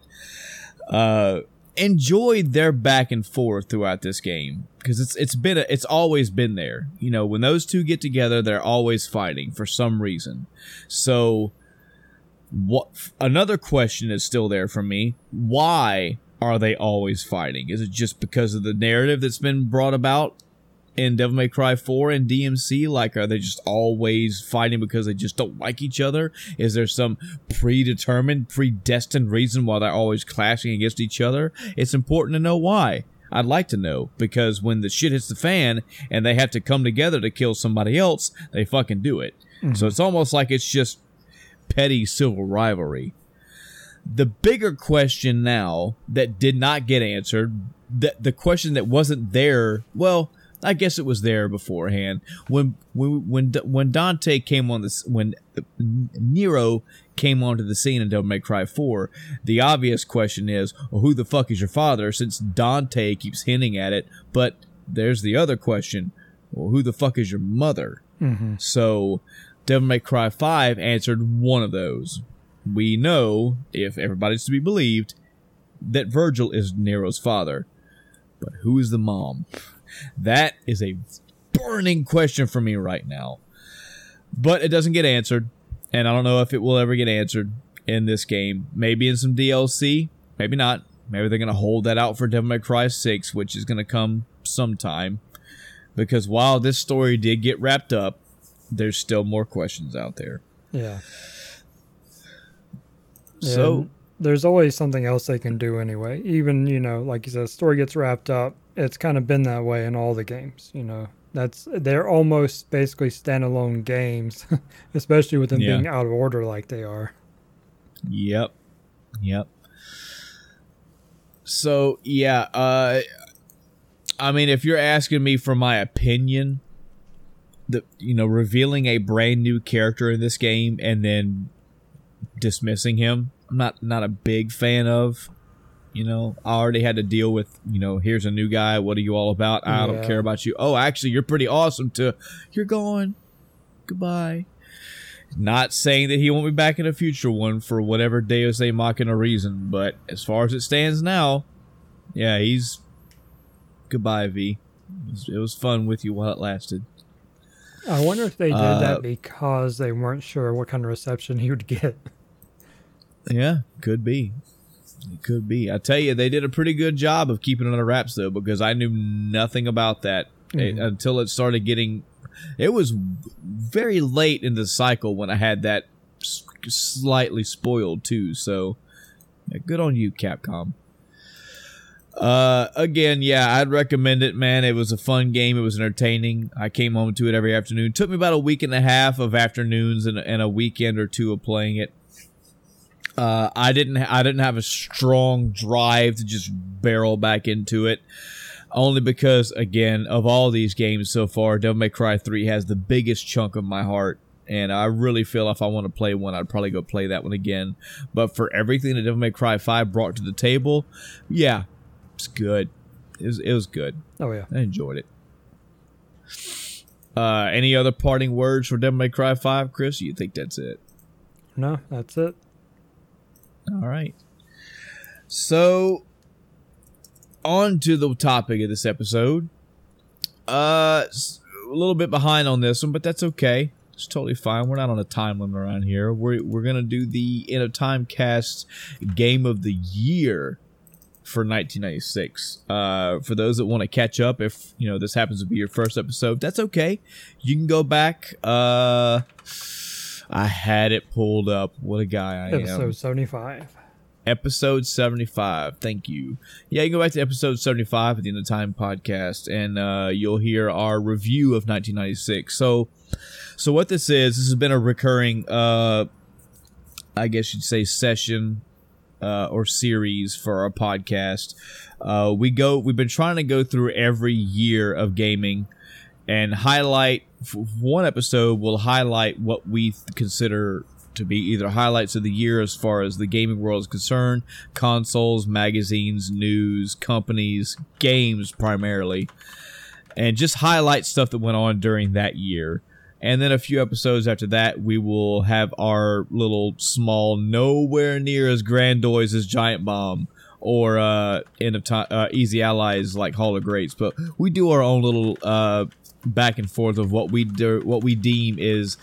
Uh, enjoyed their back and forth throughout this game because it's it's been a, it's always been there. You know, when those two get together, they're always fighting for some reason. So, what? Another question is still there for me. Why are they always fighting? Is it just because of the narrative that's been brought about in Devil May Cry 4 and DMC? Like, are they just always fighting because they just don't like each other? Is there some predetermined, predestined reason why they're always clashing against each other? It's important to know why. I'd like to know because when the shit hits the fan and they have to come together to kill somebody else, they fucking do it. Mm-hmm. So it's almost like it's just petty civil rivalry. The bigger question now that did not get answered, the, the question that wasn't there, well, I guess it was there beforehand. When when when when Dante came on this, when Nero came onto the scene in Devil May Cry 4, the obvious question is, well, who the fuck is your father? Since Dante keeps hinting at it, but there's the other question, well, who the fuck is your mother? Mm-hmm. So, Devil May Cry 5 answered one of those. We know, if everybody's to be believed, that Virgil is Nero's father. But who is the mom? That is a burning question for me right now. But it doesn't get answered, and I don't know if it will ever get answered in this game. Maybe in some DLC, maybe not. Maybe they're going to hold that out for Devil May Cry 6, which is going to come sometime. Because while this story did get wrapped up, there's still more questions out there. Yeah. So there's always something else they can do anyway. Even you know, like you said, story gets wrapped up. It's kind of been that way in all the games. You know, that's they're almost basically standalone games, [laughs] especially with them Yeah. being out of order like they are. Yep. Yep. So yeah, uh I mean if you're asking me for my opinion, the you know, revealing a brand new character in this game and then dismissing him, I'm not not a big fan of. You know, I already had to deal with, you know, here's a new guy, what are you all about? I don't care about you. Oh, actually you're pretty awesome to you're going. Goodbye. Not saying that he won't be back in a future one for whatever Deus Ex Machina reason, but as far as it stands now, yeah, he's goodbye, V. It was, it was fun with you while it lasted. I wonder if they did Uh, that because they weren't sure what kind of reception he would get. Yeah, could be. It could be. I tell you, they did a pretty good job of keeping it under wraps, though, because I knew nothing about that eh, Mhm. until it started getting. It was very late in the cycle when I had that slightly spoiled too. So, yeah, good on you, Capcom. Uh, again, yeah, I'd recommend it, man. It was a fun game. It was entertaining. I came home to it every afternoon. took me about a week and a half of afternoons and, and a weekend or two of playing it. Uh, I didn't. I didn't have a strong drive to just barrel back into it, only because, again, of all these games so far, Devil May Cry Three has the biggest chunk of my heart, and I really feel if I want to play one, I'd probably go play that one again. But for everything that Devil May Cry Five brought to the table, yeah, it's good. It was. It was good. Oh yeah. I enjoyed it. Uh, any other parting words for Devil May Cry Five, Chris? You think that's it? No, that's it. All right. So, on to the topic of this episode. Uh, a little bit behind on this one, but that's okay. It's totally fine. We're not on a time limit around here. We're we're gonna do the End of Time cast game of the year for 1996. Uh, for those that want to catch up, if you know this happens to be your first episode, that's okay. You can go back. Uh, I had it pulled up. What a guy I am. Episode seventy-five. episode 75 thank you. Yeah you can go back to episode 75 at the end of time podcast and uh, you'll hear our review of 1996 so so what this is this has been a recurring uh i guess you'd say session uh, or series for our podcast. Uh, we go we've been trying to go through every year of gaming and highlight one episode will highlight what we consider to be either highlights of the year as far as the gaming world is concerned consoles magazines news companies games primarily and just highlight stuff that went on during that year. And then a few episodes after that we will have our little small nowhere near as grandiose as giant bomb or uh end of time uh, easy allies like hall of greats but we do our own little uh back and forth of what we do what we deem is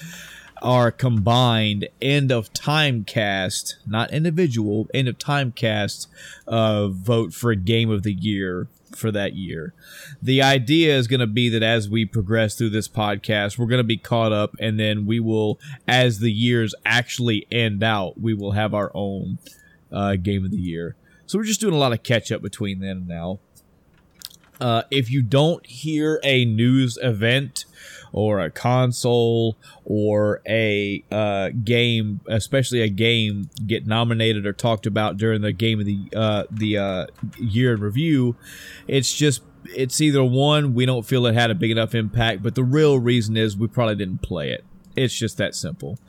our combined end of time cast, not individual, end of time cast uh, vote for a game of the year for that year. The idea is going to be that as we progress through this podcast, we're going to be caught up, and then we will, as the years actually end out, we will have our own uh, game of the year. So we're just doing a lot of catch up between then and now. Uh, if you don't hear a news event or a console or a uh, game, especially a game, get nominated or talked about during the game of the uh, the uh, year in review, it's just it's either one we don't feel it had a big enough impact, but the real reason is we probably didn't play it. It's just that simple.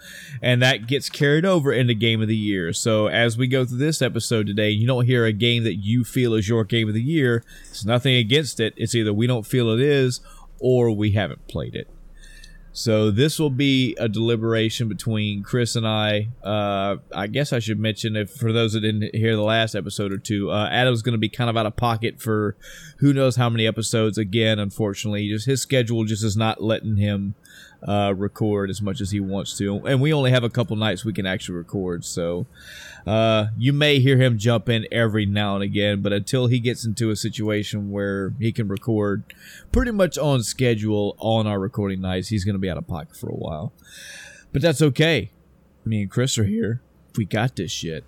And that gets carried over into game of the year. So as we go through this episode today, you don't hear a game that you feel is your game of the year. It's nothing against it. It's either we don't feel it is or we haven't played it. So this will be a deliberation between Chris and I. Uh, I guess I should mention if for those that didn't hear the last episode or two, uh, Adam's going to be kind of out of pocket for who knows how many episodes. Again, unfortunately, just his schedule just is not letting him uh, record as much as he wants to, and we only have a couple nights we can actually record. So uh, you may hear him jump in every now and again, but until he gets into a situation where he can record pretty much on schedule on our recording nights, he's going to be out of pocket for a while. But that's okay. Me and Chris are here. We got this shit.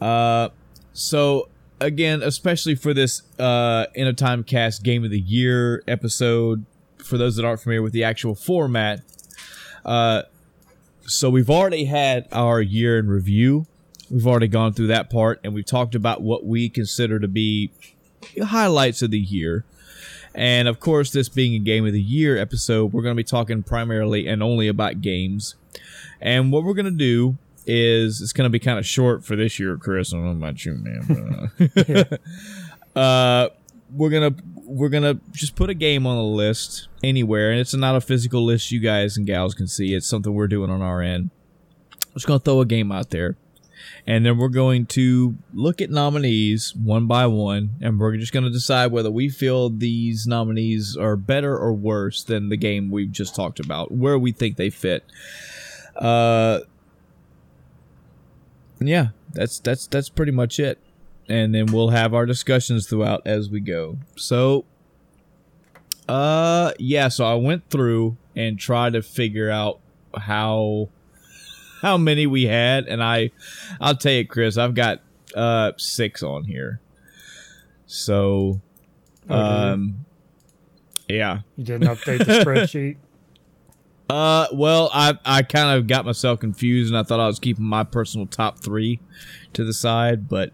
Uh, so again, especially for this uh, End of Time cast game of the year episode, for those that aren't familiar with the actual format, uh, so we've already had our year in review. We've already gone through that part, and we've talked about what we consider to be highlights of the year. And of course, this being a game of the year episode, we're going to be talking primarily and only about games. And what we're going to do is it's going to be kind of short for this year, Chris. I don't know about you, man. But, uh, [laughs] uh, we're gonna we're gonna just put a game on the list anywhere, and it's not a physical list you guys and gals can see. It's something we're doing on our end. I'm just gonna throw a game out there, and then we're going to look at nominees one by one, and we're just gonna decide whether we feel these nominees are better or worse than the game we've just talked about, where we think they fit. Uh, yeah, that's that's that's pretty much it. And then we'll have our discussions throughout as we go. So uh yeah, so I went through and tried to figure out how how many we had and I I'll tell you Chris, I've got uh 6 on here. So um yeah. You didn't update the [laughs] spreadsheet. Uh, well, I I kind of got myself confused, and I thought I was keeping my personal top three to the side, but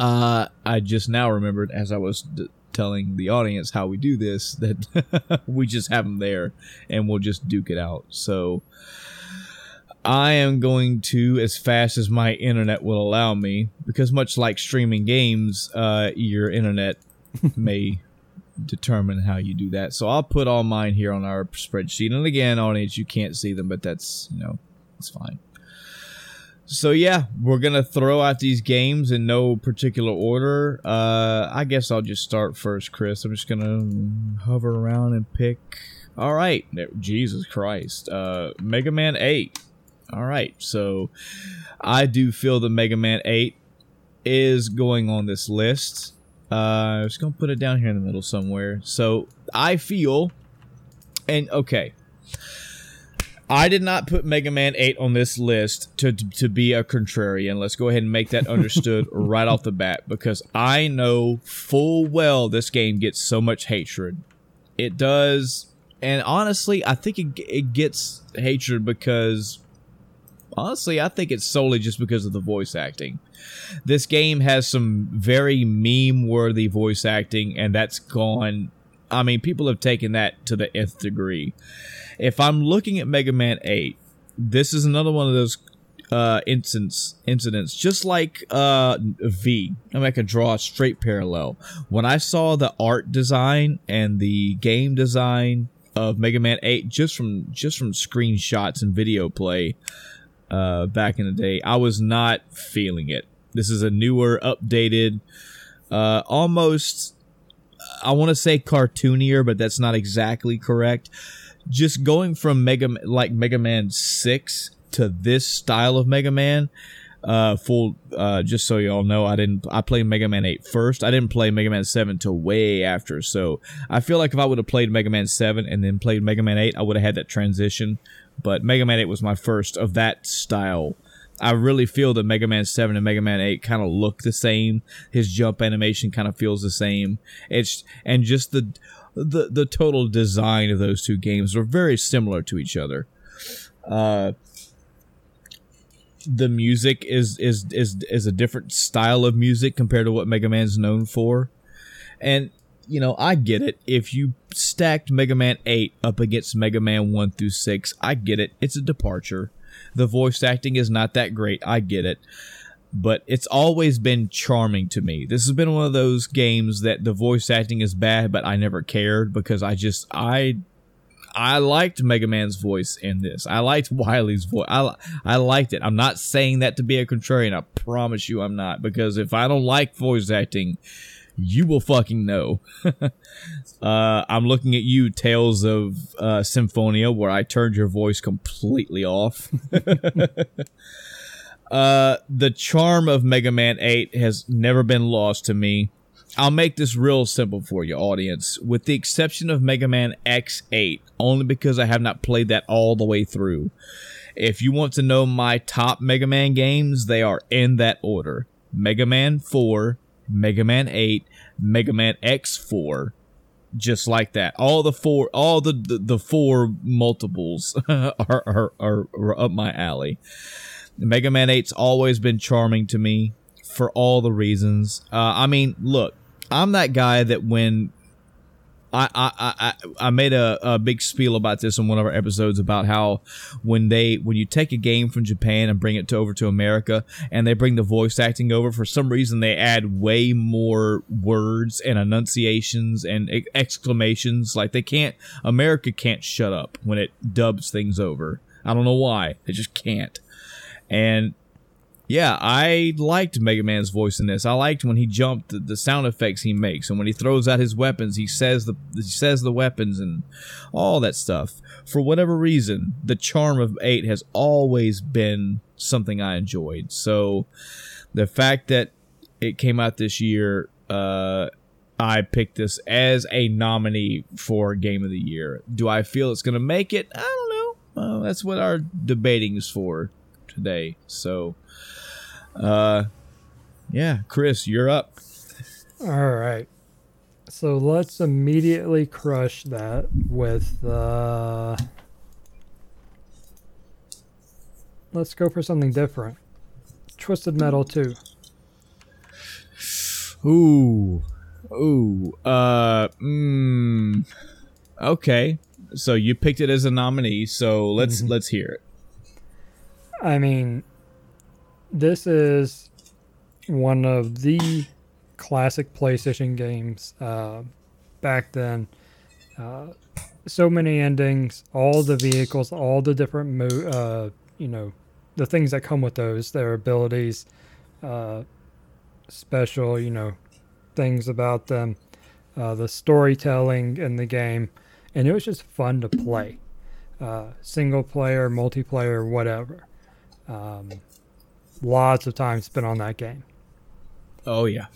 uh, I just now remembered as I was d- telling the audience how we do this [laughs] that we just have them there, and we'll just duke it out. So I am going to as fast as my internet will allow me, because much like streaming games, uh, your internet [laughs] may determine how you do that. So I'll put all mine here on our spreadsheet. And again, audience, you can't see them, but that's, you know, it's fine. So yeah, we're gonna throw out these games in no particular order. Uh, I guess I'll just start first, Chris. I'm just gonna hover around and pick. All right, Jesus Christ, uh, Mega Man Eight. All right, so I do feel the Mega Man Eight is going on this list. Uh, I was gonna put it down here in the middle somewhere. So I feel, and okay, I did not put Mega Man Eight on this list to to be a contrarian. Let's go ahead and make that understood [laughs] right off the bat because I know full well this game gets so much hatred. It does, and honestly, I think it it gets hatred because honestly, I think it's solely just because of the voice acting. This game has some very meme worthy voice acting, and that's gone. I mean, people have taken that to the nth degree. If I'm looking at Mega Man 8, this is another one of those uh instance incidents just like uh v. I mean i could draw a straight parallel. When i saw the art design and the game design of mega man 8 just from just from screenshots and video play uh back in the day i was not feeling it. This is a newer updated uh almost i want to say cartoonier but that's not exactly correct just going from Mega like Mega Man Six to this style of Mega Man. Uh, full. Uh, just so y'all know, I didn't. I played Mega Man 8 first. I didn't play Mega Man 7 till way after. So I feel like if I would have played Mega Man 7 and then played Mega Man 8, I would have had that transition. But Mega Man 8 was my first of that style. I really feel that Mega Man 7 and Mega Man 8 kind of look the same. His jump animation kind of feels the same. It's and just the the the total design of those two games are very similar to each other. Uh, the music is is is is a different style of music compared to what Mega Man's known for, and you know I get it. If you stacked Mega Man Eight up against Mega Man One through Six, I get it. It's a departure. The voice acting is not that great. I get it but it's always been charming to me. This has been one of those games that the voice acting is bad, but I never cared because I just I I liked Mega Man's voice in this. I liked Wily's voice. I I liked it. I'm not saying that to be a contrarian. I promise you, I'm not because if I don't like voice acting, you will fucking know. [laughs] uh, I'm looking at you, Tales of uh, Symphonia, where I turned your voice completely off. [laughs] Uh, the charm of Mega Man 8 has never been lost to me. I'll make this real simple for you, audience, with the exception of Mega Man X8, only because I have not played that all the way through. If you want to know my top Mega Man games, they are in that order Mega Man 4, Mega Man 8, Mega Man X4, just like that. All the four, all the the, the four multiples [laughs] are, are, are are up my alley. Mega Man 8's always been charming to me for all the reasons. Uh, I mean, look, I'm that guy that when I I I, I made a, a big spiel about this in one of our episodes about how when they when you take a game from Japan and bring it to over to America and they bring the voice acting over for some reason they add way more words and enunciations and exclamations like they can't America can't shut up when it dubs things over. I don't know why. They just can't. And yeah, I liked Mega Man's voice in this. I liked when he jumped, the, sound effects he makes, and when he throws out his weapons, he says the he says the weapons and all that stuff. For whatever reason, the charm of eight has always been something I enjoyed. So, the fact that it came out this year, uh, I picked this as a nominee for Game of the Year. Do I feel it's going to make it? I don't know. That's what our debating is for today. So. Uh, yeah, Chris, you're up. All right. So let's immediately crush that with uh Let's go for something different. Twisted Metal 2. Ooh. Ooh. Uh mm, Okay. So you picked it as a nominee, so let's mm-hmm. let's hear it. I mean, this is one of the classic PlayStation games uh, back then. Uh, so many endings, all the vehicles, all the different mo- uh, you know, the things that come with those, their abilities, uh, special, you know, things about them, uh, the storytelling in the game, and it was just fun to play, uh, single player, multiplayer, whatever. Um, lots of time spent on that game. Oh yeah.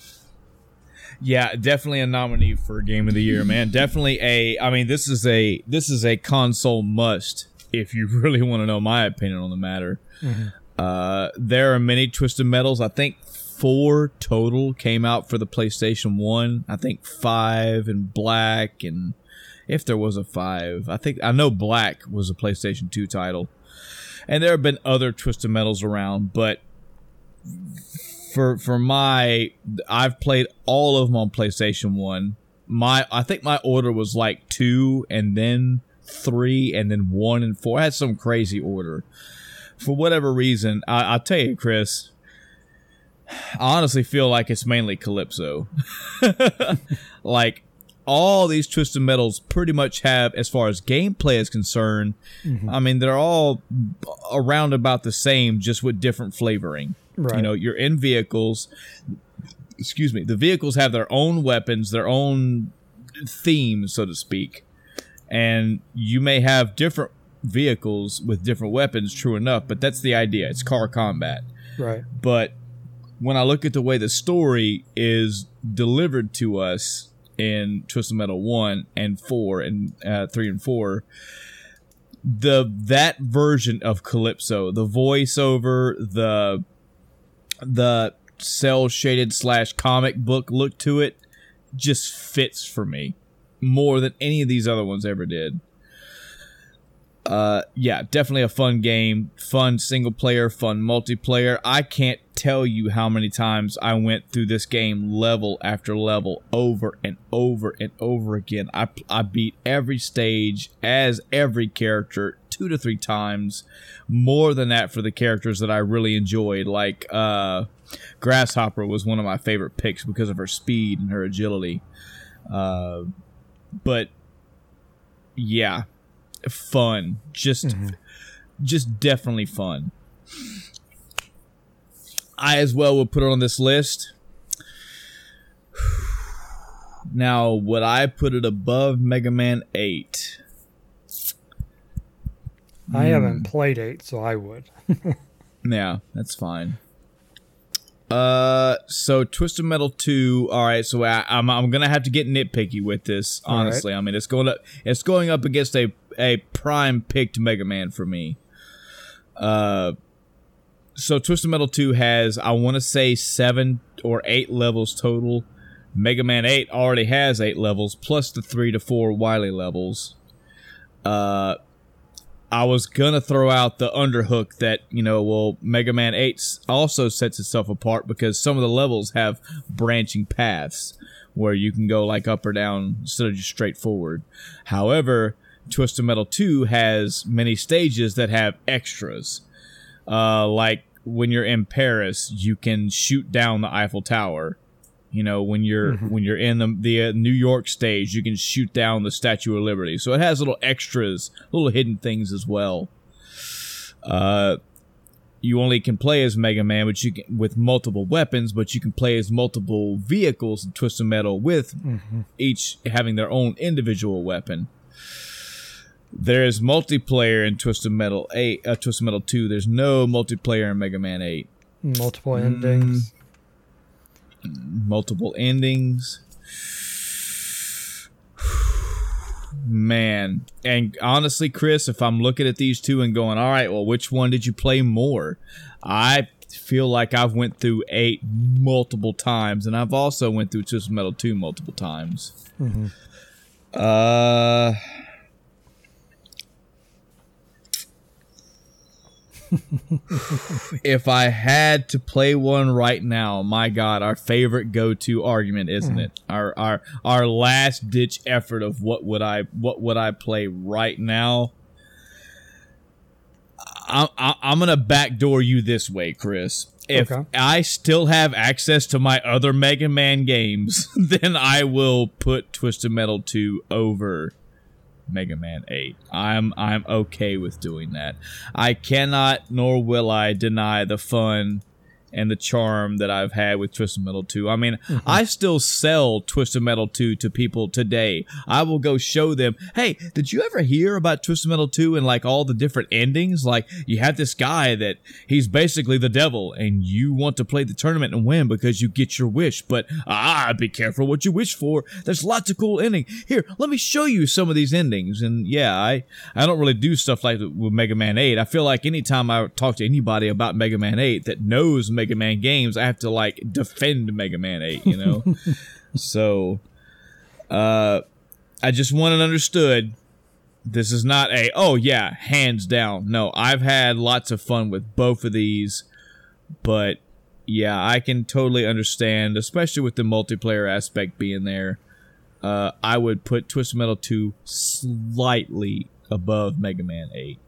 Yeah, definitely a nominee for game of the year, man. Definitely a I mean this is a this is a console must if you [laughs] really want to know my opinion on the matter. Mm-hmm. Uh there are many twisted metals. I think four total came out for the PlayStation 1. I think 5 and Black and if there was a 5. I think I know Black was a PlayStation 2 title. And there have been other twisted metals around, but for for my I've played all of them on PlayStation 1. My I think my order was like 2 and then 3 and then 1 and 4. I had some crazy order. For whatever reason, I, I'll tell you, Chris, I honestly feel like it's mainly Calypso. [laughs] like all these twisted metals pretty much have as far as gameplay is concerned mm-hmm. i mean they're all around about the same just with different flavoring Right. You know, you're in vehicles. Excuse me. The vehicles have their own weapons, their own themes, so to speak, and you may have different vehicles with different weapons. True enough, but that's the idea. It's car combat. Right. But when I look at the way the story is delivered to us in Twisted Metal one and four and uh, three and four, the that version of Calypso, the voiceover, the the cell shaded slash comic book look to it just fits for me more than any of these other ones ever did. Uh, yeah, definitely a fun game, fun single player, fun multiplayer. I can't tell you how many times I went through this game level after level over and over and over again. I, I beat every stage as every character two to three times, more than that for the characters that I really enjoyed. Like, uh, Grasshopper was one of my favorite picks because of her speed and her agility. Uh, but yeah, fun. Just mm-hmm. just definitely fun. I as well would put it on this list. [sighs] Now, would I put it above Mega Man 8? I haven't hmm. played 8, so I would. [laughs] yeah, that's fine. Uh, so Twisted Metal Two. All right, so I, am I'm, I'm gonna have to get nitpicky with this. Honestly, right. I mean it's going up it's going up against a a prime picked Mega Man for me. Uh, so Twisted Metal 2 has, I want to say, seven or eight levels total. Mega Man 8 already has eight levels, plus the three to four Wily levels. Uh, I was gonna throw out the underhook that you know, well, Mega Man 8 also sets itself apart because some of the levels have branching paths where you can go like up or down instead of just straight forward. However, Twisted Metal 2 has many stages that have extras. Uh, like when you're in Paris, you can shoot down the Eiffel Tower. You know, when you're mm-hmm. when you're in the the uh, New York stage, you can shoot down the Statue of Liberty. So it has little extras, little hidden things as well. Uh, you only can play as Mega Man, but you can, with multiple weapons, but you can play as multiple vehicles in Twisted Metal with mm-hmm. each having their own individual weapon. There is multiplayer in Twisted Metal Eight, uh, Twisted Metal Two. There's no multiplayer in Mega Man Eight. Multiple endings. Mm, multiple endings. Man, and honestly, Chris, if I'm looking at these two and going, all right, well, which one did you play more? I feel like I've went through eight multiple times, and I've also went through Twisted Metal two multiple times. Mm-hmm. Uh [laughs] if I had to play one right now, my God, our favorite go-to argument, isn't mm. it? Our our our last ditch effort of what would I what would I play right now? I, I, I'm gonna backdoor you this way, Chris. If okay. I still have access to my other Mega Man games, [laughs] then I will put Twisted Metal 2 over Mega Man 8. I'm I'm okay with doing that. I cannot nor will I deny the fun and the charm that I've had with Twisted Metal 2. I mean, mm-hmm. I still sell Twisted Metal 2 to people today. I will go show them, hey, did you ever hear about Twisted Metal 2 and like all the different endings? Like, you have this guy that he's basically the devil, and you want to play the tournament and win because you get your wish. But ah, be careful what you wish for. There's lots of cool endings. Here, let me show you some of these endings. And yeah, I, I don't really do stuff like with Mega Man 8. I feel like anytime I talk to anybody about Mega Man 8 that knows Mega Mega Man games, I have to like defend Mega Man 8, you know? [laughs] so uh I just want it understood this is not a oh yeah, hands down. No, I've had lots of fun with both of these, but yeah, I can totally understand, especially with the multiplayer aspect being there. Uh, I would put Twisted Metal 2 slightly above Mega Man 8.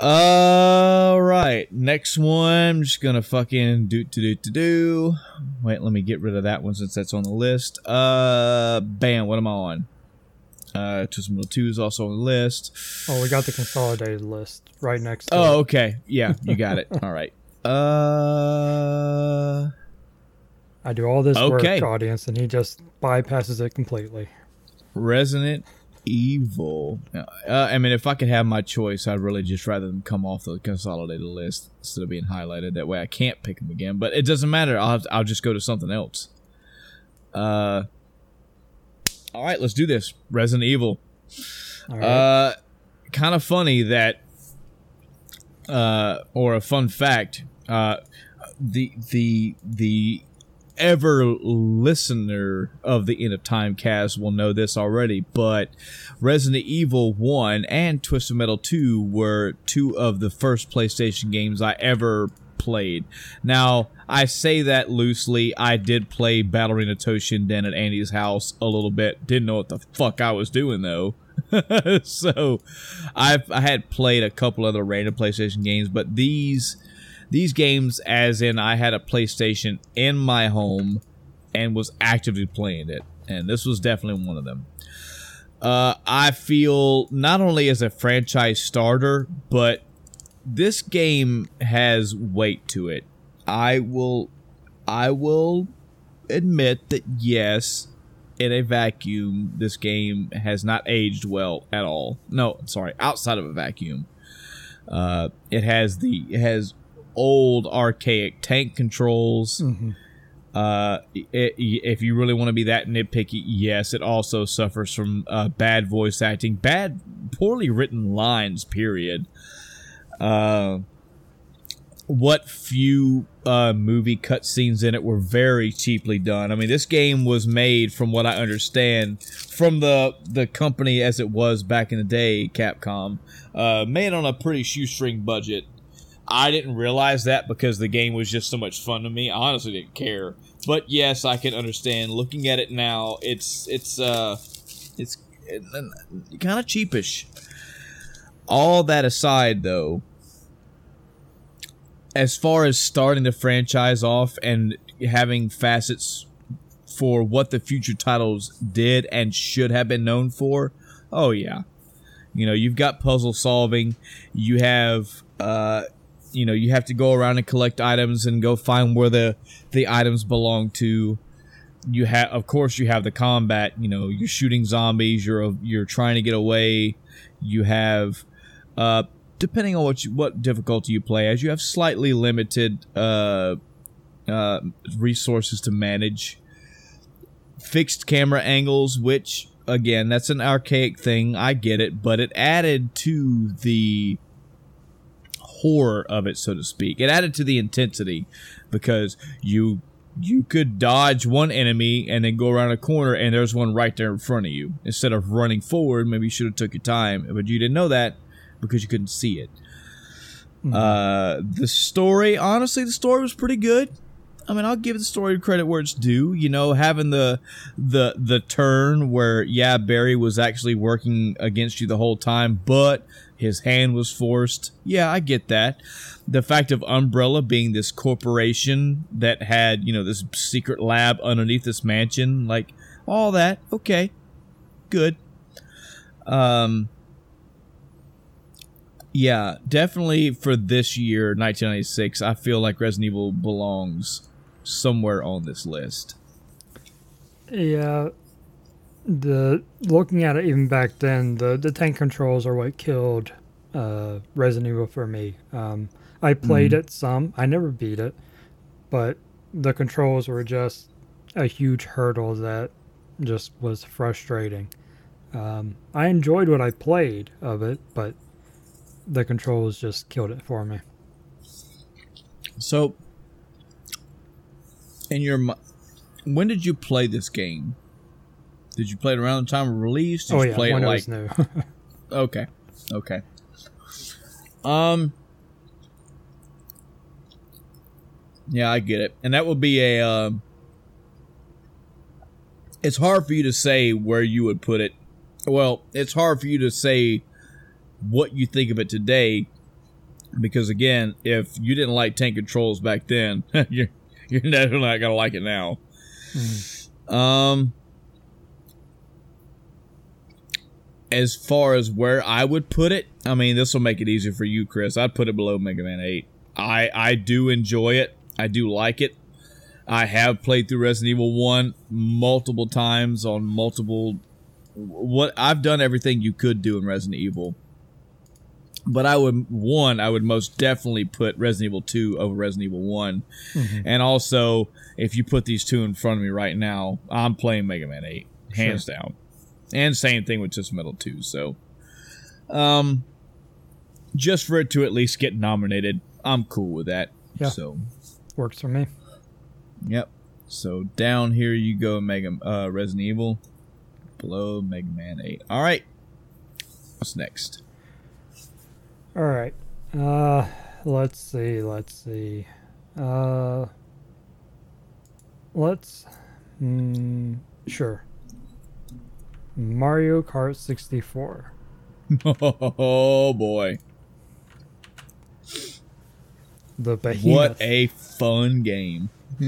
All right, next one. I'm just gonna fucking do to do to do. Wait, let me get rid of that one since that's on the list. Uh, bam. What am I on? Uh, Twisted Metal Two is also on the list. Oh, we got the consolidated list right next. to Oh, it. okay. Yeah, you got it. [laughs] All right. Uh, I do all this okay. work, audience, and he just bypasses it completely. Resident evil. Uh, I mean, if I could have my choice, I'd really just rather them come off the consolidated list instead of being highlighted. That way, I can't pick them again. But it doesn't matter. I'll to, I'll just go to something else. Uh, all right, let's do this. Resident Evil. Uh, kind of funny that, uh, or a fun fact. Uh, the the the ever listener of the End of Time cast will know this already, but Resident Evil 1 and Twisted Metal 2 were two of the first PlayStation games I ever played. Now, I say that loosely. I did play Battle Arena Toshinden at Andy's house a little bit. Didn't know what the fuck I was doing though. [laughs] so, I've I had played a couple other random PlayStation games, but these these games, as in I had a PlayStation in my home and was actively playing it, and this was definitely one of them. Uh, I feel not only as a franchise starter, but this game has weight to it. I will, I will admit that yes, in a vacuum, this game has not aged well at all. No, sorry, outside of a vacuum, uh, it has the it has old archaic tank controls. Mm-hmm. Uh, it, if you really want to be that nitpicky, yes, it also suffers from uh, bad voice acting, bad, poorly written lines. Period. Uh, what few uh, movie cutscenes in it were very cheaply done. I mean, this game was made, from what I understand, from the the company as it was back in the day, Capcom, uh, made on a pretty shoestring budget. I didn't realize that because the game was just so much fun to me. I honestly didn't care. But yes, I can understand. Looking at it now, it's it's uh, it's it, kind of cheapish. All that aside, though, as far as starting the franchise off and having facets for what the future titles did and should have been known for, oh yeah. You know, you've got puzzle solving, you have uh you know, you have to go around and collect items and go find where the the items belong to. You have of course you have the combat, you know, you're shooting zombies, you're you're trying to get away. You have uh depending on what you, what difficulty you play as, you have slightly limited uh, uh, resources to manage. Fixed camera angles, which again, that's an archaic thing. I get it, but it added to the horror of it, so to speak. It added to the intensity because you you could dodge one enemy and then go around a corner and there's one right there in front of you instead of running forward maybe you should have took your time but you didn't know that because you couldn't see it. Mm-hmm. Uh, the story, honestly, the story was pretty good. I mean, I'll give the story credit where it's due. You know, having the the the turn where yeah, Barry was actually working against you the whole time, but his hand was forced. Yeah, I get that. The fact of Umbrella being this corporation that had, you know, this secret lab underneath this mansion, like all that, okay. Good. Um yeah, definitely for this year, 1996, I feel like Resident Evil belongs somewhere on this list. Yeah, the looking at it even back then, the the tank controls are what killed uh, Resident Evil for me. Um, I played mm-hmm. it some, I never beat it, but the controls were just a huge hurdle that just was frustrating. Um, I enjoyed what I played of it, but the controls just killed it for me. So, in your when did you play this game? Did you play it around the time of release? Did oh you yeah, play when it, like, was new. [laughs] okay, okay. Um, yeah, I get it, and that would be a. Uh, it's hard for you to say where you would put it. Well, it's hard for you to say what you think of it today. Because again, if you didn't like tank controls back then, [laughs] you're you're definitely not gonna like it now. Mm. Um, as far as where I would put it, I mean, this will make it easier for you, Chris. I'd put it below Mega Man Eight. I I do enjoy it. I do like it. I have played through Resident Evil One multiple times on multiple. What I've done everything you could do in Resident Evil but I would one I would most definitely put Resident Evil 2 over Resident Evil one mm-hmm. and also if you put these two in front of me right now, I'm playing Mega Man 8 hands sure. down. And same thing with Twisted Metal 2. So um just for it to at least get nominated, I'm cool with that. Yeah. So works for me. Yep. So down here you go Mega uh Resident Evil below Mega Man 8. All right. What's next? All right. Uh, let's see. Let's see. Uh, let's. Mm, sure. Mario Kart 64. [laughs] Oh boy. The behemoth. What a fun game. [laughs]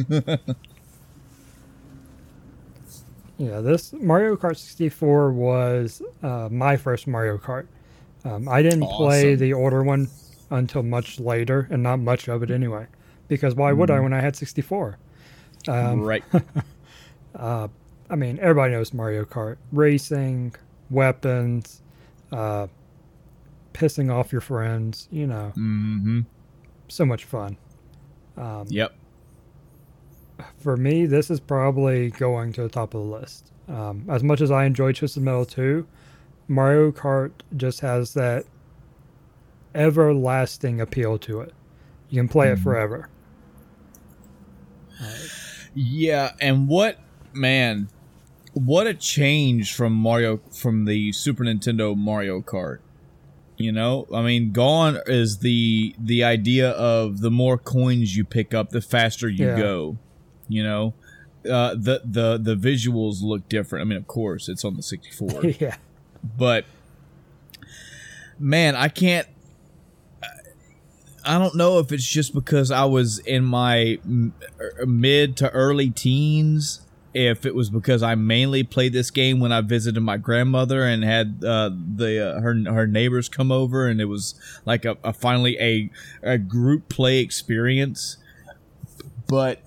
yeah, this Mario Kart 64 was uh, my first Mario Kart. Um, I didn't awesome. play the older one until much later, and not much of it anyway. Because why would I mm. when I had 64? Um, right. [laughs] uh, I mean, everybody knows Mario Kart racing, weapons, uh, pissing off your friends. You know, mm-hmm. so much fun. Um, yep. For me, this is probably going to the top of the list. Um, as much as I enjoy Twisted Metal 2, Mario Kart just has that everlasting appeal to it. You can play it Mhm. forever. Yeah, and what man, what a change from Mario from the Super Nintendo Mario Kart. You know, I mean, gone is the the idea of the more coins you pick up, the faster you Yeah. go. You know, uh, the the the visuals look different. I mean, of course, it's on the sixty four. [laughs] yeah. but man i can't i don't know if it's just because i was in my m- er, mid to early teens if it was because i mainly played this game when i visited my grandmother and had uh, the uh, her her neighbors come over and it was like a, a finally a, a group play experience but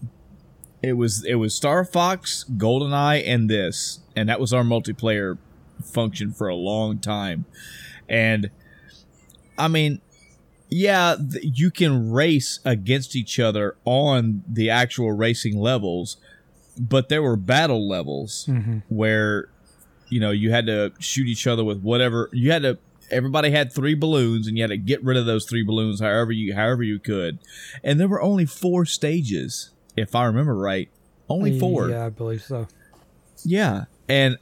it was it was star fox goldeneye and this and that was our multiplayer function for a long time. And I mean, yeah, th- you can race against each other on the actual racing levels, but there were battle levels hmm where you know you had to shoot each other with whatever you had to everybody had three balloons and you had to get rid of those three balloons however you however you could and there were only four stages if i remember right only four Yeah, I believe so. yeah, and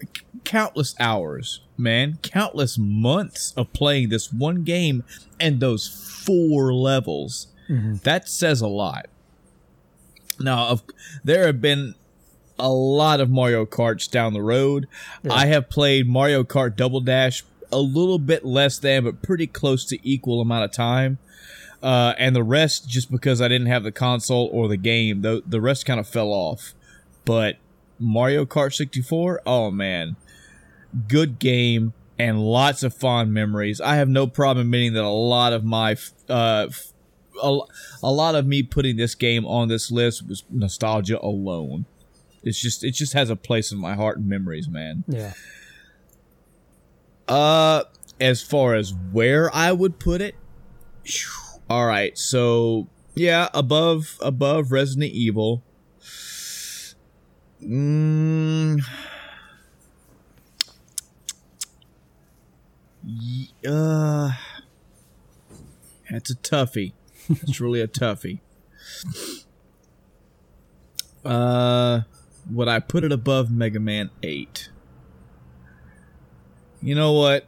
c- countless hours, man, countless months of playing this one game and those four levels. hmm That says a lot. Now, of, there have been a lot of Mario Karts down the road. Yeah. I have played Mario Kart Double Dash a little bit less than, but pretty close to equal amount of time. Uh, and the rest, just because I didn't have the console or the game, the the rest kind of fell off. But Mario Kart 64, oh man, good game and lots of fond memories. I have no problem admitting that a lot of my uh, a, a lot of me putting this game on this list was nostalgia alone. It's just it just has a place in my heart and memories, man. Yeah. Uh, as far as where I would put it, all right. So yeah, above above Resident Evil. Mm, uh, that's a toughie. It's really a toughie. Uh, would I put it above Mega Man Eight? You know what?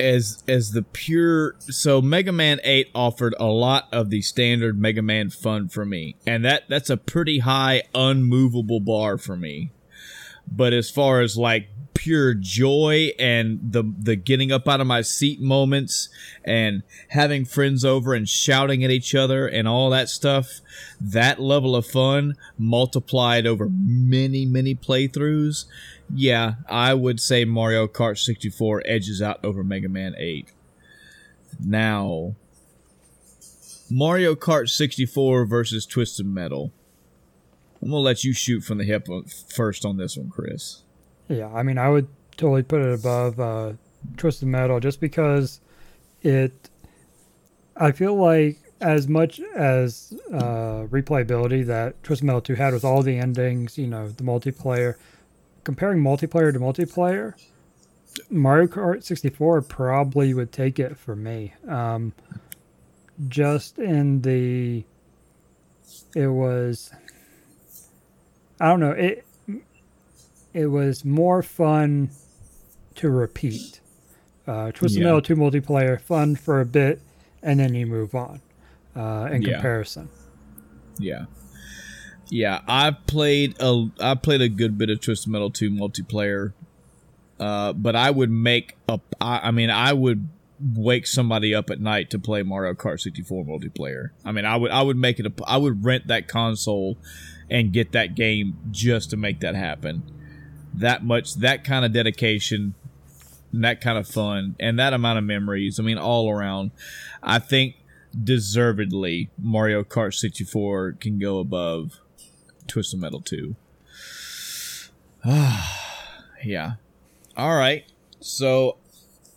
As as the pure so Mega Man 8 offered a lot of the standard Mega Man fun for me. And that that's a pretty high unmovable bar for me. But as far as like pure joy and the the getting up out of my seat moments and having friends over and shouting at each other and all that stuff, that level of fun multiplied over many many playthroughs yeah, I would say Mario Kart 64 edges out over Mega Man 8. Now, Mario Kart 64 versus Twisted Metal. I'm gonna let you shoot from the hip first on this one, Chris. Yeah, I mean, I would totally put it above uh, Twisted Metal just because it. I feel like as much as uh, replayability that Twisted Metal 2 had with all the endings, you know, the multiplayer, comparing multiplayer to multiplayer, Mario Kart 64 probably would take it for me. Um, just in the. It was. I don't know. It it was more fun to repeat. Uh, Twisted Yeah. Metal 2 multiplayer, fun for a bit, and then you move on uh, in Yeah. comparison. Yeah. Yeah, I've played a I played a good bit of Twisted Metal 2 multiplayer. Uh, but I would make up I, I mean I would wake somebody up at night to play Mario Kart 64 multiplayer. I mean I would I would make it a I would rent that console and get that game just to make that happen. That much that kind of dedication, that kind of fun and that amount of memories. I mean all around. I think deservedly Mario Kart 64 can go above Twisted Metal 2. [sighs] yeah. All right. So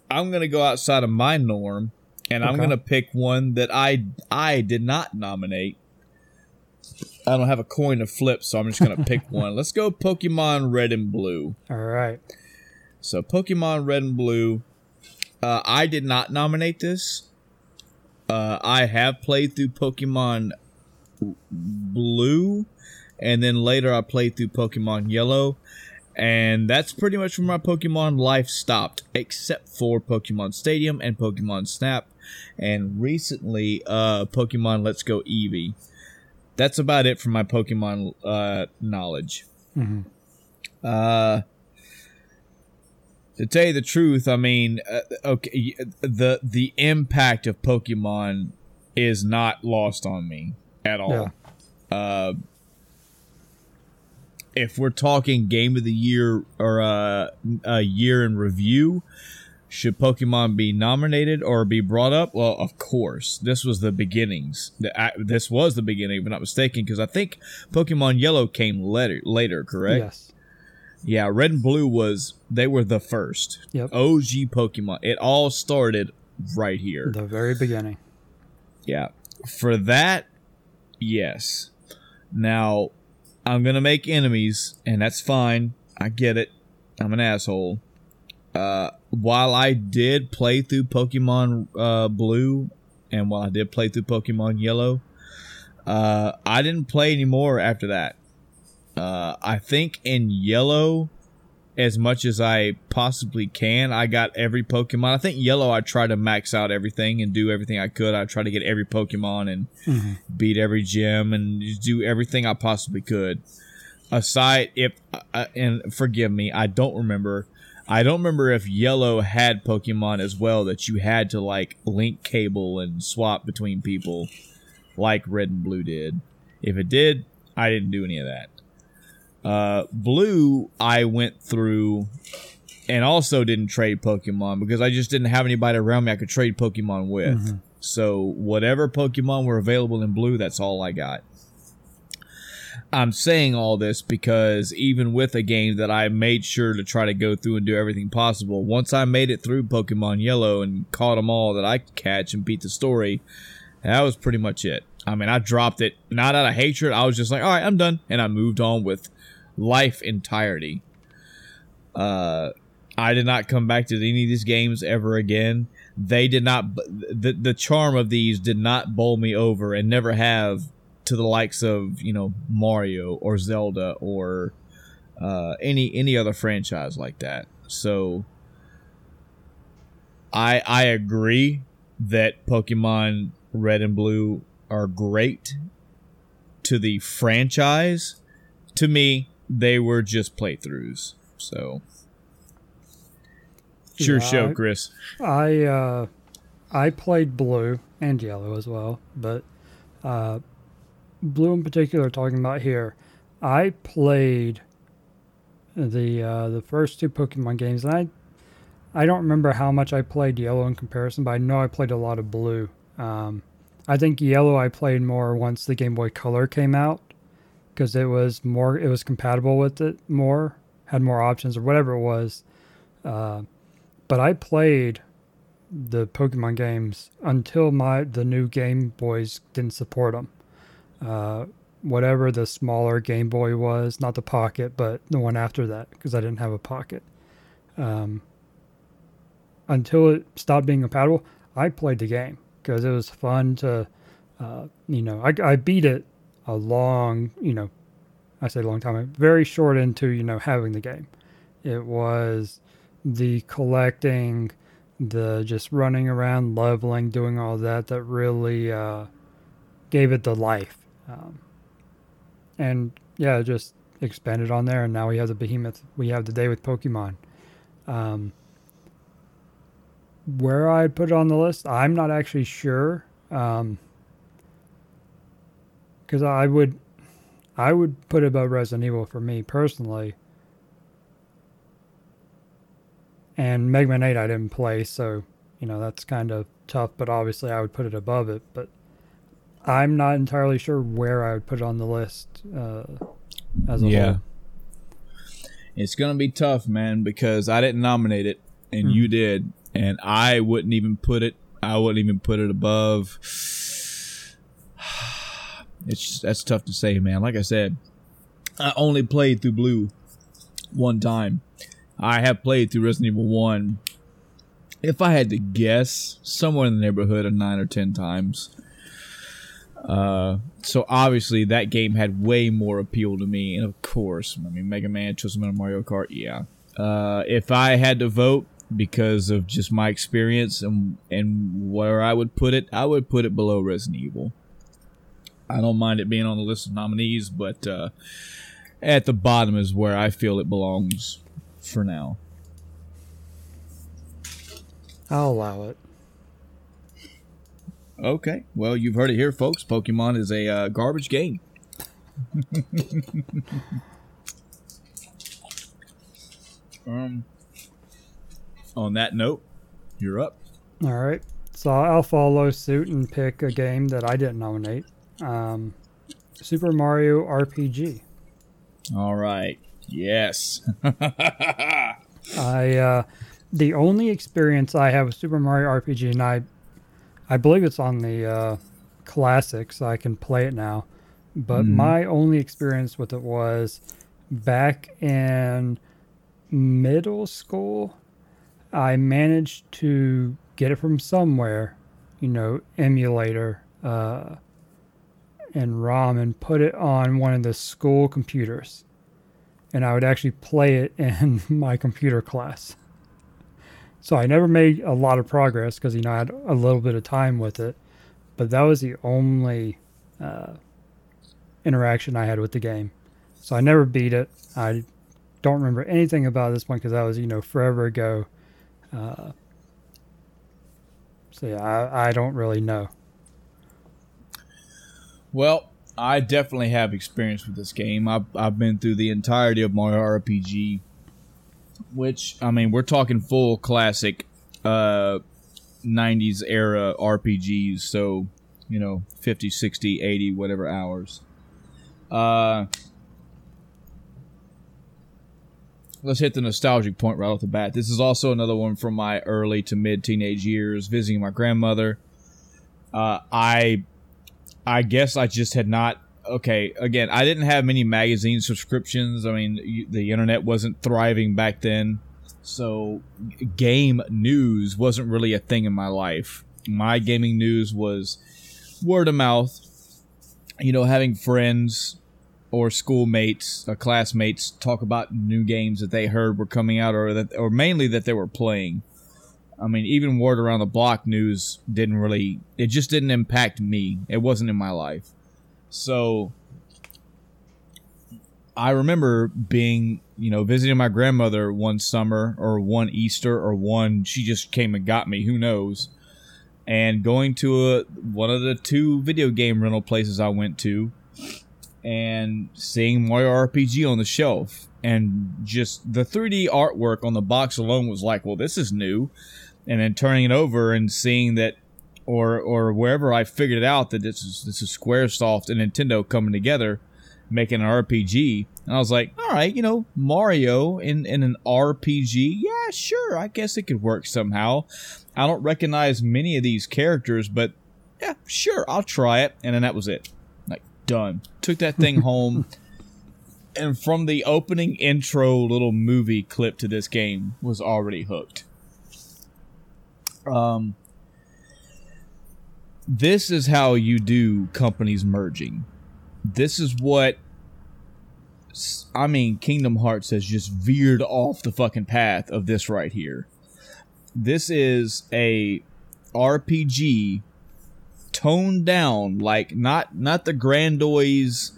I'm going to go outside of my norm and I'm going to pick one that I I did not nominate. I don't have a coin to flip, so I'm just going to pick [laughs] one. Let's go Pokemon Red and Blue. All right. So Pokemon Red and Blue, uh, I did not nominate this, Uh, I have played through Pokemon Blue, and then later I played through Pokemon Yellow, and that's pretty much where my Pokemon life stopped, except for Pokemon Stadium and Pokemon Snap, and recently uh, Pokemon Let's Go Eevee. That's about it for my Pokemon uh, knowledge. Mm-hmm. Uh, to tell you the truth, I mean, uh, okay, the the impact of Pokemon is not lost on me at all. Uh, if we're talking game of the year or uh, a year in review, should Pokemon be nominated or be brought up? Well, of course. This was the beginnings. This was the beginning, if I'm not mistaken, because I think Pokemon Yellow came later. Later, correct? Yes. Yeah, Red and Blue was they were the first. Yep. OG Pokemon. It all started right here. The very beginning. Yeah. For that, yes. Now, I'm gonna make enemies, and that's fine. I get it. I'm an asshole. Uh, while I did play through Pokemon uh, Blue, and while I did play through Pokemon Yellow, uh, I didn't play anymore after that. Uh, I think in Yellow, as much as I possibly can, I got every Pokemon. I think Yellow, I tried to max out everything and do everything I could. I tried to get every Pokemon and Mm-hmm. beat every gym and just do everything I possibly could. Aside, if uh, and forgive me, I don't remember. I don't remember if Yellow had Pokemon as well that you had to like link cable and swap between people, like Red and Blue did. If it did, I didn't do any of that. Uh, Blue, I went through and also didn't trade Pokemon because I just didn't have anybody around me I could trade Pokemon with. Mhm. So whatever Pokemon were available in Blue, that's all I got. I'm saying all this because even with a game that I made sure to try to go through and do everything possible, once I made it through Pokemon Yellow and caught them all that I could catch and beat the story, that was pretty much it. I mean, I dropped it not out of hatred. I was just like, all right, I'm done, and I moved on with life entirety. Uh, I did not come back to any of these games ever again. They did not. The the charm of these did not bowl me over, and never have to the likes of you know Mario or Zelda or uh, any any other franchise like that. So I I agree that Pokemon Red and Blue are great to the franchise. To me, they were just playthroughs. So it's your Yeah, show, I- Chris. I uh, I played blue and yellow as well, but uh, blue in particular. Talking about here, I played the uh, the first two Pokemon games, and I I don't remember how much I played yellow in comparison, but I know I played a lot of blue. Um, I think yellow I played more once the Game Boy Color came out because it was more it was compatible with it more, had more options or whatever it was. Uh, but I played the Pokemon games until my the new Game Boys didn't support them. Uh, whatever the smaller Game Boy was, not the Pocket, but the one after that, because I didn't have a Pocket. Um, until it stopped being compatible, I played the game because it was fun to, uh, you know, I, I beat it a long, you know, I say long time, very short into, you know, having the game. It was the collecting, the just running around, leveling, doing all that that really uh, gave it the life. Um, and yeah, just expanded on there, and now we have the behemoth. We have the day with Pokemon. Um, where I'd put it on the list, I'm not actually sure. Um, because I would, I would put it above Resident Evil for me personally. And Mega Man 8 I didn't play, so you know that's kind of tough. But obviously I would put it above it. But I'm not entirely sure where I would put it on the list uh, as a Yeah. whole. It's gonna be tough, man, because I didn't nominate it and Hmm. you did, and I wouldn't even put it. I wouldn't even put it above. [sighs] It's just, that's tough to say, man. Like I said, I only played through Blue one time. I have played through Resident Evil One if I had to guess, somewhere in the neighborhood of nine or ten times. Uh, so obviously that game had way more appeal to me, and of course, I mean Mega Man, Chosen Mario Kart, yeah. Uh, if I had to vote because of just my experience and and where I would put it, I would put it below Resident Evil. I don't mind it being on the list of nominees, but uh, at the bottom is where I feel it belongs for now. I'll allow it. Okay. Well, you've heard it here, folks. Pokemon is a uh, garbage game. [laughs] um, on that note, you're up. All right. So I'll follow suit and pick a game that I didn't nominate. Um, Super Mario RPG. All right. Yes. [laughs] I uh, the only experience I have with Super Mario RPG, and I, I believe it's on the uh, classic, so I can play it now. But Mhm. my only experience with it was back in middle school. I managed to get it from somewhere, you know, emulator uh, and ROM, and put it on one of the school computers. And I would actually play it [laughs] in my computer class. So I never made a lot of progress because you know I had a little bit of time with it, but that was the only uh, interaction I had with the game. So I never beat it. I don't remember anything about this one because that was you know forever ago. Uh, so yeah, I, I don't really know. Well, I definitely have experience with this game. I've, I've been through the entirety of Mario RPG, which, I mean, we're talking full classic uh, 90s era RPGs. So, you know, 50, 60, 80, whatever hours. Uh, let's hit the nostalgic point right off the bat. This is also another one from my early to mid teenage years, visiting my grandmother. Uh, I I guess I just had not. Okay, again, I didn't have many magazine subscriptions. I mean, you, the internet wasn't thriving back then, so game news wasn't really a thing in my life. My gaming news was word of mouth. You know, having friends or schoolmates, uh, classmates talk about new games that they heard were coming out, or that, or mainly that they were playing. I mean, even word around the block news didn't really, it just didn't impact me. It wasn't in my life. So I remember being, you know, visiting my grandmother one summer or one Easter or one, she just came and got me, who knows. And going to a, one of the two video game rental places I went to and seeing Mario RPG on the shelf. And just the 3D artwork on the box alone was like, well, this is new and then turning it over and seeing that or or wherever I figured it out that this is this is SquareSoft and Nintendo coming together making an RPG and I was like all right you know Mario in in an RPG yeah sure I guess it could work somehow. I don't recognize many of these characters but yeah sure I'll try it. And then that was it. Like done. Took that thing [laughs] home. And from the opening intro little movie clip to this game was already hooked. Um, this is how you do companies merging. This is what I mean. Kingdom Hearts has just veered off the fucking path of this right here. This is a RPG toned down, like not not the Grandoise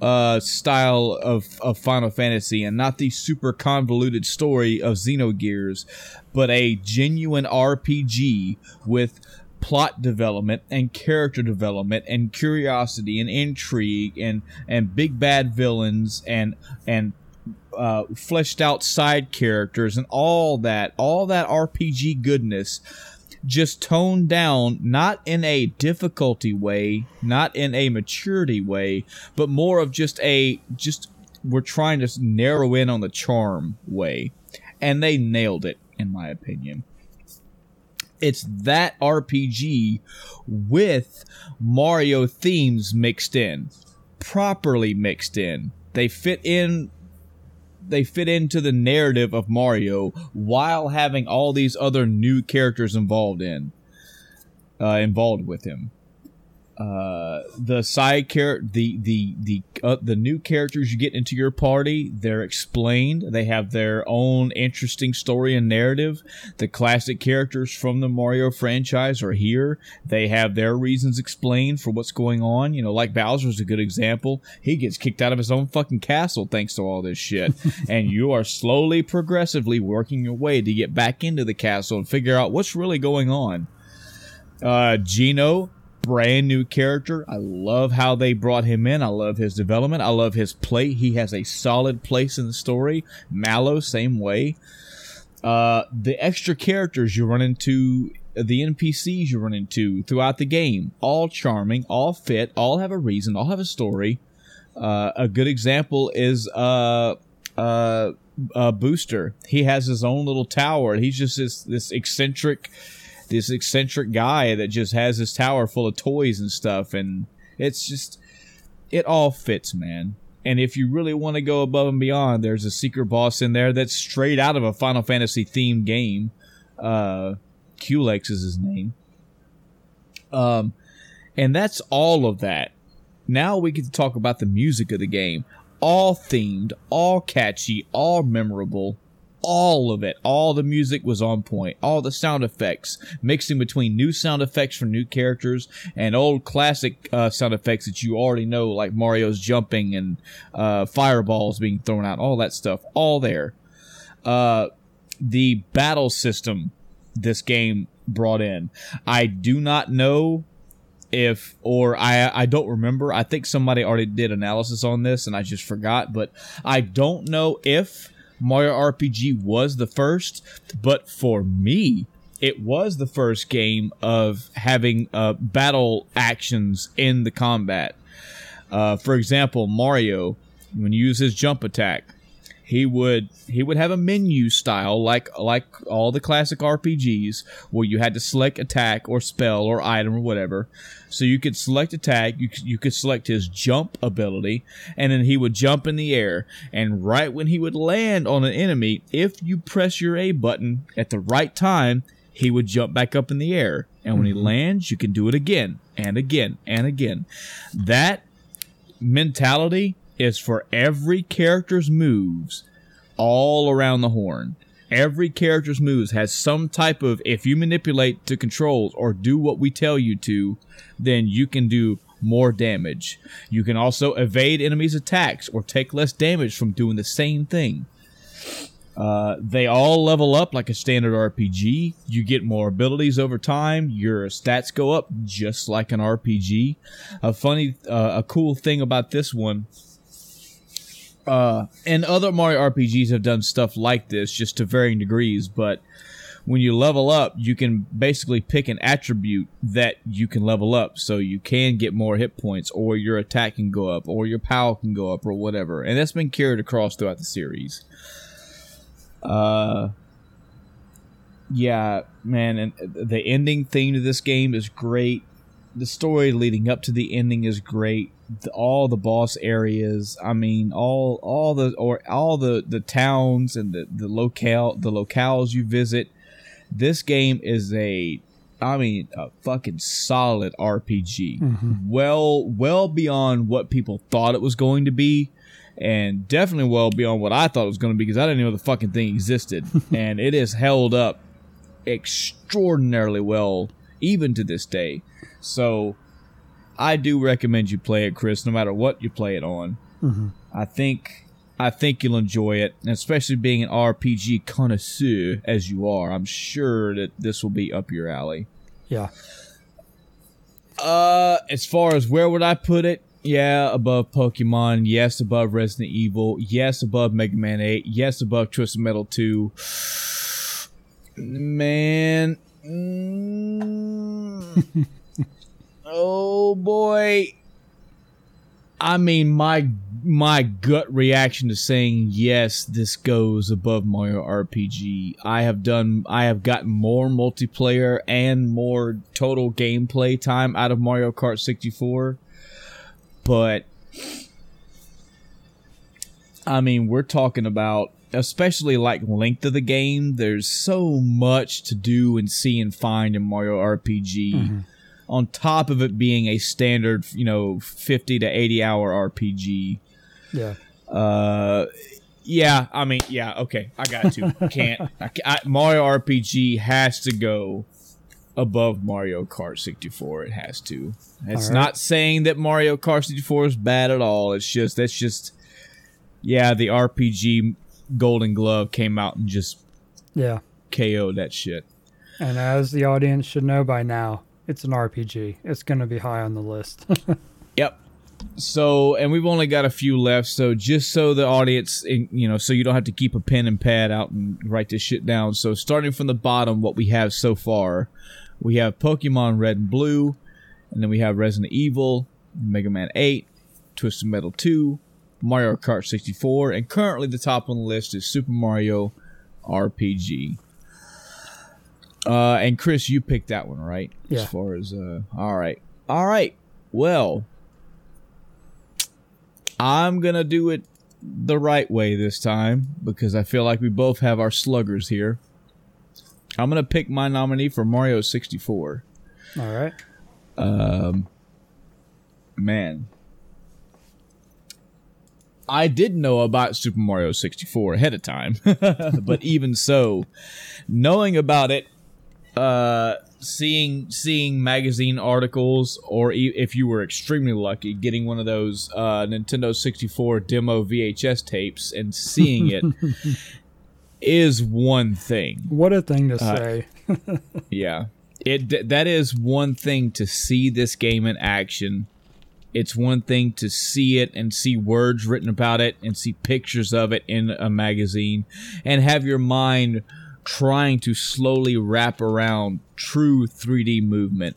uh, style of, of Final Fantasy and not the super convoluted story of Xenogears, but a genuine RPG with plot development and character development and curiosity and intrigue and and big bad villains and and uh, fleshed out side characters and all that all that RPG goodness just toned down not in a difficulty way not in a maturity way but more of just a just we're trying to narrow in on the charm way. And they nailed it in my opinion it's that RPG with Mario themes mixed in, properly mixed in. They fit in they fit into the narrative of Mario while having all these other new characters involved in uh, involved with him. Uh, the side character, the the the uh, the new characters you get into your party, they're explained. They have their own interesting story and narrative. The classic characters from the Mario franchise are here. They have their reasons explained for what's going on. You know, like Bowser's a good example. He gets kicked out of his own fucking castle thanks to all this shit, [laughs] and you are slowly, progressively working your way to get back into the castle and figure out what's really going on. Uh, Geno brand new character. I love how they brought him in. I love his development. I love his play. He has a solid place in the story. Mallow, same way. Uh, the extra characters you run into, the NPCs you run into throughout the game, all charming, all fit, all have a reason, all have a story. Uh, a good example is uh, uh, uh, Booster. He has his own little tower. He's just this this eccentric this eccentric guy that just has his tower full of toys and stuff and it's just it all fits man. And if you really want to go above and beyond there's a secret boss in there that's straight out of a final fantasy themed game. Uh culex is his name. Um and that's all of that. Now we get to talk about the music of the game. All themed all catchy all memorable all of it. All the music was on point. All the sound effects, mixing between new sound effects for new characters and old classic uh, sound effects that you already know, like Mario's jumping and uh, fireballs being thrown out, all that stuff, all there. Uh, the battle system this game brought in. I do not know if or I I don't remember. I think somebody already did analysis on this and I just forgot, but I don't know if Mario RPG was the first, but for me, it was the first game of having uh, battle actions in the combat. Uh, for example, Mario, when you use his jump attack, he would he would have a menu style like like all the classic RPGs where you had to select attack or spell or item or whatever. So you could select attack, you you could select his jump ability, and then he would jump in the air. And right when he would land on an enemy, if you press your A button at the right time, he would jump back up in the air. And when he mm-hmm. lands, you can do it again and again and again. That mentality is for every character's moves all around the horn. Every character's moves has some type of if you manipulate to controls or do what we tell you to, then you can do more damage. You can also evade enemies' attacks or take less damage from doing the same thing. Uh, they all level up like a standard RPG. You get more abilities over time. Your stats go up just like an RPG. A funny, uh, a cool thing about this one uh, and other Mario RPGs have done stuff like this, just to varying degrees. But when you level up, you can basically pick an attribute that you can level up, so you can get more hit points, or your attack can go up, or your power can go up, or whatever. And that's been carried across throughout the series. Uh, yeah, man, and the ending theme to this game is great. The story leading up to the ending is great the, all the boss areas. I mean, all all the or all the the towns and the the locale the locales you visit. This game is a I mean, a fucking solid RPG. Mm-hmm. Well, well beyond what people thought it was going to be, and definitely well beyond what I thought it was going to be because I didn't know the fucking thing existed. [laughs] and it is held up extraordinarily well, even to this day. So, I do recommend you play it, Chris, no matter what you play it on. Mm-hmm. I think I think you'll enjoy it, and especially being an RPG connoisseur as you are. I'm sure that this will be up your alley. Yeah. Uh, as far as where would I put it? Yeah, above Pokemon. Yes, above Resident Evil. Yes, above Mega Man 8. Yes, above Twisted Metal 2. [sighs] Man. Mm. [laughs] Oh boy. I mean my my gut reaction to saying yes, this goes above Mario RPG. I have done I have gotten more multiplayer and more total gameplay time out of Mario Kart 64. But I mean, we're talking about especially like length of the game. There's so much to do and see and find in Mario RPG. Mm-hmm. On top of it being a standard, you know, 50 to 80 hour RPG. Yeah. Uh, yeah, I mean, yeah, okay, I got to. [laughs] Can't. I, I, Mario RPG has to go above Mario Kart 64. It has to. It's right. not saying that Mario Kart 64 is bad at all. It's just that's just yeah, the RPG Golden Glove came out and just Yeah. KO'd that shit. And as the audience should know by now, it's an RPG. It's going to be high on the list. [laughs] Yep. So, and we've only got a few left. So, just so the audience, you know, so you don't have to keep a pen and pad out and write this shit down. So, starting from the bottom, what we have so far, we have Pokemon Red and Blue, and then we have Resident Evil, Mega Man 8, Twisted Metal 2, Mario Kart 64, and currently the top on the list is Super Mario RPG. Uh, and Chris, you picked that one, right? Yeah. As far as uh, all right, all right. Well, I'm gonna do it the right way this time because I feel like we both have our sluggers here. I'm gonna pick my nominee for Mario 64. All right. Um, man, I did know about Super Mario 64 ahead of time, [laughs] but even so, knowing about it, uh, seeing seeing magazine articles, or e- if you were extremely lucky, getting one of those uh, Nintendo 64 demo VHS tapes and seeing it [laughs] is one thing. What a thing to Uh, say. [laughs] Yeah. It that is one thing to see this game in action. It's one thing to see it and see words written about it and see pictures of it in a magazine and have your mind trying to slowly wrap around true 3D movement.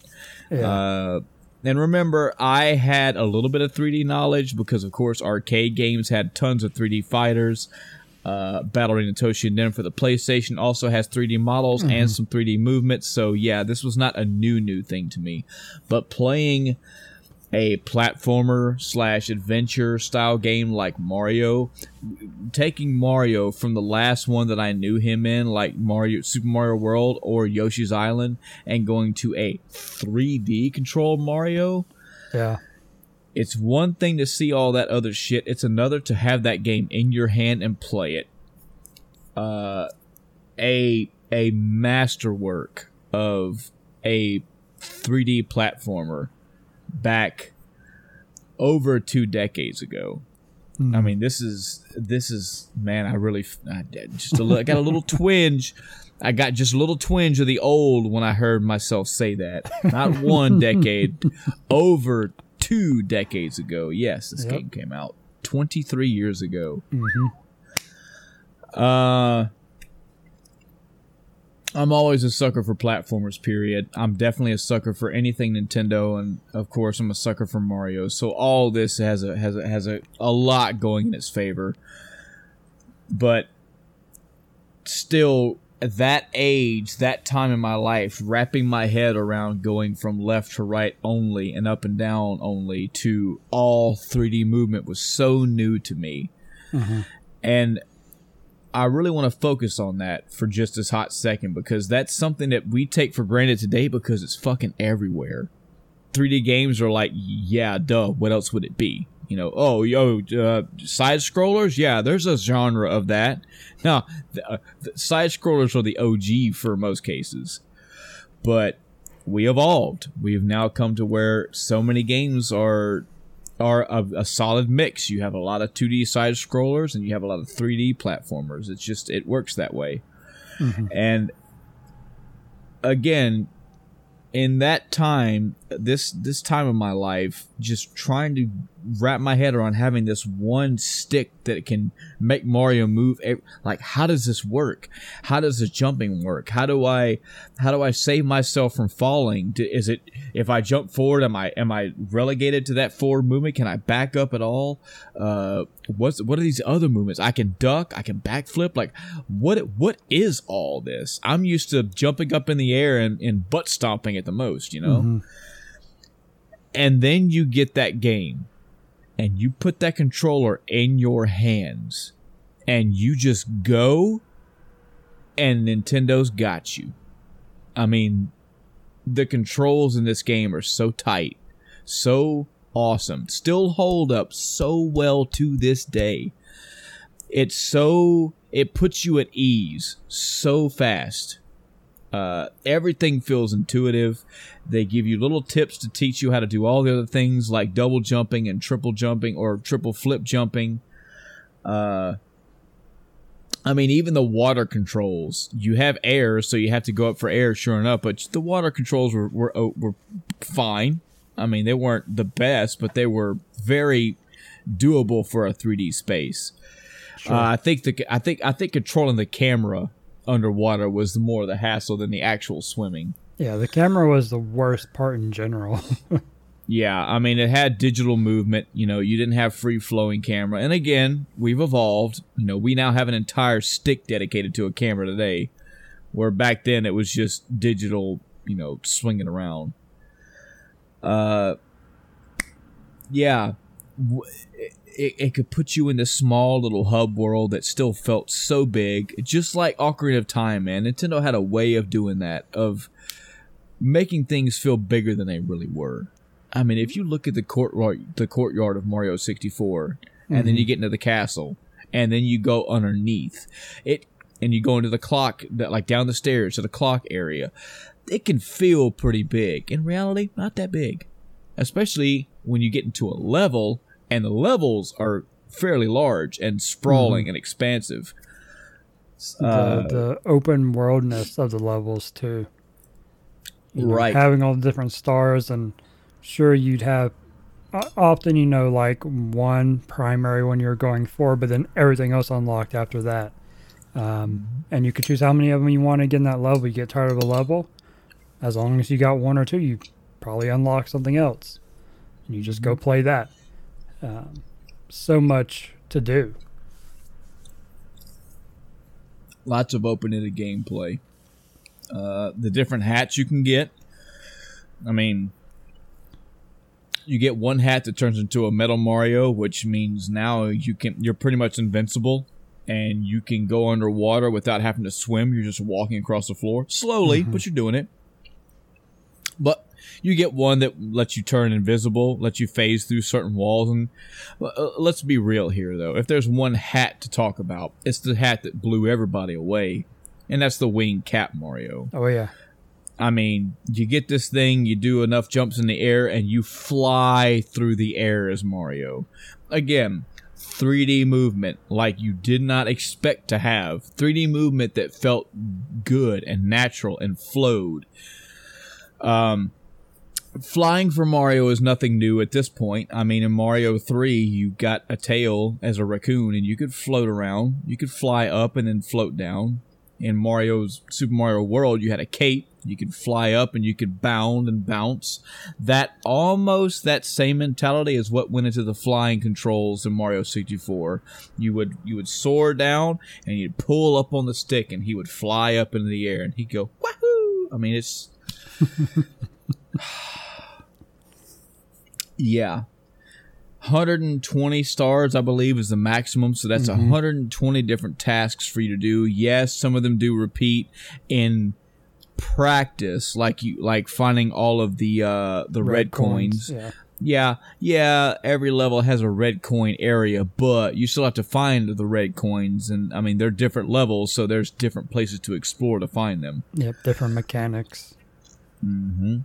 Yeah. Uh, and remember, I had a little bit of 3D knowledge because, of course, arcade games had tons of 3D fighters. Uh, Battle Arena Toshinden for the PlayStation also has 3D models and some 3D movements. So yeah, this was not a new new thing to me. But playing a platformer slash adventure style game like Mario, taking Mario from the last one that I knew him in, like Mario Super Mario World or Yoshi's Island, and going to a 3D controlled Mario. yeah. It's one thing to see all that other shit. It's another to have that game in your hand and play it. Uh, a a masterwork of a 3D platformer back over two decades ago. I mean, this is this is man. I really I just a little, I got a little [laughs] twinge. I got just a little twinge of the old when I heard myself say that. Not one decade, [laughs] over two decades ago. Yes, this Yep. game came out 23 years ago. hmm Uh, I'm always a sucker for platformers. Period. I'm definitely a sucker for anything Nintendo, and of course, I'm a sucker for Mario. So all this has a has a has a, a lot going in its favor. But still, at that age, that time in my life, wrapping my head around going from left to right only and up and down only to all 3D movement was so new to me. hmm And I really want to focus on that for just this hot second because that's something that we take for granted today because it's fucking everywhere. 3D games are like, yeah, duh, what else would it be? You know, oh, yo, uh, side scrollers? Yeah, there's a genre of that. [laughs] Now, the, uh, the side scrollers are the OG for most cases. But we evolved. We've now come to where so many games are are a, a solid mix. You have a lot of 2D side scrollers and you have a lot of 3D platformers. It's just it works that way. Mhm. And again, in that time, this this time of my life, just trying to wrap my head around having this one stick that can make Mario move. Like, how does this work? How does the jumping work? How do I how do I save myself from falling? Is it if I jump forward, am I am I relegated to that forward movement? Can I back up at all? Uh, what's what are these other movements? I can duck, I can backflip. Like, what what is all this? I'm used to jumping up in the air and, and butt stomping at the most, you know. Mhm. And then you get that game, and you put that controller in your hands and you just go and Nintendo's got you. I mean, the controls in this game are so tight, so awesome, still hold up so well to this day. It's so it puts you at ease so fast. Uh, everything feels intuitive. They give you little tips to teach you how to do all the other things like double jumping and triple jumping or triple flip jumping. Uh, I mean, even the water controls. You have air, so you have to go up for air, sure enough. But the water controls were were oh, were fine. I mean, they weren't the best, but they were very doable for a 3D space. Sure. Uh, I think the I think I think controlling the camera underwater was more of the hassle than the actual swimming. Yeah, the camera was the worst part in general. [laughs] yeah, I mean it had digital movement, you know, you didn't have free flowing camera. And again, we've evolved. You know, we now have an entire stick dedicated to a camera today. Where back then it was just digital, you know, swinging around. Uh yeah, it, it could put you in this small little hub world that still felt so big, just like Ocarina of Time, man. Nintendo had a way of doing that, of making things feel bigger than they really were. I mean, if you look at the courtyard, the courtyard of Mario 64, mm-hmm. and then you mm-hmm. get into the castle, and then you go underneath it, and you go into the clock, that like down the stairs to the clock area, it can feel pretty big. In reality, not that big, especially when you get into a level and the levels are fairly large and sprawling mm-hmm. and expansive. The, uh, the open worldness of the levels too. You know, right. Having all the different stars and sure you'd have often you know like one primary one you're going for, but then everything else unlocked after that. Um, mm-hmm. and you could choose how many of them you want to get in that level. You get tired of a level, as long as you got one or two, you probably unlock something else, and you just go mm-hmm. play that. Um, so much to do. Lots of open-ended gameplay. Uh, the different hats you can get. I mean, you get one hat that turns into a metal Mario, which means now you can you're pretty much invincible and you can go underwater without having to swim. You're just walking across the floor slowly, mm-hmm. but you're doing it. But you get one that lets you turn invisible, lets you phase through certain walls. And uh, let's be real here, though. If there's one hat to talk about, it's the hat that blew everybody away, and that's the winged cap Mario. Oh yeah. I mean, you get this thing, you do enough jumps in the air, and you fly through the air as Mario. Again, 3D movement like you did not expect to have. 3D movement that felt good and natural and flowed. Um, flying for Mario is nothing new at this point. I mean, in Mario 3, you got a tail as a raccoon and you could float around. You could fly up and then float down. In Mario's Super Mario World, you had a cape. You could fly up and you could bound and bounce. That almost that same mentality is what went into the flying controls in Mario 64. You would you would soar down and you'd pull up on the stick and he would fly up into the air and he'd go wahoo. I mean, it's [laughs] [sighs] yeah. 120 stars, I believe, is the maximum. So that's mm-hmm. 120 different tasks for you to do. Yes, some of them do repeat in practice, like you like finding all of the uh the red, red coins. coins. Yeah. yeah, yeah. Every level has a red coin area, but you still have to find the red coins, and I mean they're different levels, so there's different places to explore to find them. Yep, different mechanics. Hmm.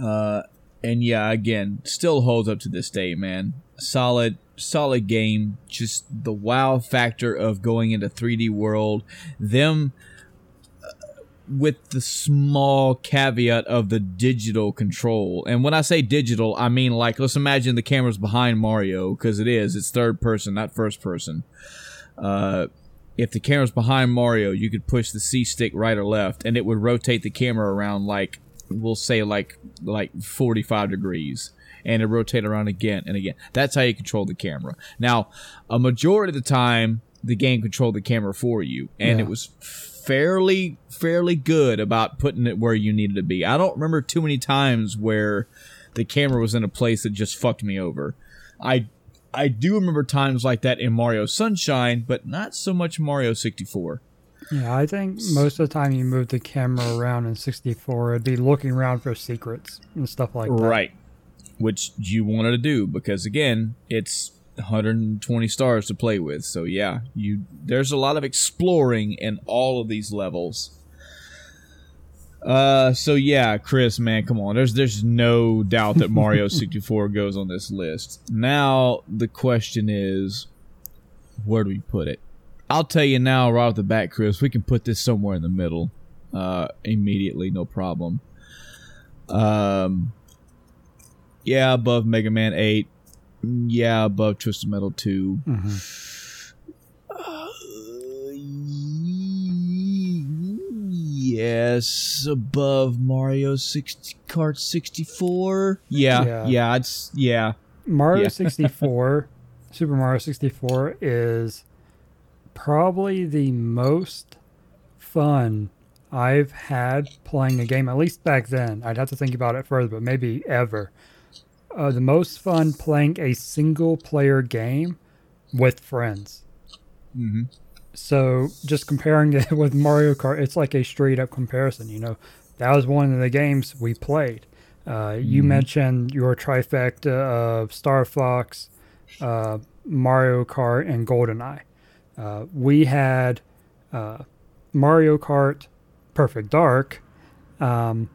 Uh, and yeah, again, still holds up to this day, man. Solid, solid game. Just the wow factor of going into 3D world. Them uh, with the small caveat of the digital control. And when I say digital, I mean like let's imagine the camera's behind Mario because it is. It's third person, not first person. Uh, if the camera's behind Mario, you could push the C stick right or left, and it would rotate the camera around like we'll say like like 45 degrees and it rotate around again and again that's how you control the camera now a majority of the time the game controlled the camera for you and yeah. it was fairly fairly good about putting it where you needed to be i don't remember too many times where the camera was in a place that just fucked me over. I I do remember times like that in Mario Sunshine, but not so much Mario 64. Yeah, I think most of the time you move the camera around in 64, it'd be looking around for secrets and stuff like that. Right. Which you wanted to do because again, it's 120 stars to play with. So yeah, you there's a lot of exploring in all of these levels. Uh, so yeah, Chris, man, come on. There's there's no doubt that Mario [laughs] 64 goes on this list. Now the question is, where do we put it? I'll tell you now, right off the bat, Chris. We can put this somewhere in the middle, uh, immediately, no problem. Um, yeah, above Mega Man 8. Yeah, above Twisted Metal 2. Yes, above Mario 60 Kart 64. Yeah, Yeah. yeah, it's yeah. Mario Yeah. [laughs] 64, Super Mario 64 is probably the most fun I've had playing a game, at least back then. I'd have to think about it further, but maybe ever. Uh, the most fun playing a single player game with friends. hmm So just comparing it [laughs] with Mario Kart, it's like a straight up comparison. You know, that was one of the games we played. Uh, you Mhm. mentioned your trifecta of Star Fox, uh, Mario Kart, and GoldenEye. Uh, we had uh, Mario Kart Perfect Dark um,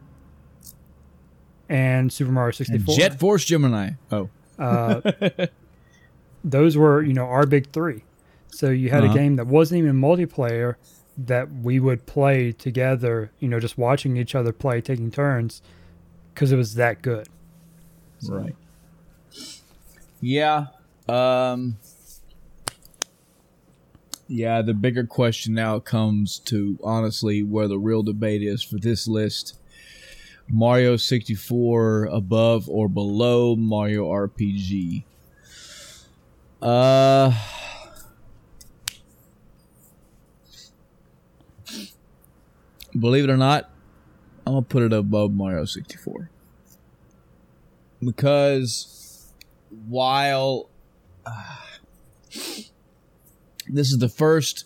and Super Mario And 64. Jet Force Gemini. Oh, Uh, [laughs] those were you know our big three. So you had Uh-huh. a game that wasn't even multiplayer that we would play together. You know, just watching each other play, taking turns, because it was that good. So, right. Yeah. Um. Yeah, the bigger question now comes to honestly where the real debate is for this list. Mario 64 above or below Mario RPG. Uh Believe it or not, I'm to put it above Mario 64. Because while uh, this is the first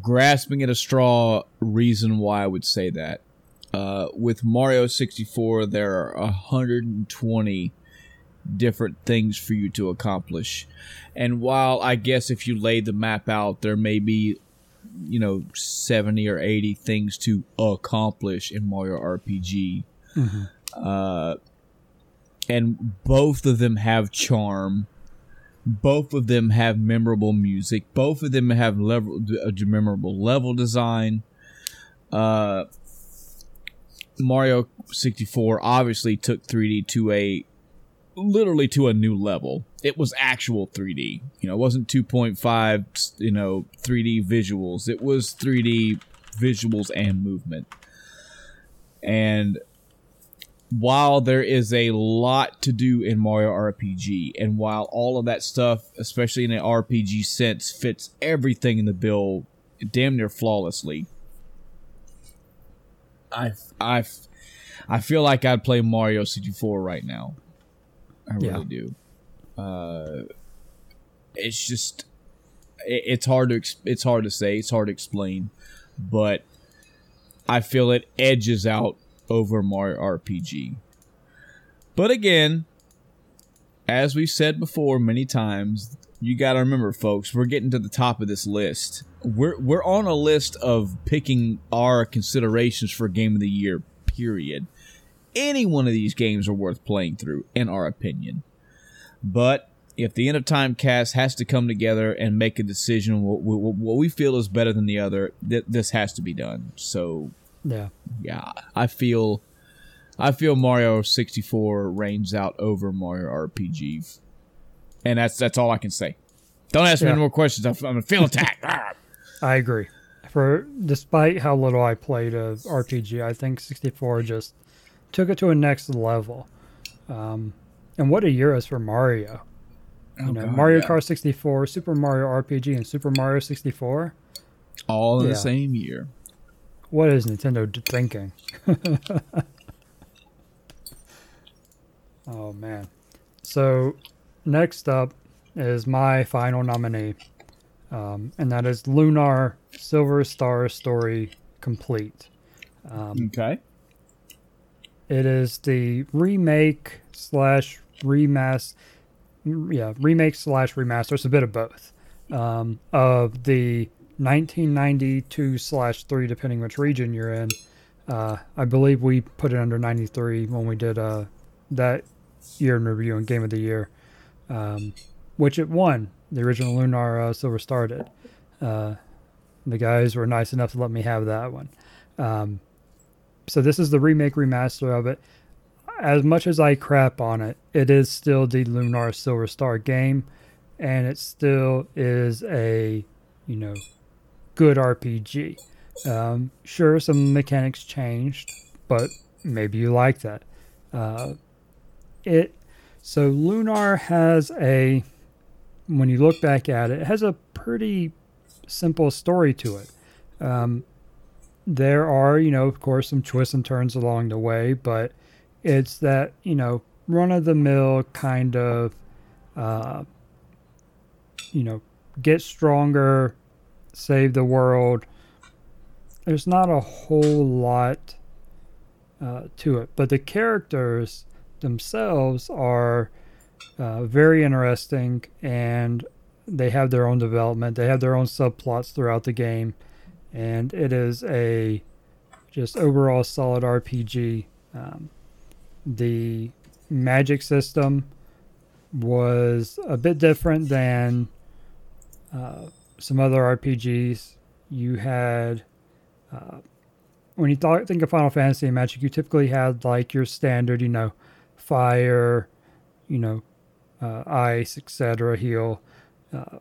grasping at a straw reason why I would say that. Uh, with Mario 64, there are 120 different things for you to accomplish. And while I guess if you lay the map out, there may be, you know, 70 or 80 things to accomplish in Mario RPG. Mhm. Uh, and both of them have charm. Both of them have memorable music. Both of them have level, a memorable level design. Uh, Mario 64 obviously took 3D to a literally to a new level. It was actual 3D. You know, it wasn't 2.5, you know, 3D visuals. It was 3D visuals and movement. And while there is a lot to do in Mario RPG, and while all of that stuff, especially in an RPG sense, fits everything in the bill damn near flawlessly, I I I feel like I'd play Mario 64 right now. I really Yeah. do. Uh, it's just it, it's hard to it's hard to say, it's hard to explain, but I feel it edges out over Mario RPG. But again, as we've said before many times, you got to remember, folks, we're getting to the top of this list. We're we're on a list of picking our considerations for game of the year. Period. Any one of these games are worth playing through, in our opinion. But if the end of time cast has to come together and make a decision, what, what, what we feel is better than the other, th- this has to be done. So Yeah. yeah, I feel I feel Mario 64 reigns out over Mario RPG. And that's that's all I can say. Don't ask me Yeah. any more questions. I'm, I'm feel attacked. [laughs] Ah. I agree. For despite how little I played of RPG, I think 64 just took it to a next level. Um, and what a year is for Mario. You Oh, know, God, Mario yeah. Kart 64, Super Mario RPG, and Super Mario 64. all in Yeah. the same year. What is Nintendo thinking? [laughs] Oh man. So next up is my final nominee, um, and that is Lunar Silver Star Story Complete. Um, Okay. It is the remake slash remaster, yeah, remake slash remaster. It's a bit of both um, of the 1992 slash three, depending which region you're in. Uh, I believe we put it under 93 when we did uh, that year in review and game of the year, um, which it won. The original Lunar uh, Silver Star did. Uh, the guys were nice enough to let me have that one. Um, so this is the remake remaster of it. As much as I crap on it, it is still the Lunar Silver Star game, and it still is a, you know, good RPG. Um, sure, some mechanics changed, but maybe you like that. Uh, it so Lunar has a when you look back at it, it has a pretty simple story to it. Um, there are, you know, of course, some twists and turns along the way, but it's that, you know, run of the mill kind of, uh, you know, get stronger, save the world. There's not a whole lot uh, to it, but the characters themselves are uh, very interesting and they have their own development. They have their own subplots throughout the game and it is a just overall solid RPG. Um, the magic system was a bit different than uh, some other RPGs. You had uh, when you thought, think of Final Fantasy and Magic, you typically had like your standard, you know, fire, you know, uh, ice, etc. Heal. Uh,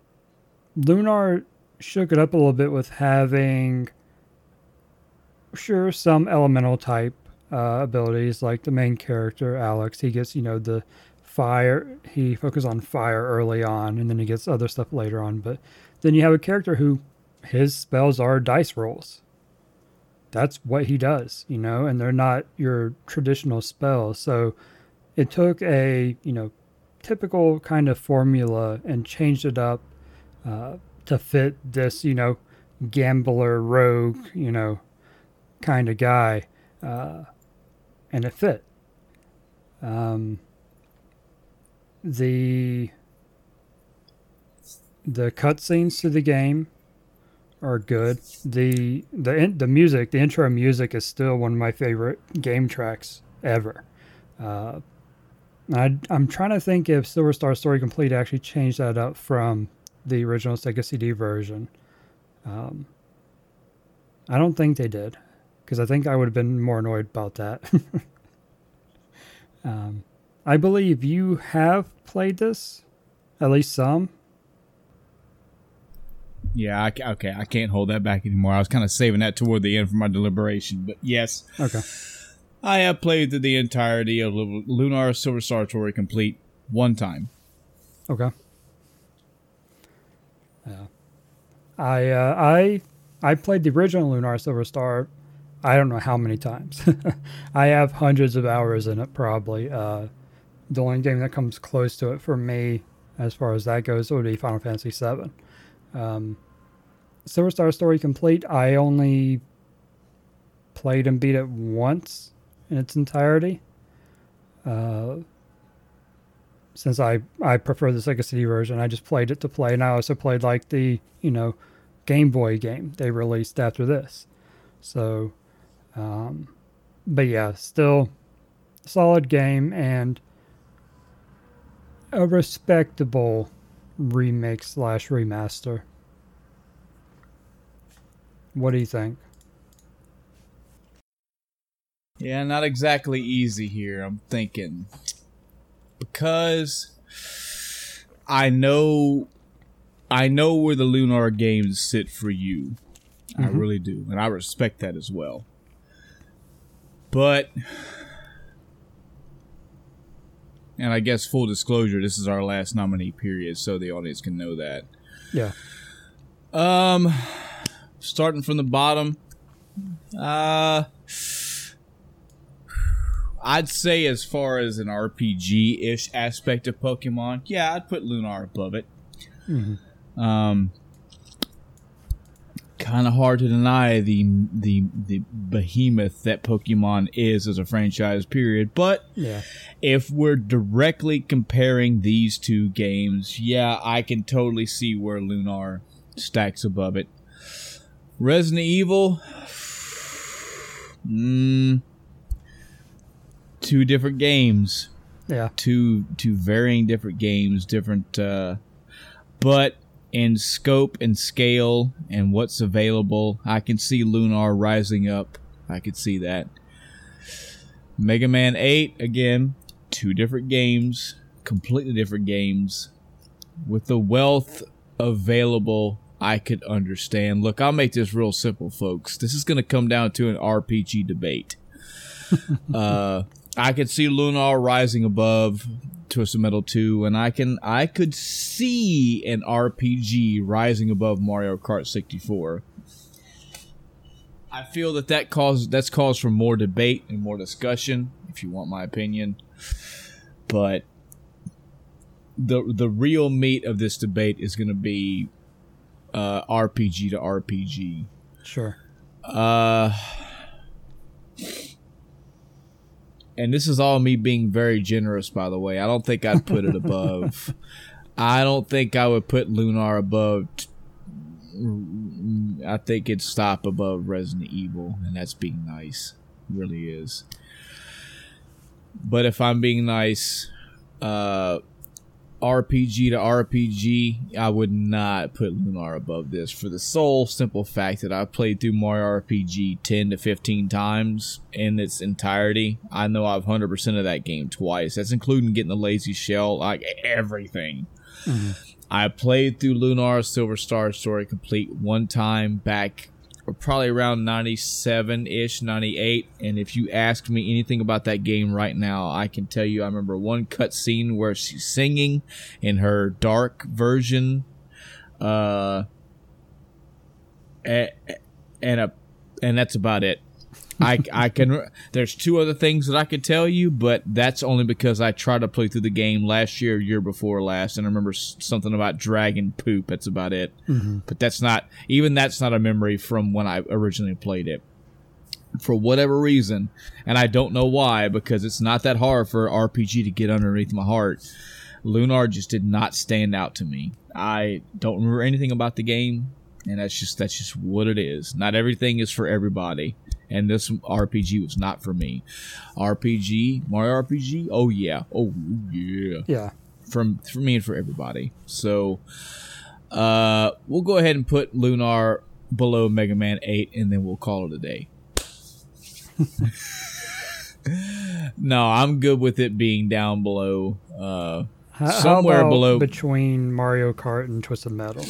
Lunar shook it up a little bit with having sure some elemental type uh, abilities like the main character alex he gets you know the fire he focuses on fire early on and then he gets other stuff later on but then you have a character who his spells are dice rolls that's what he does you know and they're not your traditional spells so it took a you know typical kind of formula and changed it up uh, to fit this, you know, gambler, rogue, you know, kind of guy. Uh, and it fit. Um, the the cutscenes to the game are good. The the the music, the intro music, is still one of my favorite game tracks ever. Uh, I, I'm trying to think if Silver Star Story Complete actually changed that up from the original Sega CD version. Um, I don't think they did, because I think I would have been more annoyed about that. [laughs] um, I believe you have played this, at least some. Yeah, I, okay, I can't hold that back anymore. I was kind of saving that toward the end for my deliberation, but yes, Okay. I have played the, entirety of Lunar Silver Star Story complete one time. Okay. Yeah. I uh, I I played the original Lunar Silver Star. I don't know how many times. [laughs] I have hundreds of hours in it probably. Uh, the only game that comes close to it for me, as far as that goes, would be Final Fantasy VII. Um, Silver Star Story Complete. I only played and beat it once in its entirety. Uh, since I I prefer the Sega CD version, I just played it to play, and I also played like the you know Game Boy game they released after this. So, um, but yeah, still solid game and a respectable remake slash remaster. What do you think? Yeah, not exactly easy here. I'm thinking because I know I know where the Lunar games sit for you. I Mhm. really do, and I respect that as well. But and I guess full disclosure, this is our last nominee period, so the audience can know that. Yeah. Um, starting from the bottom, uh, I'd say as far as an RPG ish aspect of Pokemon, yeah, I'd put Lunar above it. Mm-hmm. Um, kind of hard to deny the the the behemoth that Pokemon is as a franchise. Period. But Yeah. if we're directly comparing these two games, yeah, I can totally see where Lunar stacks above it. Resident Evil, [sighs] mm, two different games Yeah. two two varying different games, different uh but in scope and scale and what's available, I can see Lunar rising up. I could see that. Mega Man 8 again, two different games, completely different games. With the wealth available, I could understand. Look, I'll make this real simple, folks. This is going to come down to an RPG debate. [laughs] uh I could see Lunar rising above Twisted Metal 2, and I can I could see an RPG rising above Mario Kart 64. I feel that that cause that's cause for more debate and more discussion, if you want my opinion. But the the real meat of this debate is going to be uh, RPG to RPG. Sure. Uh, and this is all me being very generous, by the way. I don't think I'd put it [laughs] above. I don't think I would put Lunar above. t- I think it'd stop above Resident Evil, and that's being nice. really is. But if I'm being nice, uh, RPG to RPG, I would not put Lunar above this for the sole simple fact that I've played through Mario RPG 10 to 15 times in its entirety. I know I've 100% of that game twice. That's including getting the lazy shell, like everything. Mm-hmm. I played through Lunar Silver Star Story complete one time back probably around 97 ish, 98. And if you ask me anything about that game right now, I can tell you I remember one cutscene where she's singing in her dark version. Uh, a- and a, and that's about it. I, I can. There's two other things that I could tell you, but that's only because I tried to play through the game last year, year before last, and I remember something about dragon poop. That's about it. Mm-hmm. But that's not even that's not a memory from when I originally played it. For whatever reason, and I don't know why, because it's not that hard for RPG to get underneath my heart. Lunar just did not stand out to me. I don't remember anything about the game, and that's just that's just what it is. Not everything is for everybody, and this RPG was not for me. RPG, Mario RPG, oh yeah, oh yeah, Yeah. from for me and for everybody. So, uh, we'll go ahead and put Lunar below Mega Man Eight, and then we'll call it a day. [laughs] no, I'm good with it being down below. Uh, How, Somewhere below- between Mario Kart and Twisted Metal.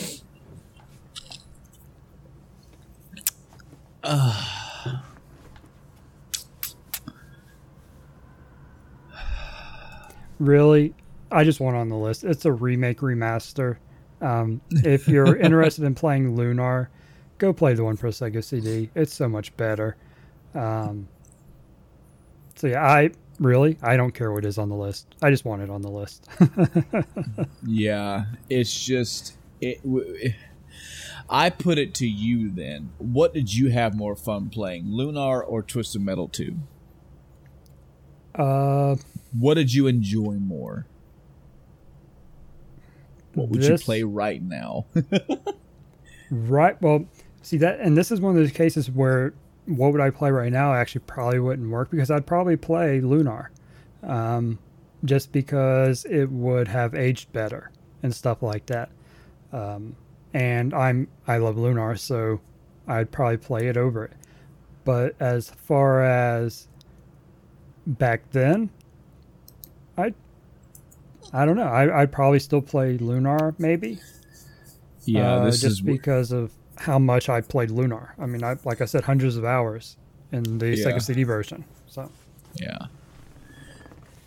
Really, I just want on the list. It's a remake remaster. Um, if you're [laughs] interested in playing Lunar, go play the one for Sega CD. It's so much better. Um, so yeah, I really I don't care what is on the list. I just want it on the list. [laughs] Yeah, it's just it. w- I put it to you then. What did you have more fun playing, Lunar or Twisted Metal Two? uh, What did you enjoy more? What would you play right now? [laughs] Right. Well, see that, and this is one of those cases where what would I play right now actually probably wouldn't work because I'd probably play Lunar, um, just because it would have aged better and stuff like that. Um, and I'm I love Lunar, so I'd probably play it over it. But as far as back then, I I don't know. I, I'd probably still play Lunar, maybe yeah, uh, this just is because of how much I played Lunar. I mean, I like I said, hundreds of hours in the Yeah. Sega CD version. So, yeah. but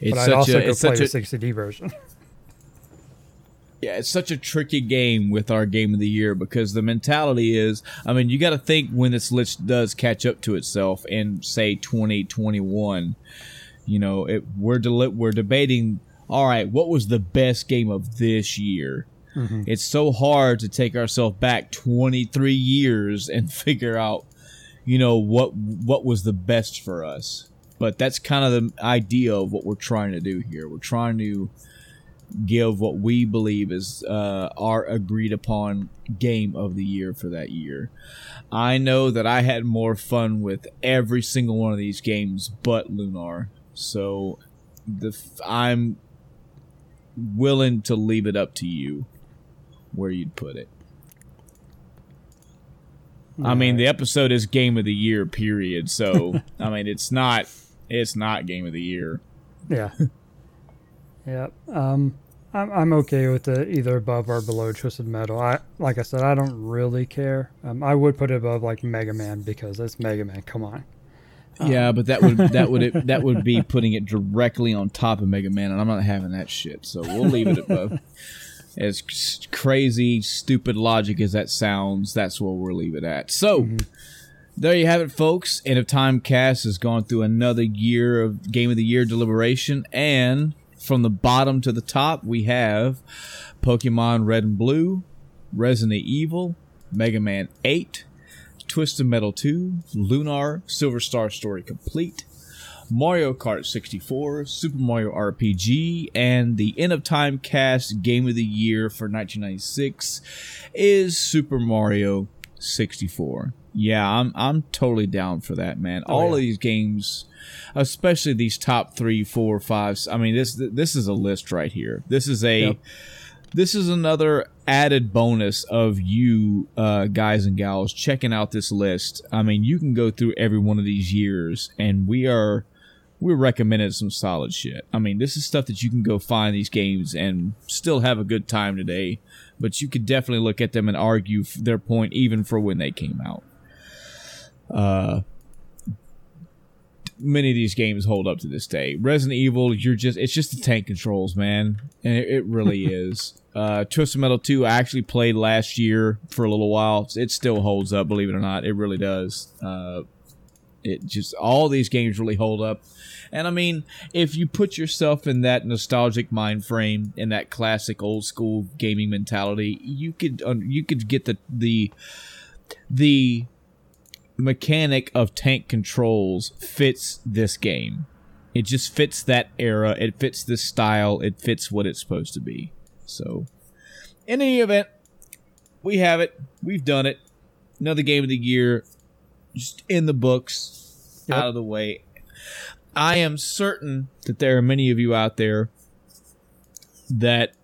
It's I'd such also a go it's play the a Sega CD version. [laughs] yeah it's such a tricky game with our game of the year because the mentality is I mean you got to think when this list does catch up to itself in say 2021 You know, it, we're deli- we're debating. All right, what was the best game of this year? Mhm. It's so hard to take ourselves back 23 years and [laughs] figure out, you know, what what was the best for us. But that's kind of the idea of what we're trying to do here. We're trying to give what we believe is uh, our agreed upon game of the year for that year. I know that I had more fun with every single one of these games but Lunar. So the f- I'm willing to leave it up to you where you'd put it. I mean, the episode is game of the year, period. So, [laughs] I mean, it's not, it's not game of the year. Yeah. [laughs] yeah. Um, I'm I'm okay with it either above or below Twisted Metal. I like I said, I don't really care. Um, I would put it above like Mega Man because it's Mega Man. Come on. Yeah, um, but that would that would [laughs] that would be putting it directly on top of Mega Man, and I'm not having that shit. So we'll leave it above. [laughs] As crazy, stupid logic as that sounds, that's where we'll leave it at. So. Mm-hmm. There you have it, folks. End of Time Cast has gone through another year of Game of the Year deliberation, and from the bottom to the top, we have Pokemon Red and Blue, Resident Evil, Mega Man 8, Twisted Metal 2, Lunar, Silver Star Story Complete, Mario Kart 64, Super Mario RPG, and the End of Time Cast Game of the Year for 1996 is Super Mario 64. Yeah, I'm I'm totally down for that, man. Oh, All yeah. of these games, especially these top three, four, five. I mean, this this is a list right here. This is a Yep. This is another added bonus of you uh, guys and gals checking out this list. I mean, you can go through every one of these years, and we are we're recommending some solid shit. I mean, this is stuff that you can go find these games and still have a good time today. But you could definitely look at them and argue their point even for when they came out. Uh, many of these games hold up to this day. Resident Evil, you're just it's just the tank controls, man, and it, it really [laughs] is. Uh, Twisted Metal 2, I actually played last year for a little while. It still holds up, believe it or not. It really does. Uh, it just all these games really hold up. And I mean, if you put yourself in that nostalgic mind frame, in that classic old school gaming mentality, you could you could get the the the mechanic of tank controls fits this game. It just fits that era. It fits this style. It fits what it's supposed to be. So, in any event, we have it. We've done it. Another game of the year, just in the books, Yep. out of the way. I am certain that there are many of you out there that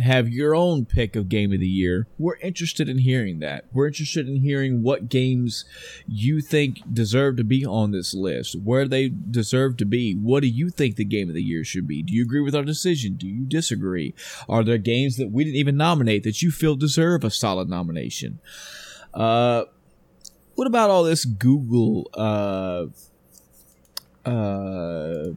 have your own pick of game of the year. We're interested in hearing that. We're interested in hearing what games you think deserve to be on this list, where they deserve to be. What do you think the game of the year should be? Do you agree with our decision? Do you disagree? Are there games that we didn't even nominate that you feel deserve a solid nomination? Uh, what about all this Google? Uh, uh,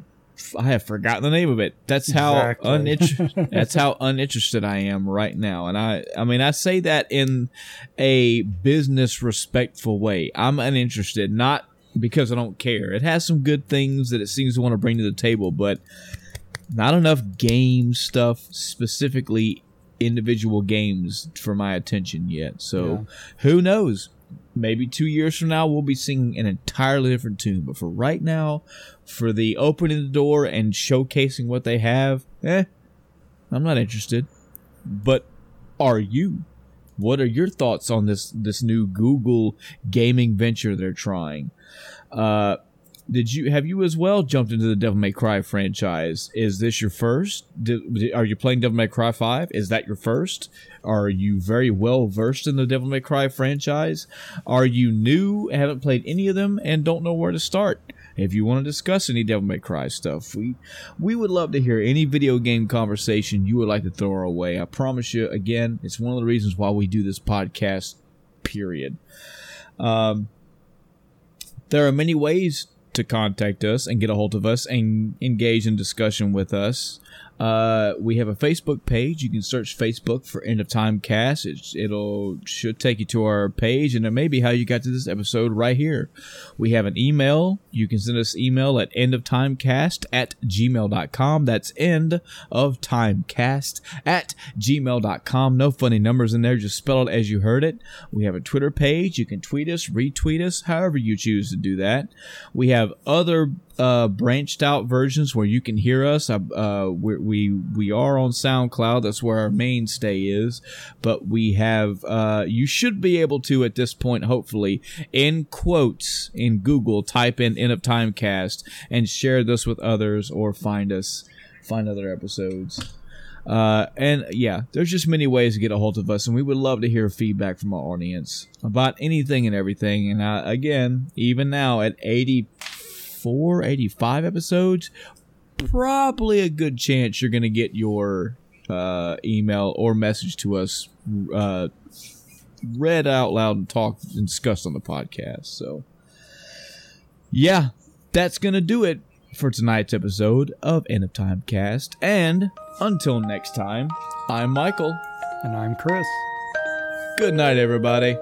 I have forgotten the name of it. That's how Exactly. uninter- [laughs] That's how uninterested I am right now, and I, I mean, I say that in a business respectful way. I'm uninterested, not because I don't care. It has some good things that it seems to want to bring to the table, but not enough game stuff, specifically individual games, for my attention yet. So, who knows? Maybe two years from now, we'll be singing an entirely different tune. But for right now, for the opening the door and showcasing what they have, eh, I'm not interested. But are you? What are your thoughts on this this new Google gaming venture they're trying? Uh, did you have you as well jumped into the Devil May Cry franchise? Is this your first? Did, are you playing Devil May Cry Five? Is that your first? Are you very well versed in the Devil May Cry franchise? Are you new, haven't played any of them, and don't know where to start? If you want to discuss any Devil May Cry stuff, we we would love to hear any video game conversation you would like to throw our way. I promise you, again, it's one of the reasons why we do this podcast. Period. Um, there are many ways to contact us and get a hold of us and engage in discussion with us. Uh, we have a Facebook page. You can search Facebook for End of Time Cast. It, it'll should take you to our page, and it may be how you got to this episode right here. We have an email. You can send us email at endoftimecast at gmail.com. That's end of timecast at gmail.com. No funny numbers in there. Just spell it as you heard it. We have a Twitter page. You can tweet us, retweet us, however you choose to do that. We have other uh, branched out versions where you can hear us. Uh, we we we are on SoundCloud. That's where our mainstay is. But we have uh, you should be able to at this point, hopefully, in quotes in Google, type in "End of Time Cast" and share this with others, or find us, find other episodes. Uh, and yeah, there's just many ways to get a hold of us, and we would love to hear feedback from our audience about anything and everything. And uh, again, even now at 84, 85 episodes, probably a good chance you're going to get your uh, email or message to us uh, read out loud and talked and discussed on the podcast. So, yeah, that's going to do it for tonight's episode of End of Time Cast. And until next time, I'm Michael. And I'm Chris. Good night, everybody.